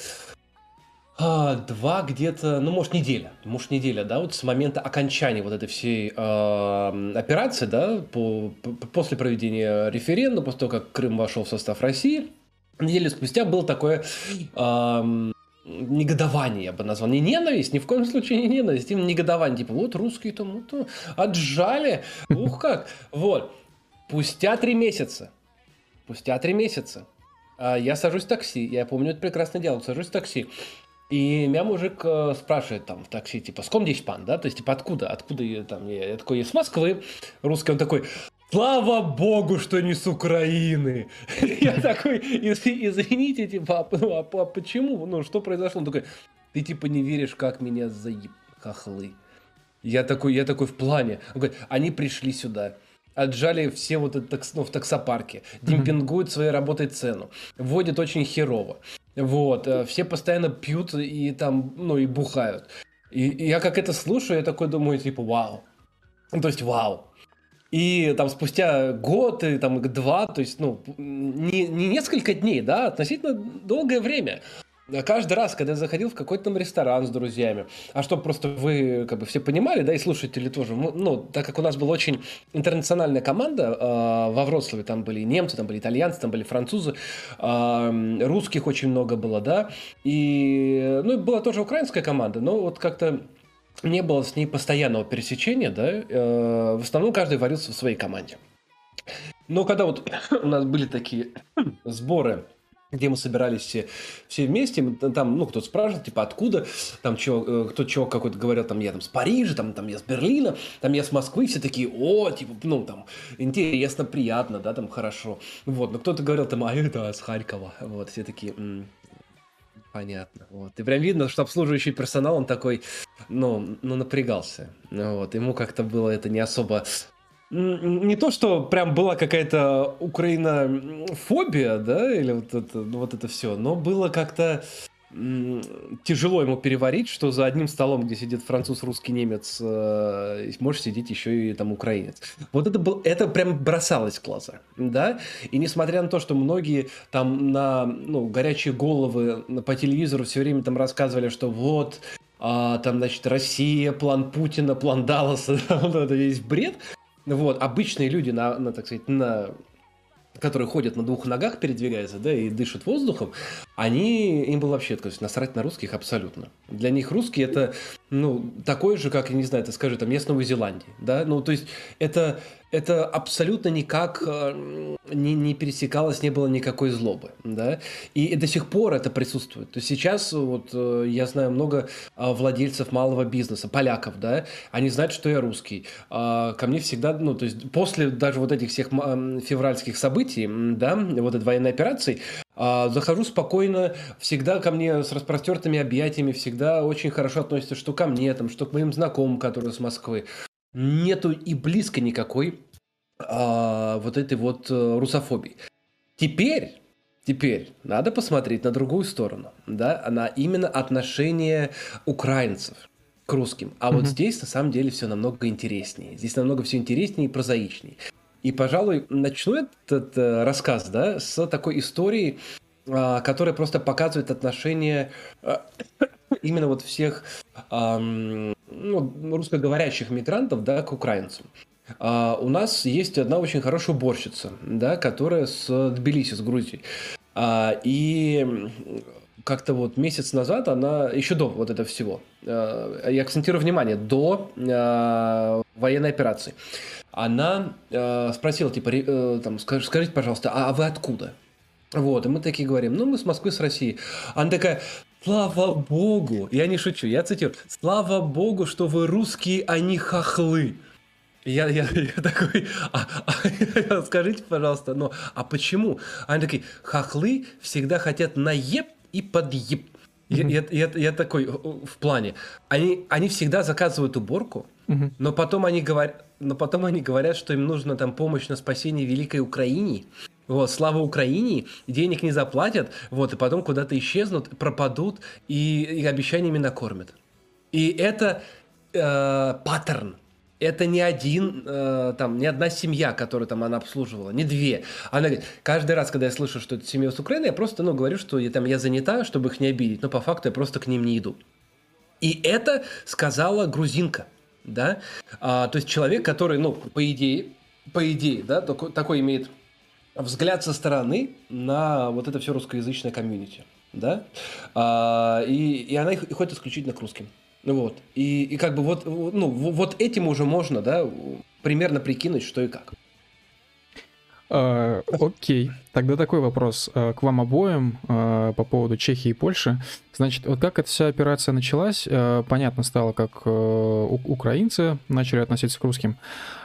э, два где-то, ну, может, неделя, может, неделя, да, вот с момента окончания вот этой всей э, операции, да, по, по, после проведения референдума, после того, как Крым вошел в состав России, неделю спустя был такое э, негодование, я бы назвал. Не ненависть, ни в коем случае не ненависть, именно негодование. Типа, вот русские там вот, ну, отжали, ух как. Вот. Спустя три месяца, спустя три месяца А я сажусь в такси, я помню это прекрасный диалог, сажусь в такси. И меня мужик э, спрашивает там в такси, типа, ском здесь пан, да? То есть, типа, откуда? Откуда я там? Я, я такой, я с Москвы. Русский, он такой, Слава богу, что не с Украины. Я такой, извините, типа, а, а, а почему? Ну, что произошло? Он такой, ты типа не веришь, как меня заеб... хохлы. Я такой, я такой в плане. Он говорит, они пришли сюда, отжали все вот это ну, в таксопарке, демпингуют своей работой цену, вводят очень херово. Вот, э, все постоянно пьют и там, ну, и бухают. И, и я как это слушаю, я такой думаю, типа, вау. То есть, вау. И там спустя год и там два, то есть, ну, не, не несколько дней, да, относительно долгое время, Каждый раз, когда я заходил в какой-то там ресторан с друзьями, а чтобы просто вы как бы все понимали, да, и слушатели тоже, ну, так как у нас была очень интернациональная команда э, во Вроцлаве, там были немцы, там были итальянцы, там были французы, э, русских очень много было, да, и, ну, была тоже украинская команда, но вот как-то не было с ней постоянного пересечения, да, э, в основном каждый варился в своей команде. Но когда вот у нас были такие сборы где мы собирались все, все вместе, там, ну, кто-то спрашивал, типа, откуда, там, чего, кто чего какой-то говорил, там, я там с Парижа, там, там, я с Берлина, там, я с Москвы, все такие, о, типа, ну, там, интересно, приятно, да, там, хорошо, вот, но кто-то говорил, там, а это с Харькова, вот, все такие, м-м, понятно, вот, и прям видно, что обслуживающий персонал, он такой, ну, ну, напрягался, вот, ему как-то было это не особо не то, что прям была какая-то украинофобия, да, или вот это, ну, вот это все, но было как-то тяжело ему переварить, что за одним столом, где сидит француз, русский, немец, э, может сидеть еще и там украинец. Вот это был, это прям бросалось в глаза, да. И несмотря на то, что многие там на ну, горячие головы по телевизору все время там рассказывали, что вот а, там, значит, Россия, план Путина, план Далласа, вот это весь бред. Вот, обычные люди, на, на, так сказать, на которые ходят на двух ногах, передвигаются, да, и дышат воздухом, они, им было вообще, то есть, насрать на русских абсолютно. Для них русские это, ну, такой же, как, я не знаю, это скажи, там, я с Новой Зеландии, да, ну, то есть, это, это абсолютно никак э, не, не пересекалось, не было никакой злобы, да, и до сих пор это присутствует. То есть сейчас вот э, я знаю много владельцев малого бизнеса, поляков, да, они знают, что я русский. А, ко мне всегда, ну, то есть после даже вот этих всех февральских событий, да, вот этой военной операции, а, захожу спокойно, всегда ко мне с распростертыми объятиями, всегда очень хорошо относятся, что ко мне, там, что к моим знакомым, которые с Москвы нету и близко никакой а, вот этой вот а, русофобии. Теперь, теперь надо посмотреть на другую сторону, да, на именно отношение украинцев к русским. А mm-hmm. вот здесь на самом деле все намного интереснее. Здесь намного все интереснее и прозаичнее. И, пожалуй, начну этот э, рассказ, да, с такой истории, э, которая просто показывает отношение э, именно вот всех ну, русскоговорящих мигрантов да, к украинцам. А, у нас есть одна очень хорошая уборщица, да, которая с Тбилиси, с Грузии. А, и как-то вот месяц назад она, еще до вот этого всего, а, я акцентирую внимание, до а, военной операции, она а, спросила, типа, э, там, скажите, пожалуйста, а вы откуда? Вот, и мы такие говорим, ну, мы с Москвы, с России. Она такая, Слава богу, я не шучу, я цитирую. Слава богу, что вы русские, а не хохлы. Я, я, я такой, а, а, скажите, пожалуйста, но а почему? Они такие, хохлы всегда хотят наеб и подъеб. Я, я, я, я такой в плане. Они, они всегда заказывают уборку, но потом они говорят, но потом они говорят, что им нужна там помощь на спасение великой Украине. Вот, слава Украине, денег не заплатят, вот, и потом куда-то исчезнут, пропадут и, и обещаниями накормят. И это э, паттерн. Это не один, э, там, не одна семья, которую там она обслуживала, не две. Она говорит, каждый раз, когда я слышу, что это семья с Украины, я просто, ну, говорю, что я, там, я занята, чтобы их не обидеть, но по факту я просто к ним не иду. И это сказала грузинка, да, а, то есть человек, который, ну, по идее, по идее, да, такой, такой имеет взгляд со стороны на вот это все русскоязычное комьюнити, да, а, и, и она их ходит исключительно к русским. Вот. И, и как бы вот, ну, вот этим уже можно, да, примерно прикинуть, что и как. А, окей, тогда такой вопрос а, к вам обоим а, по поводу Чехии и Польши. Значит, вот как эта вся операция началась, понятно стало, как украинцы начали относиться к русским.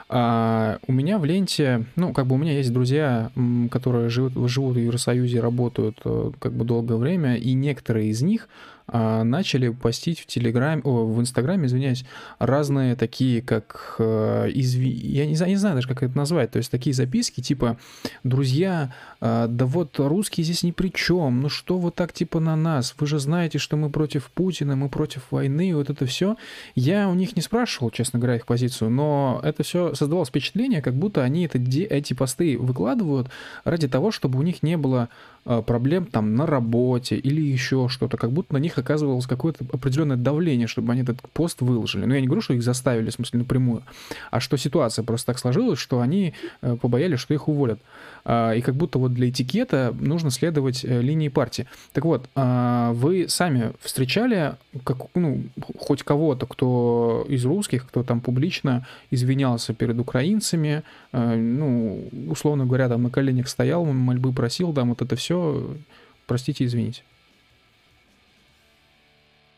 А у меня в ленте, ну, как бы у меня есть друзья, которые живут, живут в Евросоюзе, работают э, как бы долгое время, и некоторые из них начали постить в Телеграме, о, в Инстаграме, извиняюсь, разные такие, как э, изви... я не знаю, не знаю даже, как это назвать, то есть такие записки, типа, друзья, э, да вот русские здесь ни при чем, ну что вы так типа на нас, вы же знаете, что мы против Путина, мы против войны, вот это все. Я у них не спрашивал, честно говоря, их позицию, но это все создавалось впечатление, как будто они это, эти посты выкладывают ради того, чтобы у них не было а, проблем там на работе или еще что-то, как будто на них оказывалось какое-то определенное давление, чтобы они этот пост выложили. Но я не говорю, что их заставили, в смысле, напрямую, а что ситуация просто так сложилась, что они э, побоялись, что их уволят. А, и как будто вот для этикета нужно следовать э, линии партии. Так вот, а, вы сами встречали как, ну, хоть кого-то, кто из русских, кто там публично извинялся перед украинцами, э, ну, условно говоря, там на коленях стоял, мольбы просил, там вот это все, простите, извините.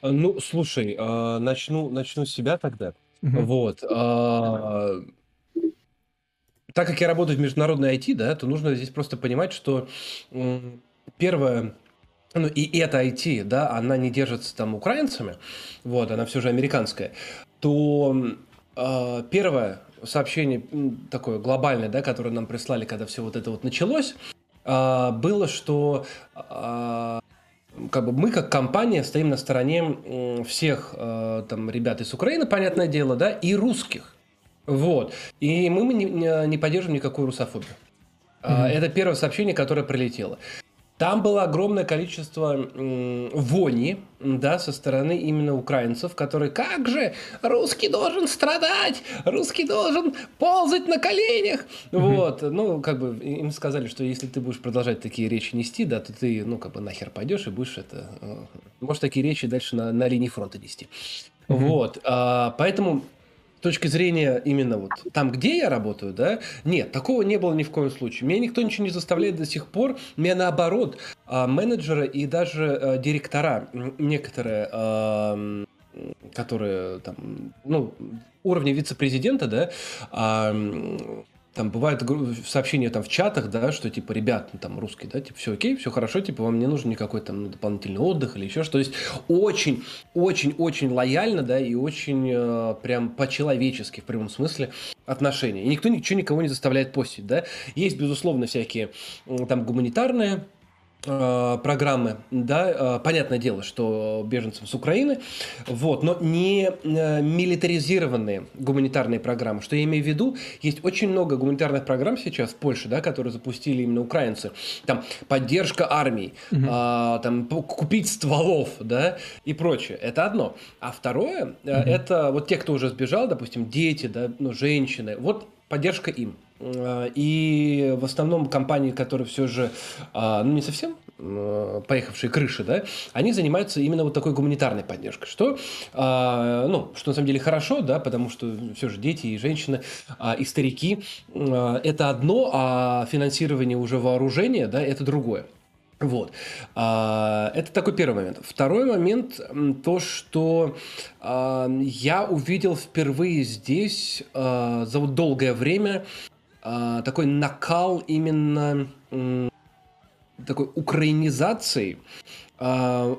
Ну, слушай, начну, начну с себя тогда. Угу. Вот так как я работаю в международной IT, да, то нужно здесь просто понимать, что первое, ну и это IT, да, она не держится там украинцами, вот, она все же американская, то э, первое сообщение такое глобальное, да, которое нам прислали, когда все вот это вот началось, э, было, что э, как бы мы как компания стоим на стороне всех э, там ребят из Украины, понятное дело, да, и русских. Вот. И мы не, не поддерживаем никакую русофобию. Mm-hmm. Это первое сообщение, которое прилетело. Там было огромное количество вони, да, со стороны именно украинцев, которые, как же, русский должен страдать, русский должен ползать на коленях. Mm-hmm. Вот, ну, как бы им сказали, что если ты будешь продолжать такие речи нести, да, то ты, ну, как бы нахер пойдешь и будешь это, э, можешь такие речи дальше на, на линии фронта нести. Mm-hmm. Вот, а, поэтому точки зрения именно вот там, где я работаю, да, нет, такого не было ни в коем случае. Меня никто ничего не заставляет до сих пор. Меня наоборот, а, менеджеры и даже а, директора некоторые, а, которые там, ну, уровня вице-президента, да, там бывают сообщения там в чатах, да, что типа, ребят, ну, там русский, да, типа, все окей, все хорошо, типа, вам не нужен никакой там дополнительный отдых или еще что. То есть очень, очень, очень лояльно, да, и очень э, прям по-человечески в прямом смысле отношения. И никто ничего никого не заставляет постить, да. Есть, безусловно, всякие там гуманитарные программы, да, э, понятное дело, что беженцам с Украины, вот, но не э, милитаризированные гуманитарные программы. Что я имею в виду? Есть очень много гуманитарных программ сейчас в Польше, да, которые запустили именно украинцы. Там поддержка армии, угу. а, там купить стволов, да, и прочее. Это одно. А второе, угу. это вот те, кто уже сбежал, допустим, дети, да, ну, женщины, вот поддержка им. А, и в основном компании, которые все же, а, ну не совсем а, поехавшие крыши, да, они занимаются именно вот такой гуманитарной поддержкой, что, ну, что на самом деле хорошо, да, потому что все же дети и женщины, и старики – это одно, а финансирование уже вооружения, да, это другое. Вот. Это такой первый момент. Второй момент – то, что я увидел впервые здесь за долгое время а, такой накал именно такой украинизации а,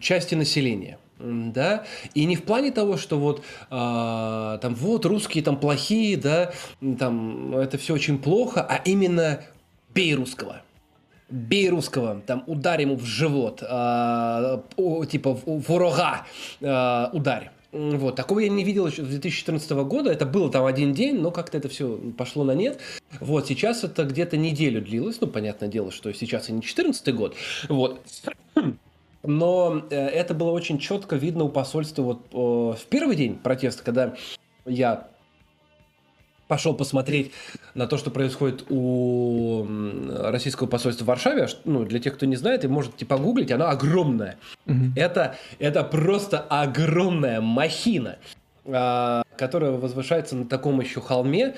части населения да, и не в плане того, что вот а, там вот русские там плохие, да, там это все очень плохо, а именно бей русского, бей русского, там ударь ему в живот, а, о, типа ворога а, ударь. Вот, такого я не видел еще с 2014 года. Это было там один день, но как-то это все пошло на нет. Вот, сейчас это где-то неделю длилось. Ну, понятное дело, что сейчас и не 2014 год. Вот. Но э, это было очень четко видно у посольства вот в первый день протеста, когда я пошел посмотреть на то, что происходит у российского посольства в Варшаве. Ну, для тех, кто не знает, и можете погуглить, она огромная. Угу. Это, это просто огромная махина, а, которая возвышается на таком еще холме.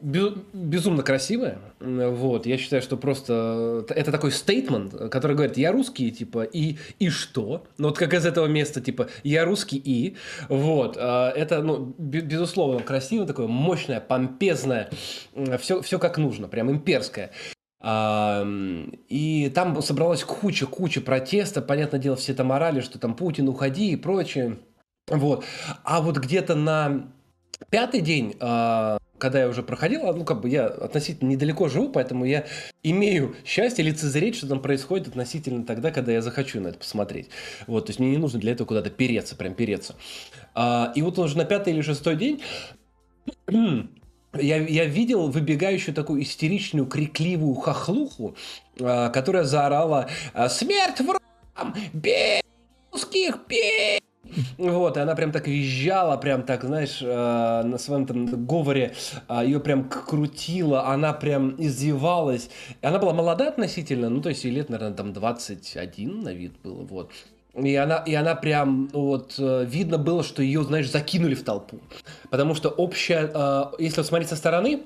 Безумно красивая. Вот, я считаю, что просто это такой стейтмент, который говорит, я русский, типа, и, и что? Ну, вот как из этого места, типа, я русский и. Вот, а, это, ну, безусловно, красиво, такое мощное, помпезное, все, все как нужно, прям имперское. И там собралась куча-куча протеста, понятное дело, все там орали, что там Путин, уходи и прочее. Вот. А вот где-то на пятый день а, когда я уже проходил, ну, как бы я относительно недалеко живу, поэтому я имею счастье лицезреть, что там происходит относительно тогда, когда я захочу на это посмотреть. Вот, то есть мне не нужно для этого куда-то переться, прям переться. А, и вот уже на пятый или шестой день я, я видел выбегающую такую истеричную, крикливую хохлуху, а, которая заорала «Смерть врагам! Бей русских! Бей!» Вот, и она прям так визжала, прям так, знаешь, э, на своем там говоре э, ее прям крутила, она прям издевалась. Она была молода относительно, ну, то есть ей лет, наверное, там 21 на вид было, вот. И она, и она прям, ну, вот, э, видно было, что ее, знаешь, закинули в толпу. Потому что общая, э, если смотреть со стороны,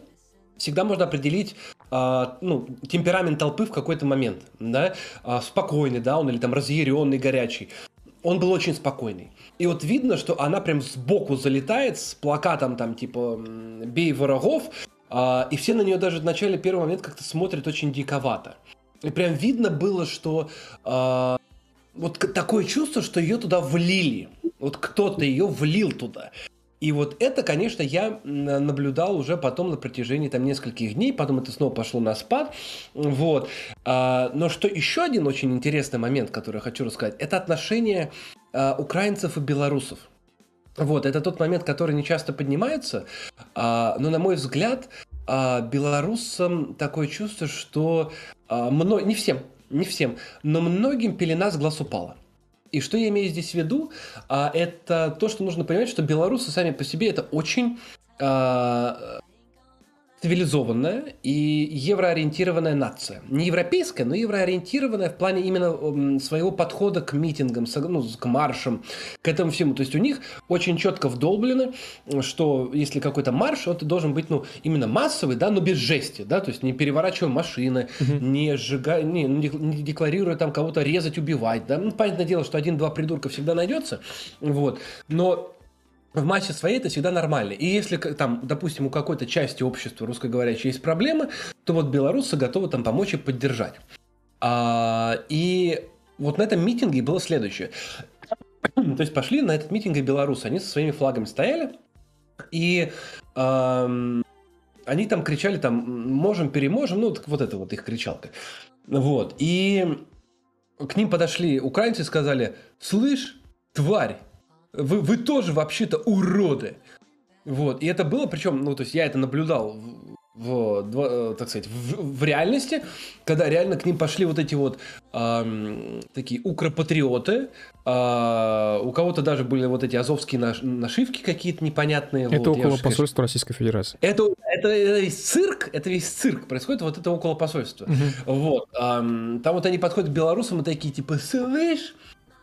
всегда можно определить э, ну, темперамент толпы в какой-то момент, да, э, спокойный, да, он или там разъяренный, горячий он был очень спокойный. И вот видно, что она прям сбоку залетает с плакатом там типа «Бей врагов», а, и все на нее даже в начале первого момента как-то смотрят очень диковато. И прям видно было, что а, вот такое чувство, что ее туда влили. Вот кто-то ее влил туда. И вот это, конечно, я наблюдал уже потом на протяжении там нескольких дней, потом это снова пошло на спад, вот. А, но что еще один очень интересный момент, который я хочу рассказать, это отношение а, украинцев и белорусов. Вот, это тот момент, который не часто поднимается, а, но, на мой взгляд, белорусам такое чувство, что не всем, не всем, но многим пелена с глаз упала. И что я имею здесь в виду? А, это то, что нужно понимать, что белорусы сами по себе это очень а, цивилизованная и евроориентированная нация. Не европейская, но евроориентированная в плане именно своего подхода к митингам, ну, к маршам, к этому всему. То есть у них очень четко вдолблено, что если какой-то марш, это должен быть ну, именно массовый, да, но без жести, да, то есть не переворачивая машины, угу. не сжигая, не, не декларируя там кого-то резать, убивать, да. Ну, понятное дело, что один-два придурка всегда найдется, вот, но в массе своей это всегда нормально. И если там, допустим, у какой-то части общества русскоговорящей есть проблемы, то вот белорусы готовы там помочь и поддержать. А, и вот на этом митинге было следующее. То есть пошли на этот митинг и белорусы, они со своими флагами стояли, и эм, они там кричали там «можем, переможем», ну вот это вот их кричалка. Вот, и к ним подошли украинцы и сказали «слышь, тварь, вы, вы тоже вообще-то уроды. Вот, и это было, причем, ну, то есть я это наблюдал в, э, так сказать, в, в реальности, когда реально к ним пошли вот эти вот э, такие укропатриоты, э, у кого-то даже были вот эти азовские наш, нашивки какие-то непонятные. Это вот, около посольства Российской Федерации. Это, это, это весь цирк, это весь цирк происходит, вот это около посольства. Угу. Вот, э, там вот они подходят к белорусам и такие типа, слышь,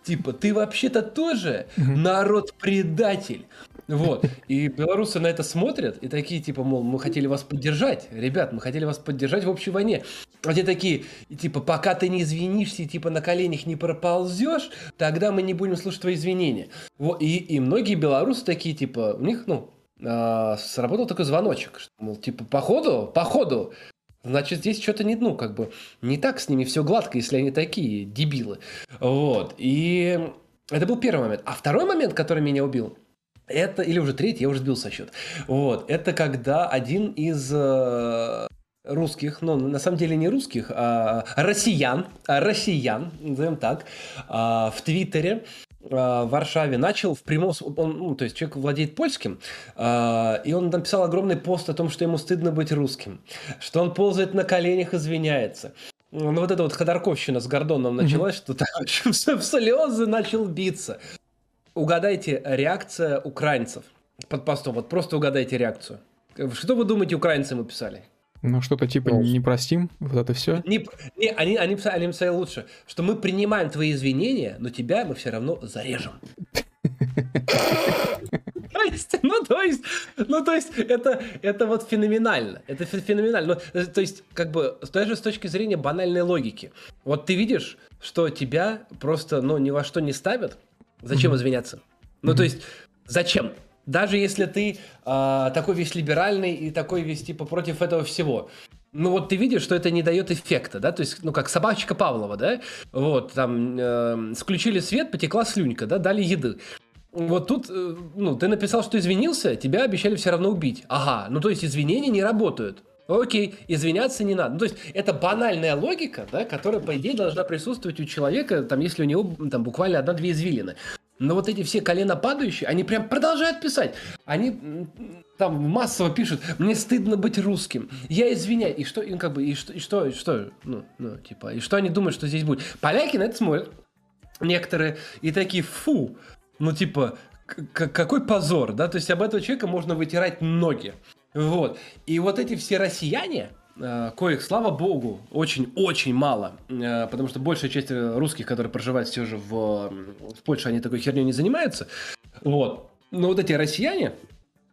Типа, ты вообще-то тоже народ-предатель. Вот. И белорусы на это смотрят и такие, типа, мол, мы хотели вас поддержать. Ребят, мы хотели вас поддержать в общей войне. А те такие, типа, пока ты не извинишься и, типа, на коленях не проползешь, тогда мы не будем слушать твои извинения. Вот. И, и многие белорусы такие, типа, у них, ну, а, сработал такой звоночек, что, мол, типа, походу, походу, Значит, здесь что-то не, ну, как бы, не так с ними все гладко, если они такие дебилы. Вот. И это был первый момент. А второй момент, который меня убил, это, или уже третий, я уже сбил со счета. Вот. Это когда один из э, русских, ну, на самом деле не русских, а россиян, а россиян, назовем так, а, в Твиттере в Варшаве начал в прямом... Он, ну, то есть человек владеет польским, э, и он написал огромный пост о том, что ему стыдно быть русским, что он ползает на коленях, извиняется. Ну, вот эта вот ходорковщина с Гордоном началась, что там в слезы начал биться. Угадайте реакция украинцев под постом. Вот просто угадайте реакцию. Что вы думаете, украинцы ему писали? Ну, что-то типа ну, не простим, вот это все. Не, не, они, они, писали, они писали лучше, что мы принимаем твои извинения, но тебя мы все равно зарежем. то есть, ну, то есть, ну, то есть, это, это вот феноменально. Это феноменально. Ну, то есть, как бы, даже с точки зрения банальной логики. Вот ты видишь, что тебя просто, ну, ни во что не ставят, зачем извиняться? Ну, то есть, зачем? Даже если ты э, такой весь либеральный и такой весь, типа, против этого всего. Ну вот ты видишь, что это не дает эффекта, да, то есть, ну как собачка Павлова, да, вот, там, э, включили свет, потекла слюнька, да, дали еды. Вот тут, э, ну, ты написал, что извинился, тебя обещали все равно убить. Ага, ну то есть извинения не работают. Окей, извиняться не надо. Ну, то есть это банальная логика, да, которая, по идее, должна присутствовать у человека, там, если у него там буквально одна-две извилины. Но вот эти все колено падающие, они прям продолжают писать. Они там массово пишут, мне стыдно быть русским, я извиняюсь. И что, и, как бы, и что, и что, и что, ну, ну, типа, и что они думают, что здесь будет? Поляки на это смотрят, некоторые, и такие, фу, ну, типа, какой позор, да, то есть об этого человека можно вытирать ноги. Вот. И вот эти все россияне, коих, слава богу, очень-очень мало, э, потому что большая часть русских, которые проживают все же в, в Польше, они такой херней не занимаются. Вот. Но вот эти россияне,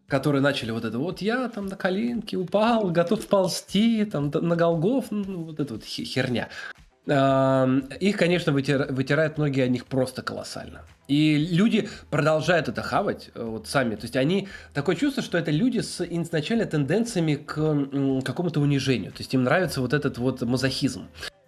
которые начали вот это, вот я там на коленке упал, готов ползти, там на Голгоф, ну, вот эта вот херня. Их, конечно, вытирают многие о них просто колоссально. И люди продолжают это хавать э, вот сами. То есть они... Такое чувство, что это люди с изначально тенденциями к какому-то унижению. То есть им нравится вот этот вот мазохизм.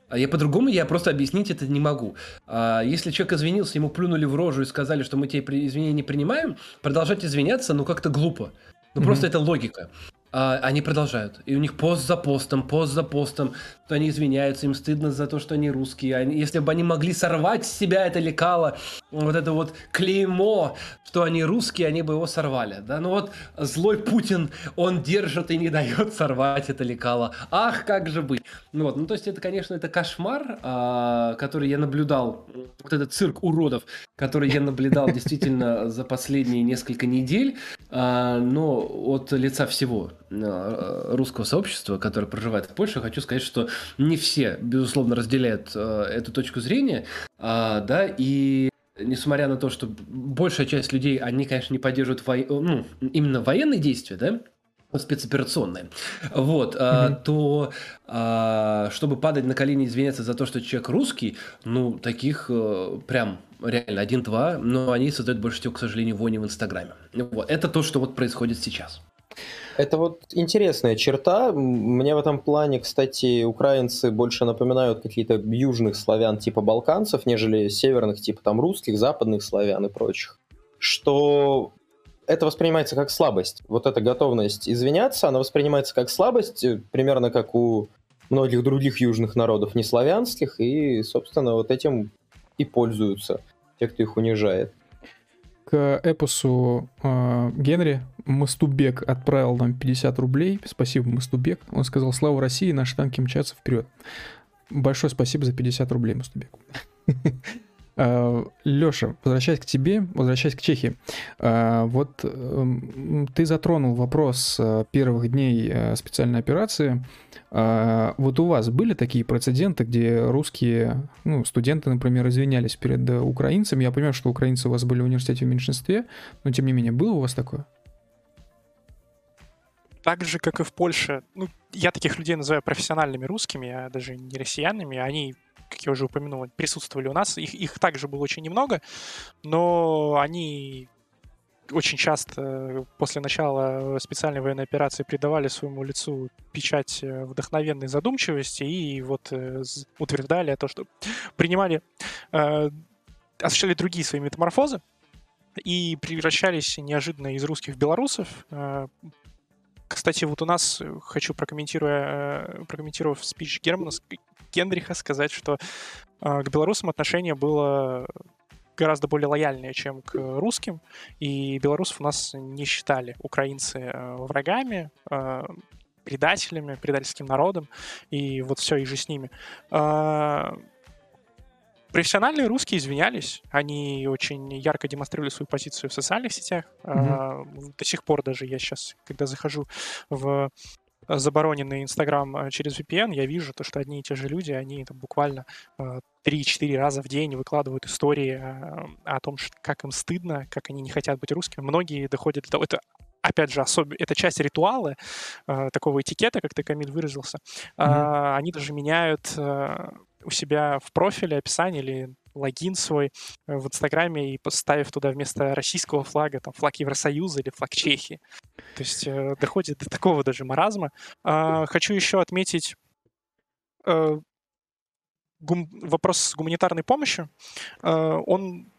А я по-другому я просто объяснить это не могу. А если человек извинился, ему плюнули в рожу и сказали, что мы тебе извинения не принимаем, продолжать извиняться, ну как-то глупо. Ну mm-hmm. просто это логика. А, они продолжают. И у них пост за постом, пост за постом, то они извиняются, им стыдно за то, что они русские. Они, если бы они могли сорвать с себя это лекало, вот это вот клеймо, что они русские, они бы его сорвали. Да? Ну вот злой Путин, он держит и не дает сорвать это лекало. Ах, как же быть. Ну вот, ну то есть это, конечно, это кошмар, а, который я наблюдал, вот этот цирк уродов, который я наблюдал действительно за последние несколько недель, а, но от лица всего Э, русского сообщества, которое проживает в Польше, хочу сказать, что не все, безусловно, разделяют э, эту точку зрения, а, да, и несмотря на то, что большая часть людей, они, конечно, не поддерживают во... ну, именно военные действия, да, спецоперационные, вот, mm-hmm. а, то а, чтобы падать на колени и извиняться за то, что человек русский, ну, таких а, прям реально один-два, но они создают больше всего, к сожалению, вони в Инстаграме. Вот, это то, что вот происходит сейчас. Это вот интересная черта. Мне в этом плане, кстати, украинцы больше напоминают какие-то южных славян типа балканцев, нежели северных типа там русских, западных славян и прочих. Что это воспринимается как слабость. Вот эта готовность извиняться, она воспринимается как слабость, э, примерно как у многих других южных народов неславянских, и, собственно, вот этим и пользуются те, кто их унижает к эпосу э, Генри Мастубек отправил нам 50 рублей. Спасибо, Мастубек. Он сказал, слава России, наши танки мчатся вперед. Большое спасибо за 50 рублей, Мастубек. А, Леша, возвращаясь к тебе, возвращаясь к Чехии. А, вот эм, ты затронул вопрос э, первых дней э, специальной операции. Вот у вас были такие прецеденты, где русские ну, студенты, например, извинялись перед украинцами? Я понимаю, что украинцы у вас были в университете в меньшинстве, но тем не менее, было у вас такое? так же, как и в Польше, ну, я таких людей называю профессиональными русскими, а даже не россиянами, они как я уже упомянул, присутствовали у нас. Их, их также было очень немного, но они очень часто после начала специальной военной операции придавали своему лицу печать э, вдохновенной задумчивости и вот э, утверждали то, что принимали, э, осуществляли другие свои метаморфозы и превращались неожиданно из русских в белорусов. Э, кстати, вот у нас, хочу прокомментируя, прокомментировав спич Германа, Генриха сказать, что э, к белорусам отношение было гораздо более лояльнее, чем к русским, и белорусов у нас не считали украинцы э, врагами, э, предателями, предательским народом, и вот все, и же с ними. Э, профессиональные русские извинялись, они очень ярко демонстрировали свою позицию в социальных сетях. Mm-hmm. До сих пор даже я сейчас, когда захожу в забороненный Инстаграм через VPN, я вижу то, что одни и те же люди, они там буквально 3-4 раза в день выкладывают истории о том, как им стыдно, как они не хотят быть русскими. Многие доходят до того, это опять же, особенно это часть ритуала, э, такого этикета, как ты, Камиль, выразился. Mm-hmm. Э, они даже меняют э, у себя в профиле описание или логин свой в Инстаграме и поставив туда вместо российского флага там флаг Евросоюза или флаг Чехии. То есть э, доходит до такого даже маразма. Э, хочу еще отметить э, гум- вопрос с гуманитарной помощью. Э, он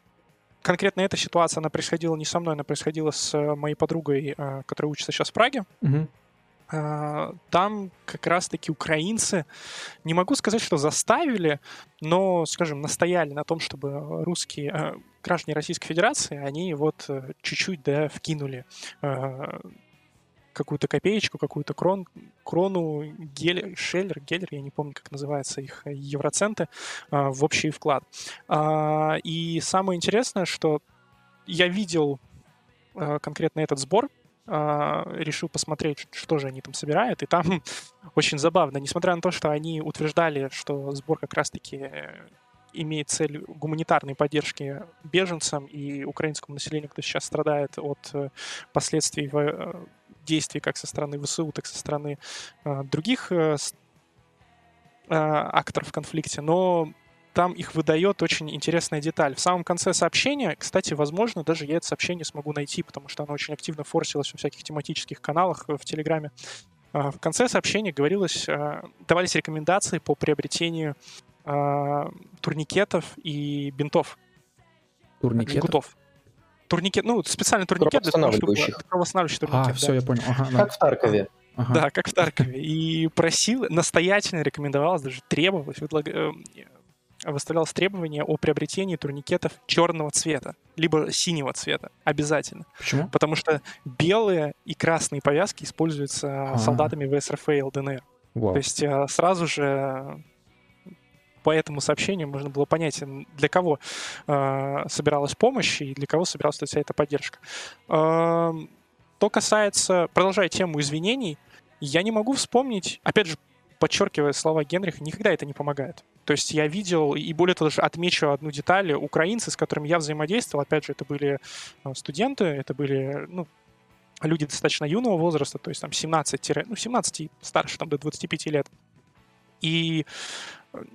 конкретно эта ситуация, она происходила не со мной, она происходила с э, моей подругой, э, которая учится сейчас в Праге. Угу. Там как раз-таки украинцы, не могу сказать, что заставили, но, скажем, настояли на том, чтобы русские граждане Российской Федерации, они вот чуть-чуть, да, вкинули какую-то копеечку, какую-то крон, крону, гель, шеллер, геллер, я не помню, как называется их, э, евроценты, а, в общий вклад. А, и самое интересное, что я видел а, конкретно этот сбор, решил посмотреть, что же они там собирают, и там очень забавно, несмотря на то, что они утверждали, что сбор как раз-таки э, имеет цель гуманитарной поддержки беженцам и украинскому населению, кто сейчас страдает от э, последствий действий как со стороны ВСУ, так и со стороны э, других э, э, акторов в конфликте, но там их выдает очень интересная деталь. В самом конце сообщения, кстати, возможно, даже я это сообщение смогу найти, потому что оно очень активно форсилось во всяких тематических каналах в Телеграме. В конце сообщения говорилось, давались рекомендации по приобретению турникетов и бинтов. Турникетов? Гутов турникет, ну, специальный турникет для того, чтобы... Кровоостанавливающий турникет, А, да. все, я понял. Ага, как да. в Таркове. Ага. Да, как в Таркове. И просил, настоятельно рекомендовалось, даже требовалось, э, выставлялось требование о приобретении турникетов черного цвета, либо синего цвета, обязательно. Почему? Потому что белые и красные повязки используются А-а-а. солдатами ВСРФ и ЛДНР. Вау. То есть э, сразу же по этому сообщению можно было понять, для кого э, собиралась помощь и для кого собиралась вся эта поддержка. Э, то касается, продолжая тему извинений, я не могу вспомнить, опять же, подчеркивая слова Генриха, никогда это не помогает. То есть я видел, и более того, даже отмечу одну деталь, украинцы, с которыми я взаимодействовал, опять же, это были э, студенты, это были, ну, люди достаточно юного возраста, то есть там 17, ну, 17 и старше, там, до 25 лет. И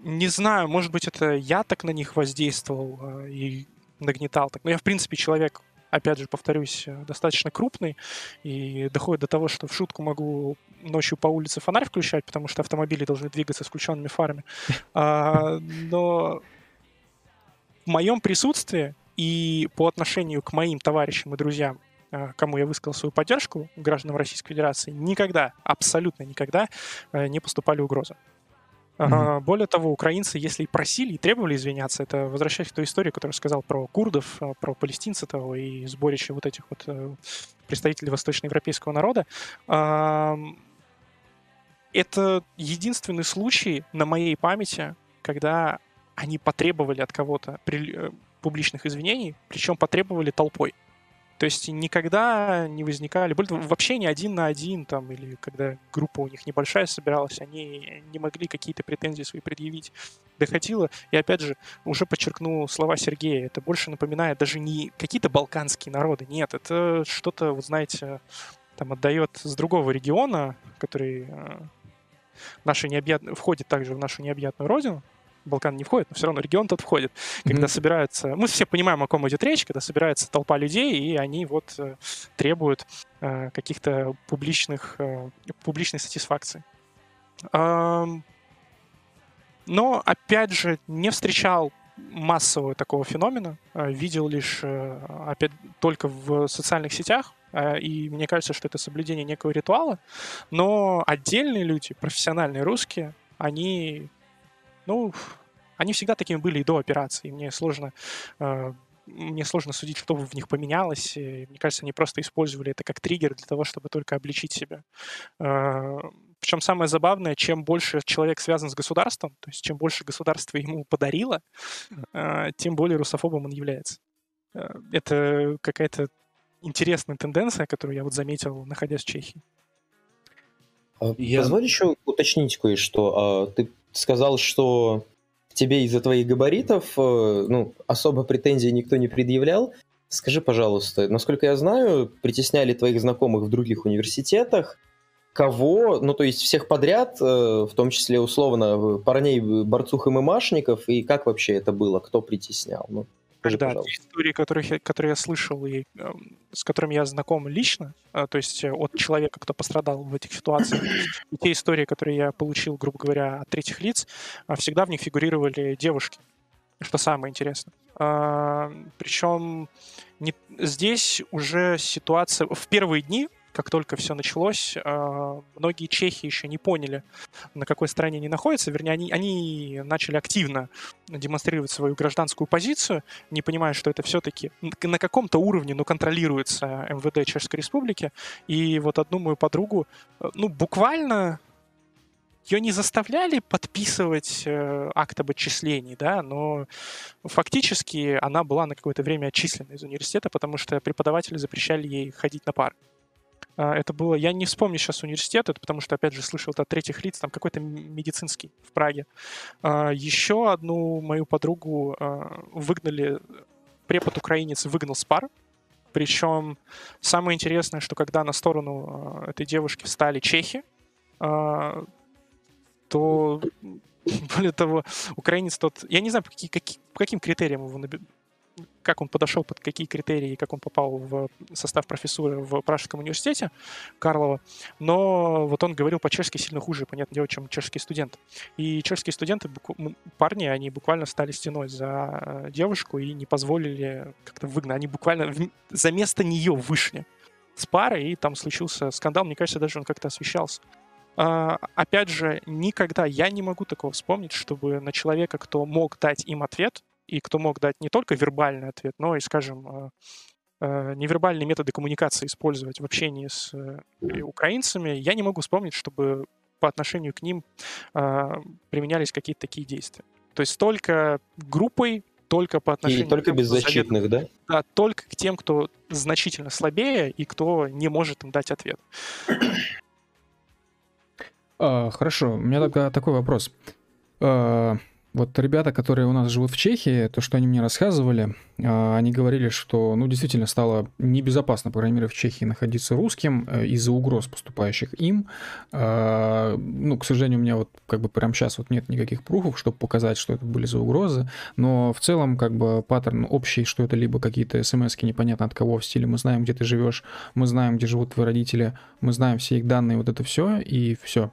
не знаю, может быть, это я так на них воздействовал э, и нагнетал так. Но я, в принципе, человек, опять же, повторюсь, э, достаточно крупный, и доходит до того, что в шутку могу ночью по улице фонарь включать, потому что автомобили должны двигаться с включенными фарами. А, но в моем присутствии и по отношению к моим товарищам и друзьям, э, кому я высказал свою поддержку, гражданам Российской Федерации, никогда, абсолютно никогда не поступали угрозы. Mm-hmm. Более того, украинцы, если и просили и требовали извиняться, это возвращаясь к той истории, которую сказал про курдов, а, про палестинцев и сборище вот этих вот э, представителей восточноевропейского народа, это единственный случай на моей памяти, когда они потребовали от кого-то э, публичных извинений, причем потребовали толпой. То есть никогда не возникали, вообще не один на один, там, или когда группа у них небольшая собиралась, они не могли какие-то претензии свои предъявить. Доходило, и опять же, уже подчеркну слова Сергея, это больше напоминает даже не какие-то балканские народы, нет, это что-то, вот знаете, там отдает с другого региона, который э, наши необъят... входит также в нашу необъятную родину, Балкан не входит, но все равно регион тот входит. Когда mm-hmm. собираются, мы все понимаем, о ком идет речь, когда собирается толпа людей, и они вот э, требуют э, каких-то публичных, э, публичной сатисфакции. Э, но, опять же, не встречал массового такого феномена, э, видел лишь, э, опять, только в социальных сетях, и мне кажется, что это соблюдение некого ритуала, но отдельные люди, профессиональные русские, они ну, они всегда такими были и до операции. Мне сложно э, мне сложно судить, что в них поменялось. И, мне кажется, они просто использовали это как триггер для того, чтобы только обличить себя. Э, причем самое забавное, чем больше человек связан с государством, то есть чем больше государство ему подарило, э, тем более русофобом он является. Это какая-то интересная тенденция, которую я вот заметил, находясь в Чехии. А, я... Позволь еще уточнить кое-что. А, ты сказал, что тебе из-за твоих габаритов э, ну, особо претензий никто не предъявлял. Скажи, пожалуйста, насколько я знаю, притесняли твоих знакомых в других университетах, кого, ну то есть всех подряд, э, в том числе условно парней, борцух и мымашников, и как вообще это было, кто притеснял? Ну, скажи, да, пожалуйста. истории, которые, которые я слышал и э, с которыми я знаком лично, э, то есть от человека, кто пострадал в этих ситуациях, и те истории, которые я получил, грубо говоря, от третьих лиц, всегда в них фигурировали девушки, что самое интересное. Причем не, здесь уже ситуация в первые дни как только все началось, а, многие чехи еще не поняли, на какой стороне они находятся. Вернее, они, они начали активно демонстрировать свою гражданскую позицию, не понимая, что это все-таки на каком-то уровне, но контролируется МВД Чешской Республики. И вот одну мою подругу, э, ну, буквально ее не заставляли подписывать э, акт об отчислении, да, но фактически она была на какое-то время отчислена из университета, потому что преподаватели запрещали ей ходить на пары. А, это было, я не вспомню сейчас университет, это потому что, опять же, слышал это от третьих лиц, там какой-то медицинский в Праге. А, Еще одну мою подругу а, выгнали, препод-украинец выгнал с пар, причем самое интересное, что когда на сторону этой девушки встали чехи, то более того, украинец тот, я не знаю, по, какие, по каким критериям его как он подошел, под какие критерии, как он попал в состав профессуры в Пражском университете Карлова, но вот он говорил по-чешски сильно хуже, понятное дело, чем чешский студент. И чешские студенты, парни, они буквально стали стеной за э, девушку и не позволили как-то выгнать. Они буквально за место нее вышли с пары, и там случился скандал. Мне кажется, даже он как-то освещался. Uh, опять же, никогда я не могу такого вспомнить, чтобы на человека, кто мог дать им ответ, и кто мог дать не только вербальный ответ, но и, скажем, э, э, невербальные методы коммуникации использовать в общении с э, украинцами, я не могу вспомнить, чтобы по отношению к ним применялись какие-то такие действия. То есть только группой, только по отношению... И только к тем, беззащитных, да? Да, только к тем, кто значительно слабее и кто не может им дать ответ. А, хорошо, у меня тогда такой вопрос. Вот ребята, которые у нас живут в Чехии, то, что они мне рассказывали, они говорили, что, ну, действительно стало небезопасно, по крайней мере, в Чехии находиться русским э, из-за угроз, поступающих им. А, ну, к сожалению, у меня вот как бы прямо сейчас вот нет никаких пруфов, чтобы показать, что это были за угрозы, но в целом как бы паттерн общий, что это либо какие-то смс непонятно от кого в стиле «мы знаем, где ты живешь, мы знаем, где живут твои родители, мы знаем все их данные, вот это все, и все.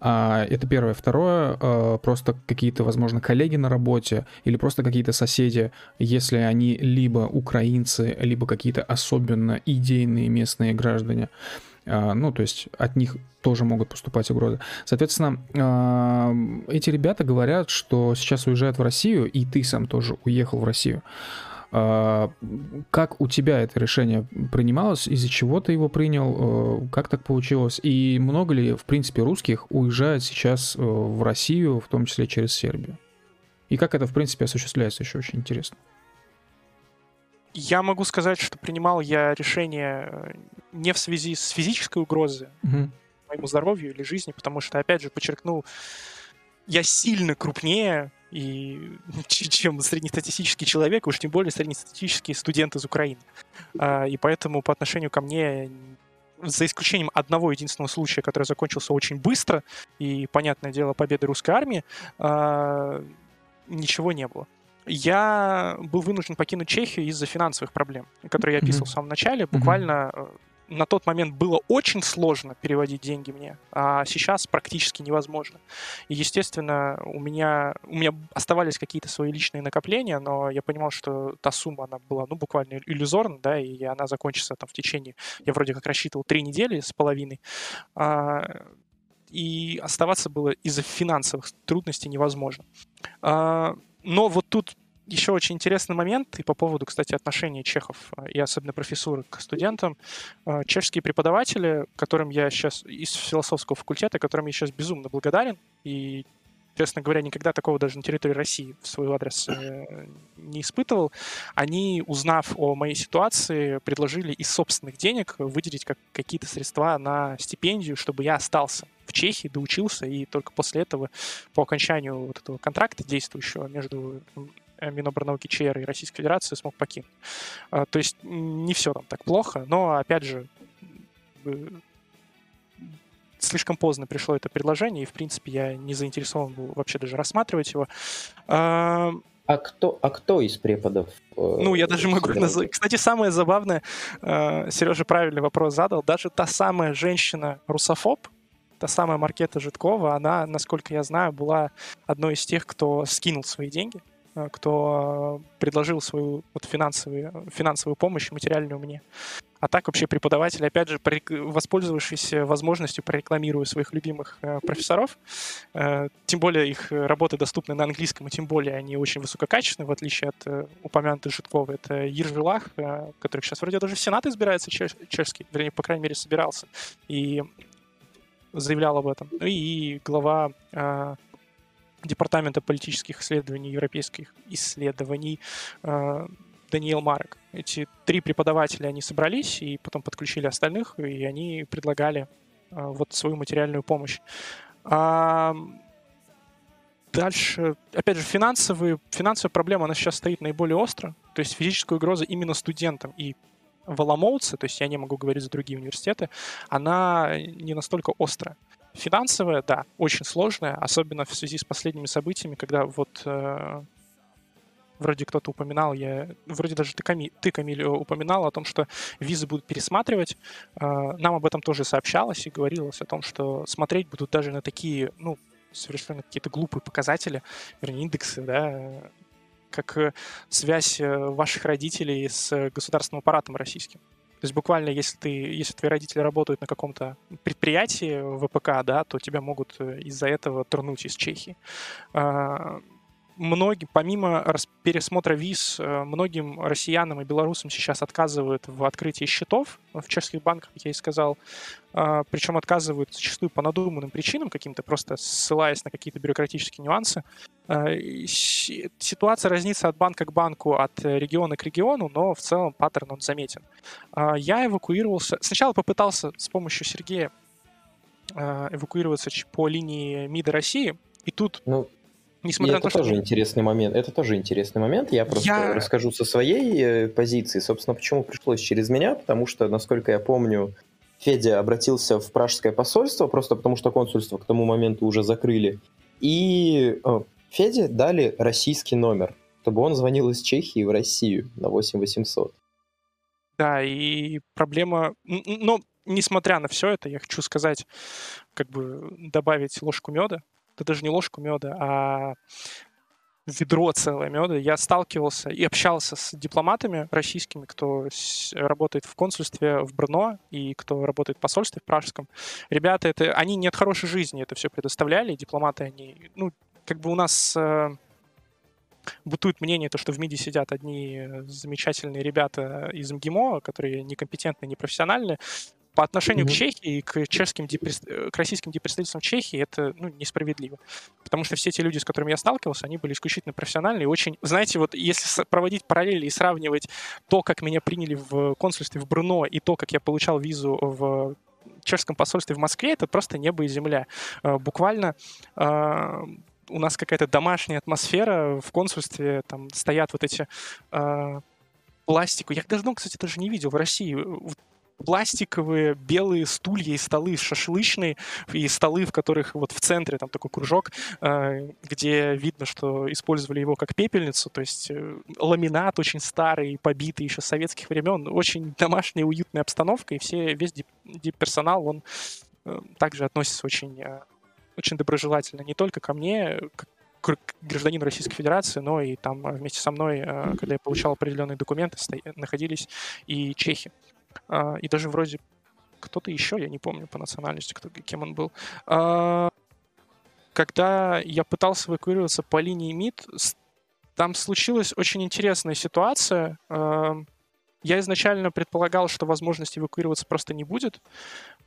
А, это первое. Второе, просто какие-то, возможно, коллеги на работе или просто какие-то соседи, если они либо украинцы, либо какие-то особенно идейные местные граждане, а, ну, то есть от них тоже могут поступать угрозы. Соответственно, а, эти ребята говорят, что сейчас уезжают в Россию, и ты сам тоже уехал в Россию. А, как у тебя это решение принималось, из-за чего ты его принял, как так получилось, и много ли, в принципе, русских уезжает сейчас в Россию, в том числе через Сербию? И как это, в принципе, осуществляется, еще очень интересно. Я могу сказать, что принимал я решение э, не в связи с физической угрозой угу. моему здоровью или жизни, потому что, опять же, подчеркну, я сильно крупнее, и, чем среднестатистический человек, уж тем более среднестатистический студент из Украины. А, и поэтому по отношению ко мне за исключением одного единственного случая, который закончился очень быстро, и, понятное дело, победы русской армии, а, ничего не было. Я был вынужден покинуть Чехию из-за финансовых проблем, которые я описывал mm-hmm. в самом начале. Буквально mm-hmm. на тот момент было очень сложно переводить деньги мне, а сейчас практически невозможно. И, естественно, у меня, у меня оставались какие-то свои личные накопления, но я понимал, что та сумма, она была, ну, буквально иллюзорна, да, и она закончится там в течение, я вроде как рассчитывал, три недели с половиной. А, и оставаться было из-за финансовых трудностей невозможно. А, но вот тут еще очень интересный момент, и по поводу, кстати, отношения чехов а, и особенно профессуры к студентам. А, чешские преподаватели, которым я сейчас из философского факультета, которым я сейчас безумно благодарен, и честно говоря, никогда такого даже на территории России в свой адрес э, не испытывал. Они, узнав о моей ситуации, предложили из собственных денег выделить как, какие-то средства на стипендию, чтобы я остался в Чехии, доучился, и только после этого, по окончанию вот этого контракта действующего между Миноборнауки ЧР и Российской Федерации смог покинуть. А, то есть не все там так плохо, но, опять же, слишком поздно пришло это предложение, и, в принципе, я не заинтересован был вообще даже рассматривать его. А, а кто, а кто из преподов? Э, ну, я даже могу назвать. Кстати, самое забавное, э, Сережа правильный вопрос задал. Даже та самая женщина-русофоб, та самая Маркета Житкова, она, насколько я знаю, была одной из тех, кто скинул свои деньги, э, кто предложил свою вот, финансовую, финансовую помощь материальную мне. А так вообще преподаватели, опять же, воспользовавшись возможностью, прорекламируя своих любимых э, профессоров, э, тем более их работы доступны на английском, и тем более они очень высококачественны, в отличие от э, упомянутой Житкова. Это Ержвилах, э, который сейчас вроде даже в Сенат избирается чеш- чешский, вернее, по крайней мере, собирался, и заявлял об этом. Ну и глава э, Департамента политических исследований, европейских исследований э, Даниил Марек. Эти три преподавателя, они собрались и потом подключили остальных, и они предлагали а, вот свою материальную помощь. А, дальше, опять же, финансовые, финансовая проблема, она сейчас стоит наиболее остро, то есть физическая угроза именно студентам и в то есть я не могу говорить за другие университеты, она не настолько острая. Финансовая, да, очень сложная, особенно в связи с последними событиями, когда вот э, вроде кто-то упоминал, я, вроде даже ты, Камиль, ты, Камиль, упоминал о том, что визы будут пересматривать. А, нам об этом тоже сообщалось и говорилось о том, что смотреть будут даже на такие, ну, совершенно какие-то глупые показатели, вернее, индексы, да, как э, связь э, ваших родителей с государственным аппаратом российским. То есть буквально, если ты, если твои родители работают на каком-то предприятии ВПК, да, то тебя могут э, из-за этого турнуть из Чехии. А, многим, помимо пересмотра виз, э, многим россиянам и белорусам сейчас отказывают в открытии счетов в чешских банках, как я и сказал. А, Причем отказывают зачастую по надуманным причинам каким-то, просто ссылаясь на какие-то бюрократические нюансы. А, ситуация разнится от банка к банку, от региона к региону, но в целом паттерн он заметен. А, я эвакуировался... Сначала попытался с помощью Сергея эвакуироваться по линии МИДа России, и тут ну, Несмотря и на то, это что... тоже интересный момент. Это тоже интересный момент. Я просто я... расскажу со своей э, позиции. Собственно, почему пришлось через меня, потому что, насколько я помню, Федя обратился в пражское посольство, просто потому что консульство к тому моменту уже закрыли. И Феде дали российский номер, чтобы он звонил из Чехии в Россию на 8800. Да, и проблема... Но, несмотря на все это, я хочу сказать, как бы добавить ложку меда это даже не ложку меда, а ведро целое меда. Я сталкивался и общался с дипломатами российскими, кто работает в консульстве в Брно и кто работает в посольстве в Пражском. Ребята, это, они не от хорошей жизни это все предоставляли, дипломаты, они, ну, как бы у нас э, бытует мнение, то, что в МИДе сидят одни замечательные ребята из МГИМО, которые некомпетентны, непрофессиональны, по отношению mm-hmm. к Чехии и к чешским к российским депредставительствам Чехии это ну, несправедливо. Потому что все те люди, с которыми я сталкивался, они были исключительно профессиональные и очень... Знаете, вот если проводить параллели и сравнивать то, как меня приняли в консульстве в Бруно и то, как я получал визу в чешском посольстве в Москве, это просто небо и земля. Э, буквально э, у нас какая-то домашняя атмосфера в консульстве, там стоят вот эти э, пластику. Я давно, кстати, даже не видел в России. Пластиковые белые стулья и столы шашлычные, и столы, в которых вот в центре там такой кружок, э, где видно, что использовали его как пепельницу, то есть э, ламинат очень старый, побитый еще советских времен, очень домашняя, уютная обстановка, и все, весь персонал, он э, также относится очень, очень доброжелательно не только ко мне, как гражданин Российской Федерации, но и там вместе со мной, когда я получал определенные документы, находились и чехи. А, и даже вроде кто-то еще, я не помню по национальности, кто, кем он был. А, когда я пытался эвакуироваться по линии МИД, там случилась очень интересная ситуация. А, я изначально предполагал, что возможности эвакуироваться просто не будет,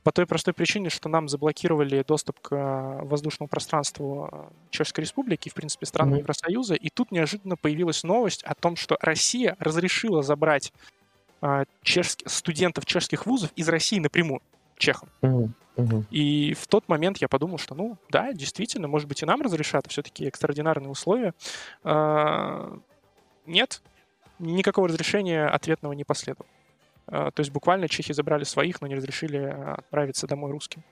по той простой причине, что нам заблокировали доступ к воздушному пространству Чешской Республики, в принципе, странам mm-hmm. Евросоюза, и тут неожиданно появилась новость о том, что Россия разрешила забрать а, чешских, студентов чешских вузов из России напрямую. чехам. И в тот момент я подумал, что, ну, да, действительно, может быть, и нам разрешат, все-таки экстраординарные условия. А, нет, никакого разрешения ответного не последовало. А, то есть буквально чехи забрали своих, но не разрешили отправиться домой русским.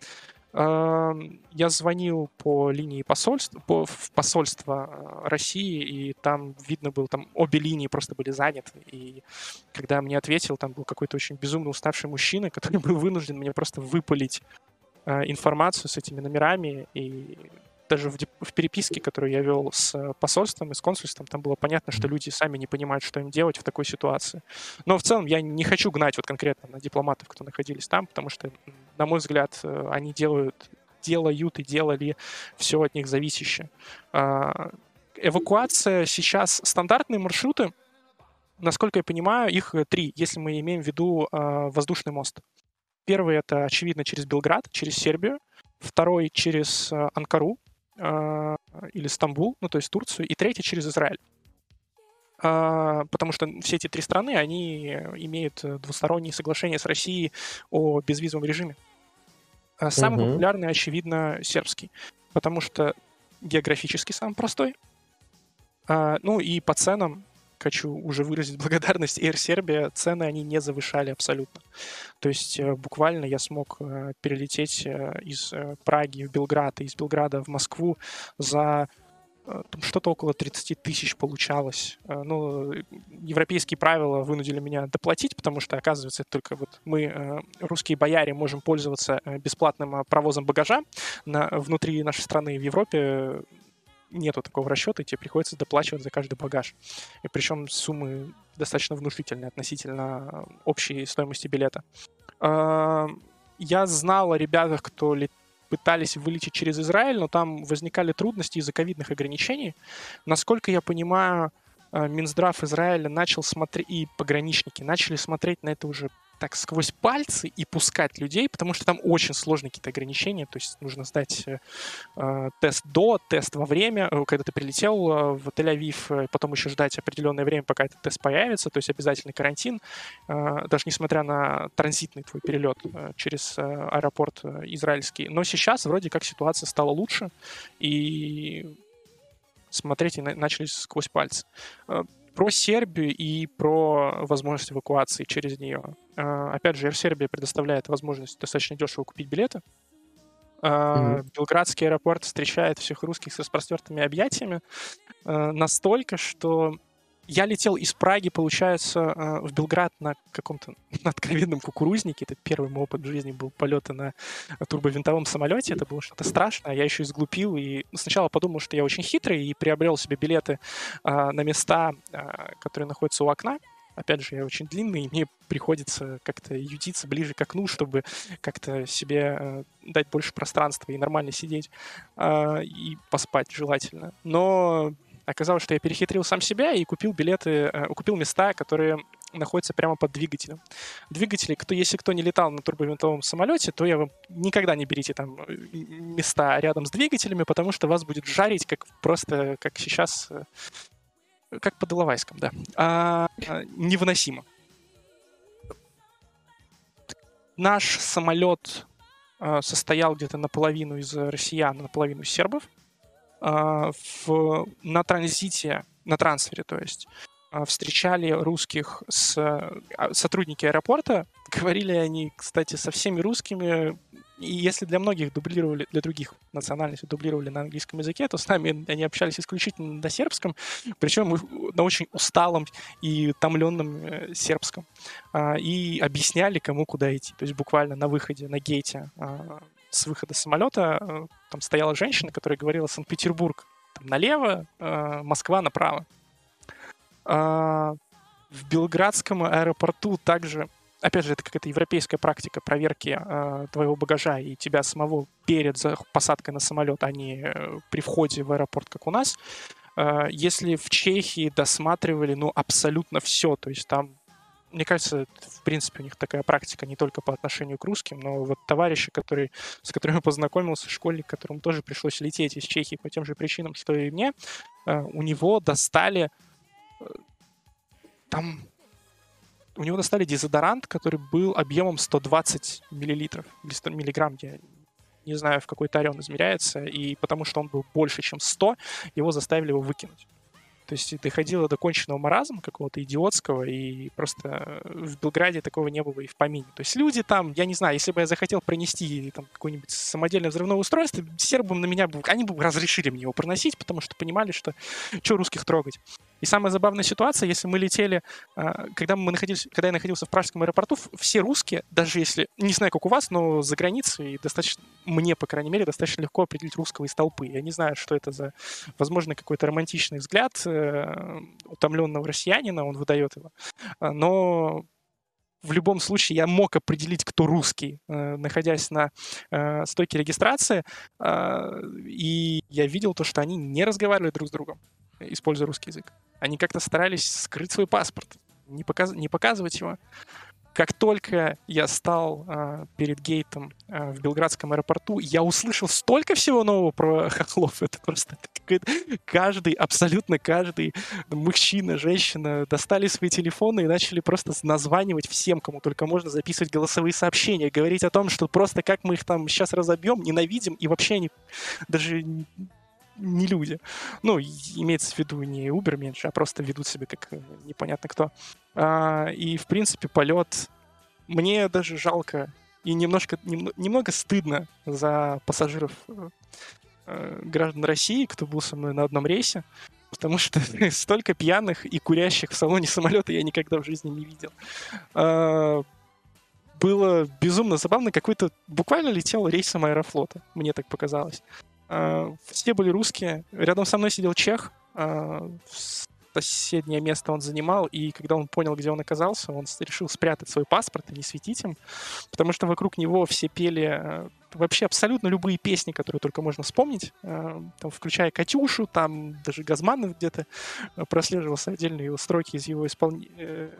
Я звонил по линии посольства, по, в посольство а, России, и там видно было, там обе линии просто были заняты. И когда мне ответил, там был какой-то очень безумно уставший мужчина, который был вынужден мне просто выпалить а, информацию с этими номерами, и даже в, в переписке, которую я вел с э, посольством и с консульством, там было понятно, что люди сами не понимают, что им делать в такой ситуации. Но в целом я не хочу гнать вот конкретно на дипломатов, кто находились там, потому что, на мой взгляд, э, они делают, делают и делали все от них зависящее. А, эвакуация сейчас стандартные маршруты, насколько я понимаю, их э, три, если мы имеем в виду воздушный мост. Первый это, очевидно, через Белград, через Сербию. Второй через Анкару, а, или Стамбул, ну то есть Турцию, и третья через Израиль. А, потому что все эти три страны, они имеют двусторонние соглашения с Россией о безвизовом режиме. А самый угу. популярный, очевидно, сербский, потому что географически самый простой. Ну и по ценам хочу уже выразить благодарность Air Serbia. Цены они не завышали абсолютно. То есть э, буквально я смог э, перелететь э, из Праги в Белград и из Белграда в Москву за что-то около 30 тысяч получалось. Ну, европейские правила вынудили меня доплатить, потому что, оказывается, только вот мы, русские бояре, можем пользоваться бесплатным провозом багажа на, внутри нашей страны. В Европе нету такого расчета, и тебе приходится доплачивать за каждый багаж. И причем суммы достаточно внушительные относительно общей стоимости билета. Я знал о ребятах, кто пытались вылететь через Израиль, но там возникали трудности из-за ковидных ограничений. Насколько я понимаю, а, Минздрав Израиля начал смотреть, и пограничники начали смотреть на это уже так сквозь пальцы и пускать людей, потому что там очень сложные какие-то ограничения, то есть нужно сдать э, э тест до, тест во время, э, когда ты прилетел э, в Тель-Авив, потом еще ждать определенное время, пока этот тест появится, то есть обязательный карантин, э, даже несмотря на транзитный твой перелет э, через э, аэропорт э, израильский. Но сейчас вроде как ситуация стала лучше, и смотреть и начали сквозь пальцы про Сербию и про возможность эвакуации через нее. А, опять же, Air Serbia предоставляет возможность достаточно дешево купить билеты. Mm-hmm. Белградский аэропорт встречает всех русских с распростертыми объятиями а, настолько, что я летел из Праги, получается, э, в Белград на каком-то откровенном кукурузнике. Это первый мой опыт в жизни был полета на турбовинтовом самолете. Это было что-то страшное. Я еще изглупил и сначала подумал, что я очень хитрый и приобрел себе билеты а, на места, а, которые находятся у окна. Опять же, я очень длинный, и мне приходится как-то ютиться ближе к окну, чтобы как-то себе э, дать больше пространства и нормально сидеть э, и поспать желательно. Но Оказалось, что я перехитрил сам себя и купил билеты, э, купил места, которые находятся прямо под двигателем. Двигатели, кто, если кто не летал на турбовинтовом самолете, то я вам никогда не берите там э, места рядом с двигателями, потому что вас будет жарить, как просто, как сейчас, э, как под Иловайском, да. А, невыносимо. Наш самолет состоял где-то наполовину из россиян, наполовину из сербов. А, в, на транзите, на трансфере, то есть, а, встречали русских с а, сотрудники аэропорта. Говорили они, кстати, со всеми русскими. И если для многих дублировали, для других национальностей дублировали на английском языке, то с нами они общались исключительно на сербском, причем на очень усталом и томленном э, сербском. И объясняли, кому куда идти. То есть буквально на выходе, на гейте с выхода самолета э, там стояла женщина, которая говорила Санкт-Петербург налево, э, Москва направо. А, в Белградском аэропорту также, опять же, это какая-то европейская практика проверки э, твоего багажа и тебя самого перед посадкой на самолет, а не при входе в аэропорт, как у нас. Если в Чехии досматривали, ну, абсолютно все, то есть там мне кажется, в принципе, у них такая практика не только по отношению к русским, но вот товарищи, которые, с которыми познакомился, школьник, которому тоже пришлось лететь из Чехии по тем же причинам, что и мне, э, у него достали э, там у него достали дезодорант, который был объемом 120 миллилитров или 100 миллиграмм, я не знаю, в какой таре он измеряется, и потому что он был больше, чем 100, его заставили его выкинуть. То есть доходило до конченного маразма какого-то идиотского, и просто в Белграде такого не было и в помине. То есть люди там, я не знаю, если бы я захотел пронести там какое-нибудь самодельное взрывное устройство, сербам на меня бы, они бы разрешили мне его проносить, потому что понимали, что что русских трогать. И самая забавная ситуация, если мы летели, а, когда мы находились, когда я находился в пражском аэропорту, все русские, даже если, не знаю, как у вас, но за границей достаточно, мне, по крайней мере, достаточно легко определить русского из толпы. Я не знаю, что это за, возможно, какой-то романтичный взгляд э, утомленного россиянина, он выдает его. А, но в любом случае я мог определить, кто русский, э, находясь на э, стойке регистрации, э, и я видел то, что они не разговаривали друг с другом, используя русский язык. Они как-то старались скрыть свой паспорт, не, показ... не показывать его. Как только я стал э, перед гейтом э, в Белградском аэропорту, я услышал столько всего нового про хохлов. Это просто это каждый, абсолютно каждый мужчина, женщина достали свои телефоны и начали просто названивать всем, кому только можно, записывать голосовые сообщения, говорить о том, что просто как мы их там сейчас разобьем, ненавидим, и вообще они даже не люди. Ну, имеется в виду не Uber меньше, а просто ведут себя как э, непонятно кто. А, и, в принципе, полет мне даже жалко и немножко, нем, немного стыдно за пассажиров э, э, граждан России, кто был со мной на одном рейсе, потому что столько пьяных и курящих в салоне самолета я никогда в жизни не видел. А, было безумно забавно, какой-то буквально летел рейсом Аэрофлота, мне так показалось. А, все были русские. Рядом со мной сидел чех. А, соседнее место он занимал, и когда он понял, где он оказался, он решил спрятать свой паспорт и не светить им, потому что вокруг него все пели а, вообще абсолютно любые песни, которые только можно вспомнить, там, включая «Катюшу», там даже Газманов где-то прослеживался отдельные его строки из его, испол... Э,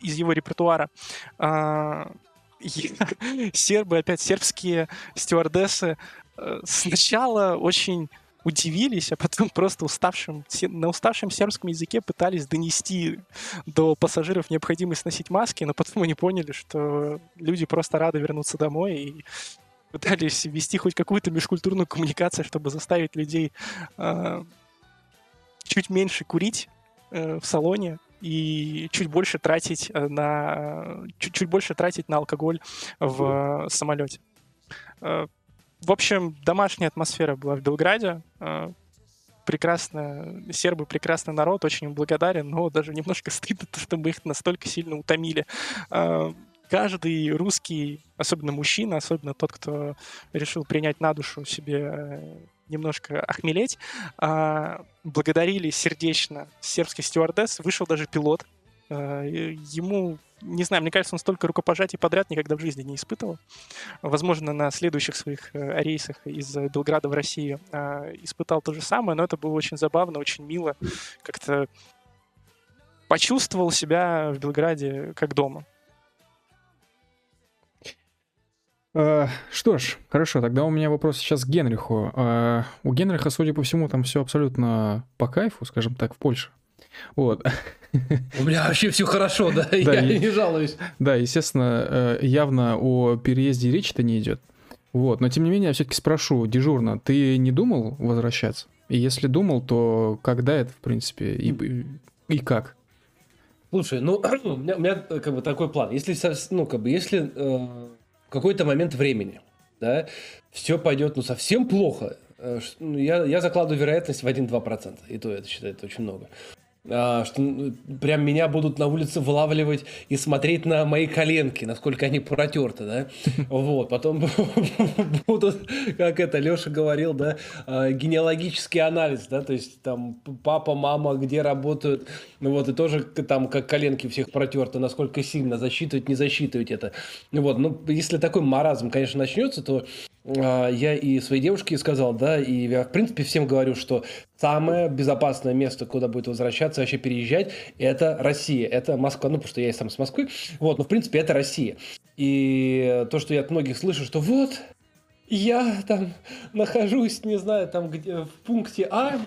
из его репертуара. Сербы, опять сербские стюардессы сначала очень удивились, а потом просто уставшим, на уставшем сербском языке пытались донести до пассажиров необходимость носить маски, но потом они поняли, что люди просто рады вернуться домой и пытались вести хоть какую-то межкультурную коммуникацию, чтобы заставить людей э, чуть меньше курить э, в салоне и чуть больше тратить э, на чуть, чуть больше тратить на алкоголь в э, самолете. В общем, домашняя атмосфера была в Белграде. А, прекрасно, сербы прекрасный народ, очень им благодарен, но даже немножко стыдно, что мы их настолько сильно утомили. А, каждый русский, особенно мужчина, особенно тот, кто решил принять на душу себе э, немножко охмелеть, а, благодарили сердечно сербский стюардесс, вышел даже пилот, ему не знаю, мне кажется, он столько рукопожатий подряд никогда в жизни не испытывал. Возможно, на следующих своих э, рейсах из Белграда в Россию э, испытал то же самое, но это было очень забавно, очень мило. Как-то почувствовал себя в Белграде как дома. Что ж, хорошо, тогда у меня вопрос сейчас к Генриху. У Генриха, судя по всему, там все абсолютно по кайфу, скажем так, в Польше. Вот. У меня вообще все хорошо, да, я не жалуюсь. Да, естественно, э, явно о переезде речи-то не идет. Вот, но тем не менее, я все-таки спрошу дежурно, ты не думал возвращаться? И если думал, то когда это, в принципе, и, и как? Слушай, ну, у меня, у меня как бы такой план. Если, ну, как бы, если э, в какой-то момент времени, да, все пойдет, ну, совсем плохо, э, ну, я, я закладываю вероятность в 1-2%. И то это считаю, очень много. А, что ну, прям меня будут на улице вылавливать и смотреть на мои коленки, насколько они протерты, да, вот, потом будут, как это Леша говорил, да, а, генеалогический анализ, да, то есть там папа, мама, где работают, ну вот, и тоже там как коленки всех протерты, насколько сильно засчитывать, не засчитывать это, вот, ну, если такой маразм, конечно, начнется, то я и своей девушке сказал, да, и я, в принципе, всем говорю, что самое безопасное место, куда будет возвращаться, вообще переезжать, это Россия, это Москва, ну, потому что я и сам с Москвы, вот, но, в принципе, это Россия. И то, что я от многих слышу, что вот, я там нахожусь, не знаю, там где в пункте А,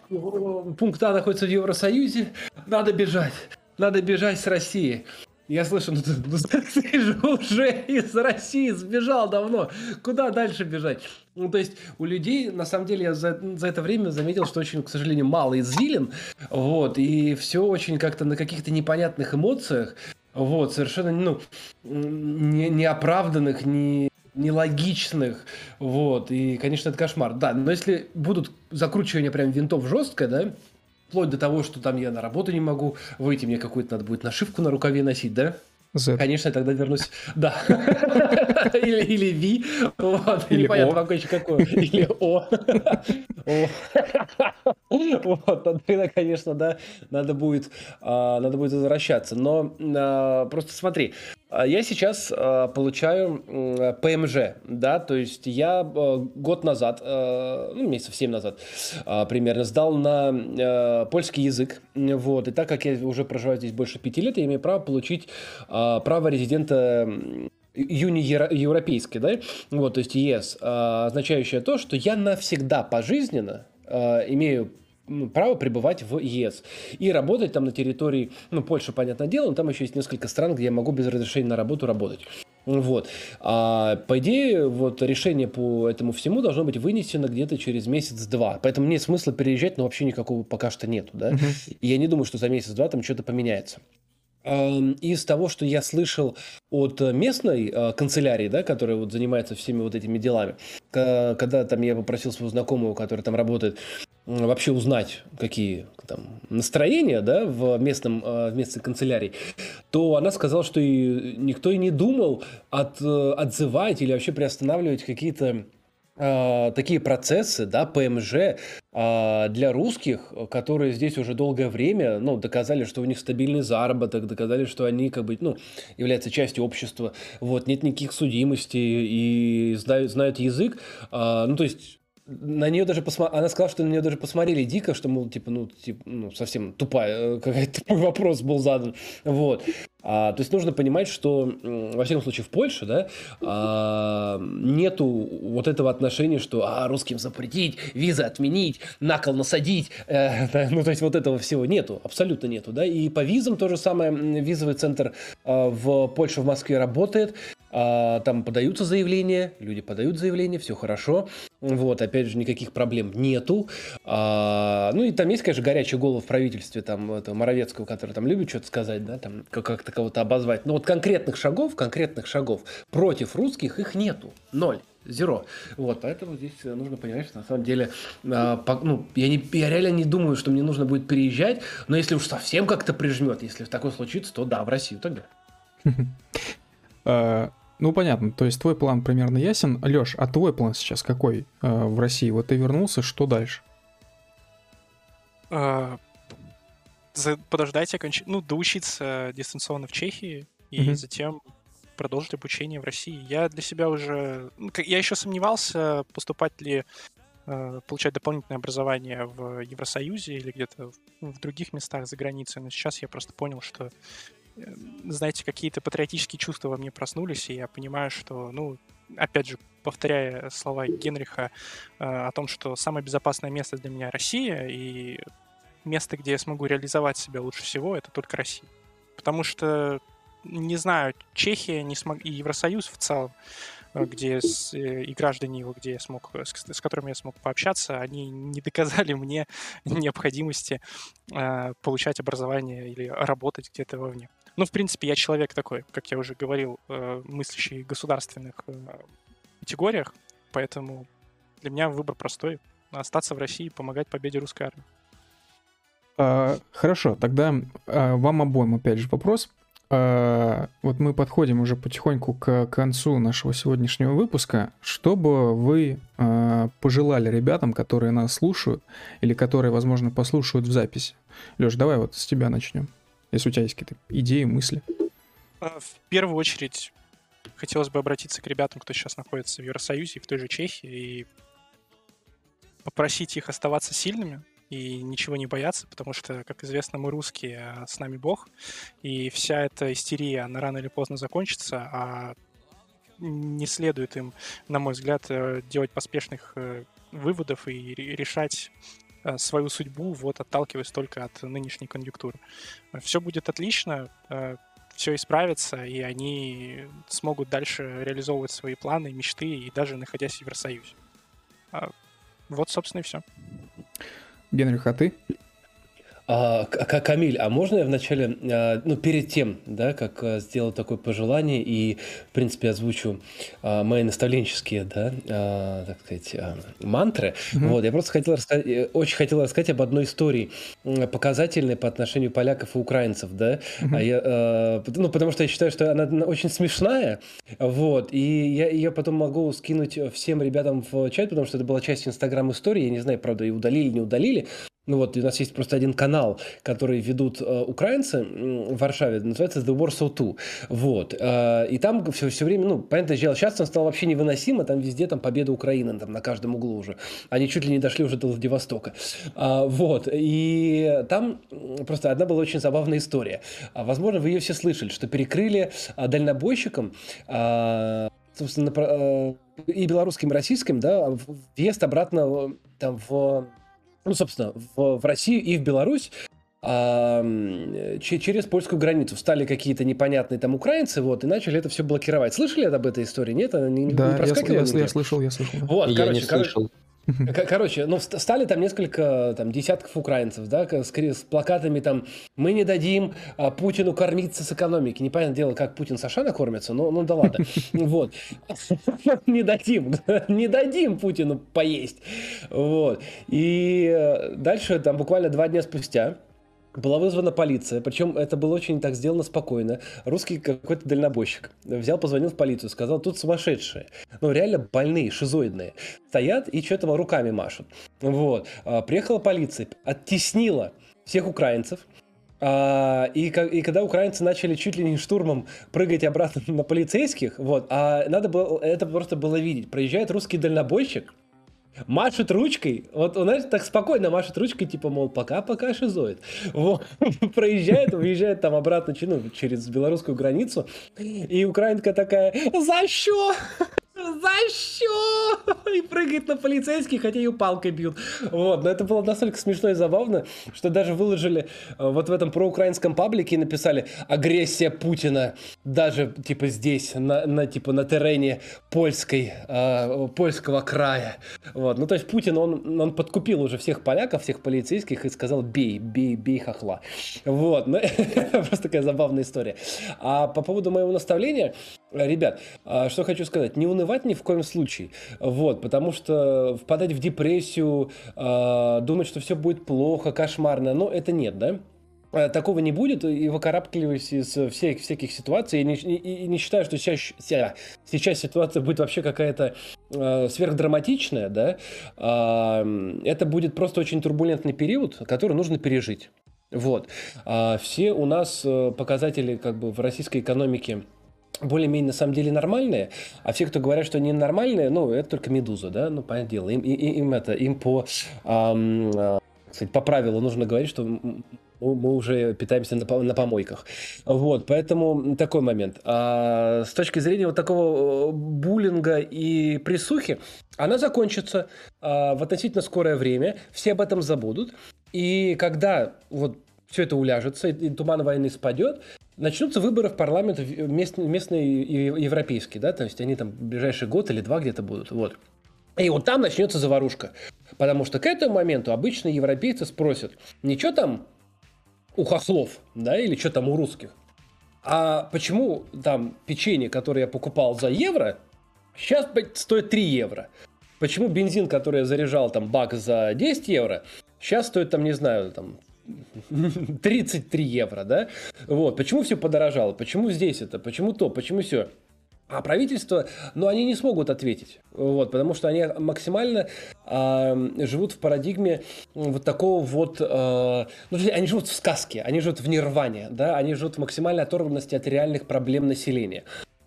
пункт А находится в Евросоюзе, надо бежать, надо бежать с России. Я слышу, ну ну ты же уже из России сбежал давно. Куда дальше бежать? Ну, то есть, у людей, на самом деле, я за, за это время заметил, что очень, к сожалению, мало извилин. Вот, и все очень как-то на каких-то непонятных эмоциях. Вот, совершенно, ну, не, неоправданных, не, нелогичных, вот, и, конечно, это кошмар, да, но если будут закручивания прям винтов жестко, да, Вплоть до того, что там я на работу не могу выйти, мне какую-то надо будет нашивку на рукаве носить, да? Z. Конечно, я тогда вернусь. Да. Или, или V. Вот. Или Непонятно пока еще какое. Или О. Вот. Тогда, конечно, да, надо будет, а, надо будет возвращаться. Но а, просто смотри, а, я сейчас получаю ПМЖ, да, то есть я год назад, ну, месяцев 7 назад примерно, сдал на польский язык, вот, и так как я уже проживаю здесь больше пяти лет, я имею право получить право резидента юни-европейской, да, вот, то есть ЕС, означающее то, что я навсегда пожизненно имею ну, право пребывать в ЕС и работать там на территории, ну, Польша, понятное дело, но там еще есть несколько стран, где я могу без разрешения на работу работать. Вот. А, по идее, вот решение по этому всему должно быть вынесено где-то через месяц-два. Поэтому нет смысла переезжать, но вообще никакого пока что нету. Да? Uh-huh. И я не думаю, что за месяц-два там что-то поменяется из того, что я слышал от местной э, канцелярии, да, которая вот занимается всеми вот этими делами, когда там я попросил своего знакомого, который там работает, вообще узнать, какие там настроения, да, в местном, э, в местной канцелярии, то она сказала, что и никто и не думал от, э, отзывать или вообще приостанавливать какие-то а, такие процессы, да, ПМЖ для русских, которые здесь уже долгое время, ну, доказали, что у них стабильный заработок, доказали, что они, как бы, ну, являются частью общества, вот, нет никаких судимостей и знают, знают язык, а, ну, то есть на нее даже посмотрели, она сказала, что на нее даже посмотрели дико, что, мол, типа, ну, типа, ну совсем тупая, э, какой-то вопрос был задан, вот. А, то есть нужно понимать, что, во всяком случае, в Польше, да, а, нету вот этого отношения, что а, русским запретить, визы отменить, накол насадить, э, ну, то есть вот этого всего нету, абсолютно нету, да, и по визам то же самое, визовый центр а, в Польше, в Москве работает, там подаются заявления, люди подают заявления, все хорошо, вот, опять же, никаких проблем нету, а, ну, и там есть, конечно, горячая голова в правительстве, там, этого Моровецкого, который там любит что-то сказать, да, там, как-то кого-то обозвать. Но вот конкретных шагов, конкретных шагов против русских их нету. Ноль. Зеро. Вот, поэтому здесь нужно понимать, что на самом деле, э, по, ну, я, не, я реально не думаю, что мне нужно будет переезжать, но если уж совсем как-то прижмет, если такое случится, то да, в Россию тогда. Ну, понятно, то есть твой план примерно ясен. Лёш, а твой план сейчас какой а, в России? Вот ты вернулся, что дальше? А, подождать, оконч... ну, доучиться дистанционно в Чехии и mm-hmm. затем продолжить обучение в России. Я для себя уже... Ну, я еще сомневался, поступать ли, э, получать дополнительное образование в Евросоюзе или где-то в других местах за границей, но сейчас я просто понял, что, э, знаете, какие-то патриотические чувства во мне проснулись, и я понимаю, что, ну, опять же, повторяя слова Генриха э, о том, что самое безопасное место для меня Россия, и место, где я смогу реализовать себя лучше всего, это только Россия. Потому что, не знаю, Чехия не смог... и Евросоюз в целом, э, где с, э, и граждане его, где я смог, с, с которыми я смог пообщаться, они не доказали мне необходимости э, получать образование или работать где-то вовне. Ну, в принципе, я человек такой, как я уже говорил, э, мыслящий в государственных э, категориях, поэтому для меня выбор простой — остаться в России и помогать победе русской армии. А, хорошо, тогда а, вам обоим опять же вопрос. А, вот мы подходим уже потихоньку к концу нашего сегодняшнего выпуска. Что бы вы а, пожелали ребятам, которые нас слушают или которые, возможно, послушают в записи? Леш, давай вот с тебя начнем, если у тебя есть какие-то идеи, мысли. А, в первую очередь хотелось бы обратиться к ребятам, кто сейчас находится в Евросоюзе и в той же Чехии, и попросить их оставаться сильными, и ничего не бояться, потому что, как известно, мы русские, а с нами Бог, и вся эта истерия, она рано или поздно закончится, а не следует им, на мой взгляд, э, делать поспешных э, выводов и решать свою судьбу, вот отталкиваясь только от нынешней конъюнктуры. Все будет отлично, все исправится, и они смогут дальше реализовывать свои планы, мечты, и даже находясь в Евросоюзе. А, вот, собственно, и все. Генрих, а ты? А, Камиль, а можно я вначале, а, ну, перед тем, да, как а, сделал такое пожелание и, в принципе, озвучу а, мои наставленческие, да, так сказать, мантры, mm-hmm. вот, я просто хотел рассказать, э, очень хотел рассказать об одной истории, показательной по отношению поляков и украинцев, да, mm-hmm. а я, ну, потому что я считаю, что она очень смешная, вот, и я ее потом могу скинуть всем ребятам в чат, потому что это была часть инстаграм-истории, я не знаю, правда, и удалили, не удалили, ну вот, у нас есть просто один канал, который ведут э, украинцы в Варшаве, называется The Warsaw 2. Вот. Э, и там все, все время, ну, понятное дело, сейчас он стал вообще невыносимо, там везде там победа Украины, там на каждом углу уже. Они чуть ли не дошли уже до Владивостока. А, вот. И там просто одна была очень забавная история. А, возможно, вы ее все слышали, что перекрыли а, дальнобойщикам а, собственно, и белорусским, и российским, да, въезд обратно там в ну, собственно, в, в Россию и в Беларусь а, через польскую границу встали какие-то непонятные там украинцы, вот, и начали это все блокировать. Слышали об этой истории? Нет? Она не, да, не я, я, я слышал, я слышал. Вот, я короче, не слышал. Короче, ну, стали там несколько там, десятков украинцев, да, с, с плакатами там «Мы не дадим а, Путину кормиться с экономики». Непонятное дело, как Путин с Ашана кормится, но ну да ладно. Вот. Не дадим, не дадим Путину поесть. Вот. И э, дальше, там буквально два дня спустя, была вызвана полиция, причем это было очень так сделано спокойно. Русский какой-то дальнобойщик взял, позвонил в полицию, сказал, тут сумасшедшие, ну реально больные, шизоидные, стоят и что-то руками машут. Вот. А, приехала полиция, оттеснила всех украинцев, а, и, и когда украинцы начали чуть ли не штурмом прыгать обратно на полицейских, вот, а надо было, это просто было видеть. Проезжает русский дальнобойщик, машет ручкой, вот он, знаешь, так спокойно машет ручкой, типа, мол, пока-пока шизоид. Вот. Проезжает, уезжает там обратно ну, через белорусскую границу, и украинка такая, за что? за что? И прыгает на полицейских, хотя ее палкой бьют. Вот, но это было настолько смешно и забавно, что даже выложили э, вот в этом проукраинском паблике и написали агрессия Путина даже типа здесь, на, на типа на терене польской, э, польского края. Вот, ну то есть Путин, он, он подкупил уже всех поляков, всех полицейских и сказал бей, бей, бей хохла. Вот, ну, просто такая забавная история. А по поводу моего наставления, ребят, а что хочу сказать, не унывать ни в коем случае. Вот, потому что впадать в депрессию, э, думать, что все будет плохо, кошмарно, но это нет, да? А, такого не будет, и выкарабкиваюсь из всех, всяких ситуаций, и не, и, и не считаю, что сейчас, сейчас ситуация будет вообще какая-то э, сверхдраматичная, да, э, это будет просто очень турбулентный период, который нужно пережить. Вот. А все у нас э, показатели как бы в российской экономике более-менее на самом деле нормальные, а все, кто говорят, что они нормальные, ну, это только медуза, да, ну, понятное дело, им, им, им это, им по, эм, кстати, по правилу нужно говорить, что мы уже питаемся на, на помойках. Вот, поэтому такой момент. А с точки зрения вот такого э, буллинга и присухи, она закончится а, в относительно скорое время, все об этом забудут, и когда вот все это уляжется, и туман войны спадет, начнутся выборы в парламент местные, местные европейские, да, то есть они там ближайший год или два где-то будут, вот. И вот там начнется заварушка. Потому что к этому моменту обычно европейцы спросят, ничего там у хохлов, да, или что там у русских, а почему там печенье, которое я покупал за евро, сейчас стоит 3 евро? Почему бензин, который я заряжал там бак за 10 евро, сейчас стоит там, не знаю, там 33 евро, да? Вот, почему все подорожало? Почему здесь это? Почему то? Почему все? А правительство, ну, они не смогут ответить, вот, потому что они максимально э, живут в парадигме вот такого вот, э, ну, они живут в сказке, они живут в нирване, да, они живут в максимальной оторванности от реальных проблем населения.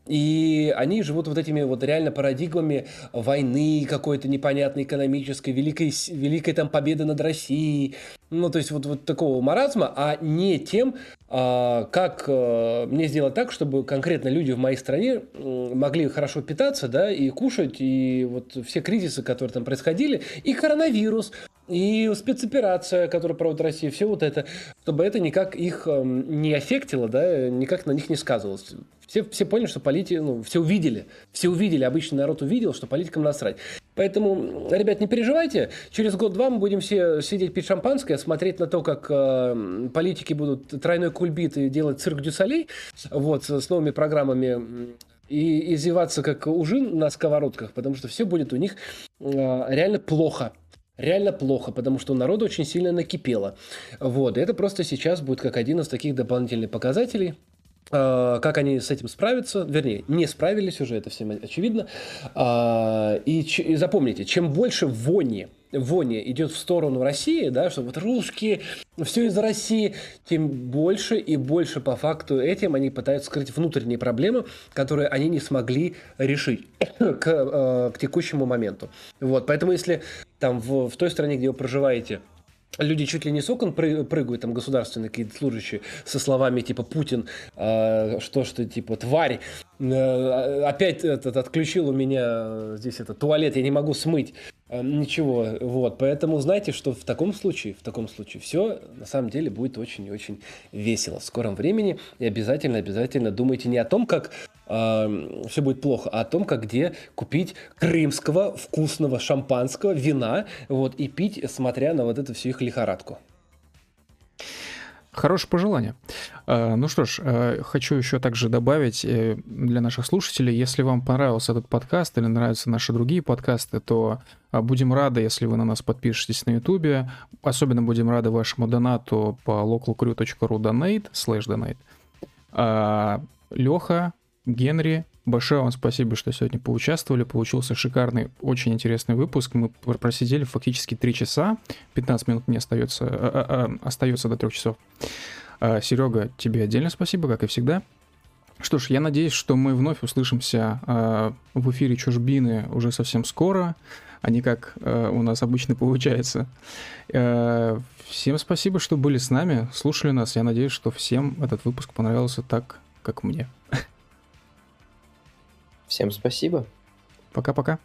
И они живут вот этими вот реально парадигмами войны какой-то непонятной экономической, великой, великой там победы над Россией, ну, то есть вот, вот такого маразма, а не тем, а, как а, мне сделать так, чтобы конкретно люди в моей стране могли хорошо питаться, да, и кушать, и вот все кризисы, которые там происходили, и коронавирус, и спецоперация, которую проводит Россия, все вот это, чтобы это никак их не аффектило, да, никак на них не сказывалось. Все, все поняли, что политики, ну, все увидели, все увидели, обычный народ увидел, что политикам насрать. Поэтому, ребят, не переживайте, через год-два мы будем все сидеть пить шампанское, смотреть на то, как э, политики будут тройной кульбит и делать цирк дюсалей, вот, с новыми программами и издеваться как ужин на сковородках, потому что все будет у них э, реально плохо. Реально плохо, потому что у народа очень сильно накипело. Вот, и это просто сейчас будет как один из таких дополнительных показателей – как они с этим справятся, вернее, не справились уже, это всем очевидно. А, и, и запомните, чем больше вони, вони идет в сторону России, да, что вот русские, все из-за России, тем больше и больше по факту этим они пытаются скрыть внутренние проблемы, которые они не смогли решить к, э, к текущему моменту. Вот, поэтому если там в, в той стране, где вы проживаете, люди чуть ли не с окон прыгают, там государственные какие-то служащие, со словами типа «Путин, э, что ты, типа, тварь, э, опять этот, отключил у меня здесь это туалет, я не могу смыть». Э, ничего, вот, поэтому знайте, что в таком случае, в таком случае все на самом деле будет очень и очень весело в скором времени, и обязательно, обязательно думайте не о том, как э, все будет плохо, а о том, как где купить крымского вкусного шампанского, вина, вот, и пить, смотря на вот эту всю их лихорадку. Хорошее пожелание. А, ну что ж, а, хочу еще также добавить э, для наших слушателей, если вам понравился этот подкаст или нравятся наши другие подкасты, то а, будем рады, если вы на нас подпишетесь на YouTube. Особенно будем рады вашему донату по localcrew.ru donate, slash donate. Леха, Генри, Большое вам спасибо, что сегодня поучаствовали. Получился шикарный, очень интересный выпуск. Мы просидели фактически 3 часа. 15 минут мне остается, а, а, а, остается до 3 часов. А, Серега, тебе отдельно спасибо, как и всегда. Что ж, я надеюсь, что мы вновь услышимся а, в эфире Чужбины уже совсем скоро, а не как у нас обычно получается. Всем спасибо, что были с нами, слушали нас. Я надеюсь, что всем этот выпуск понравился так, как мне. Всем спасибо. Пока-пока.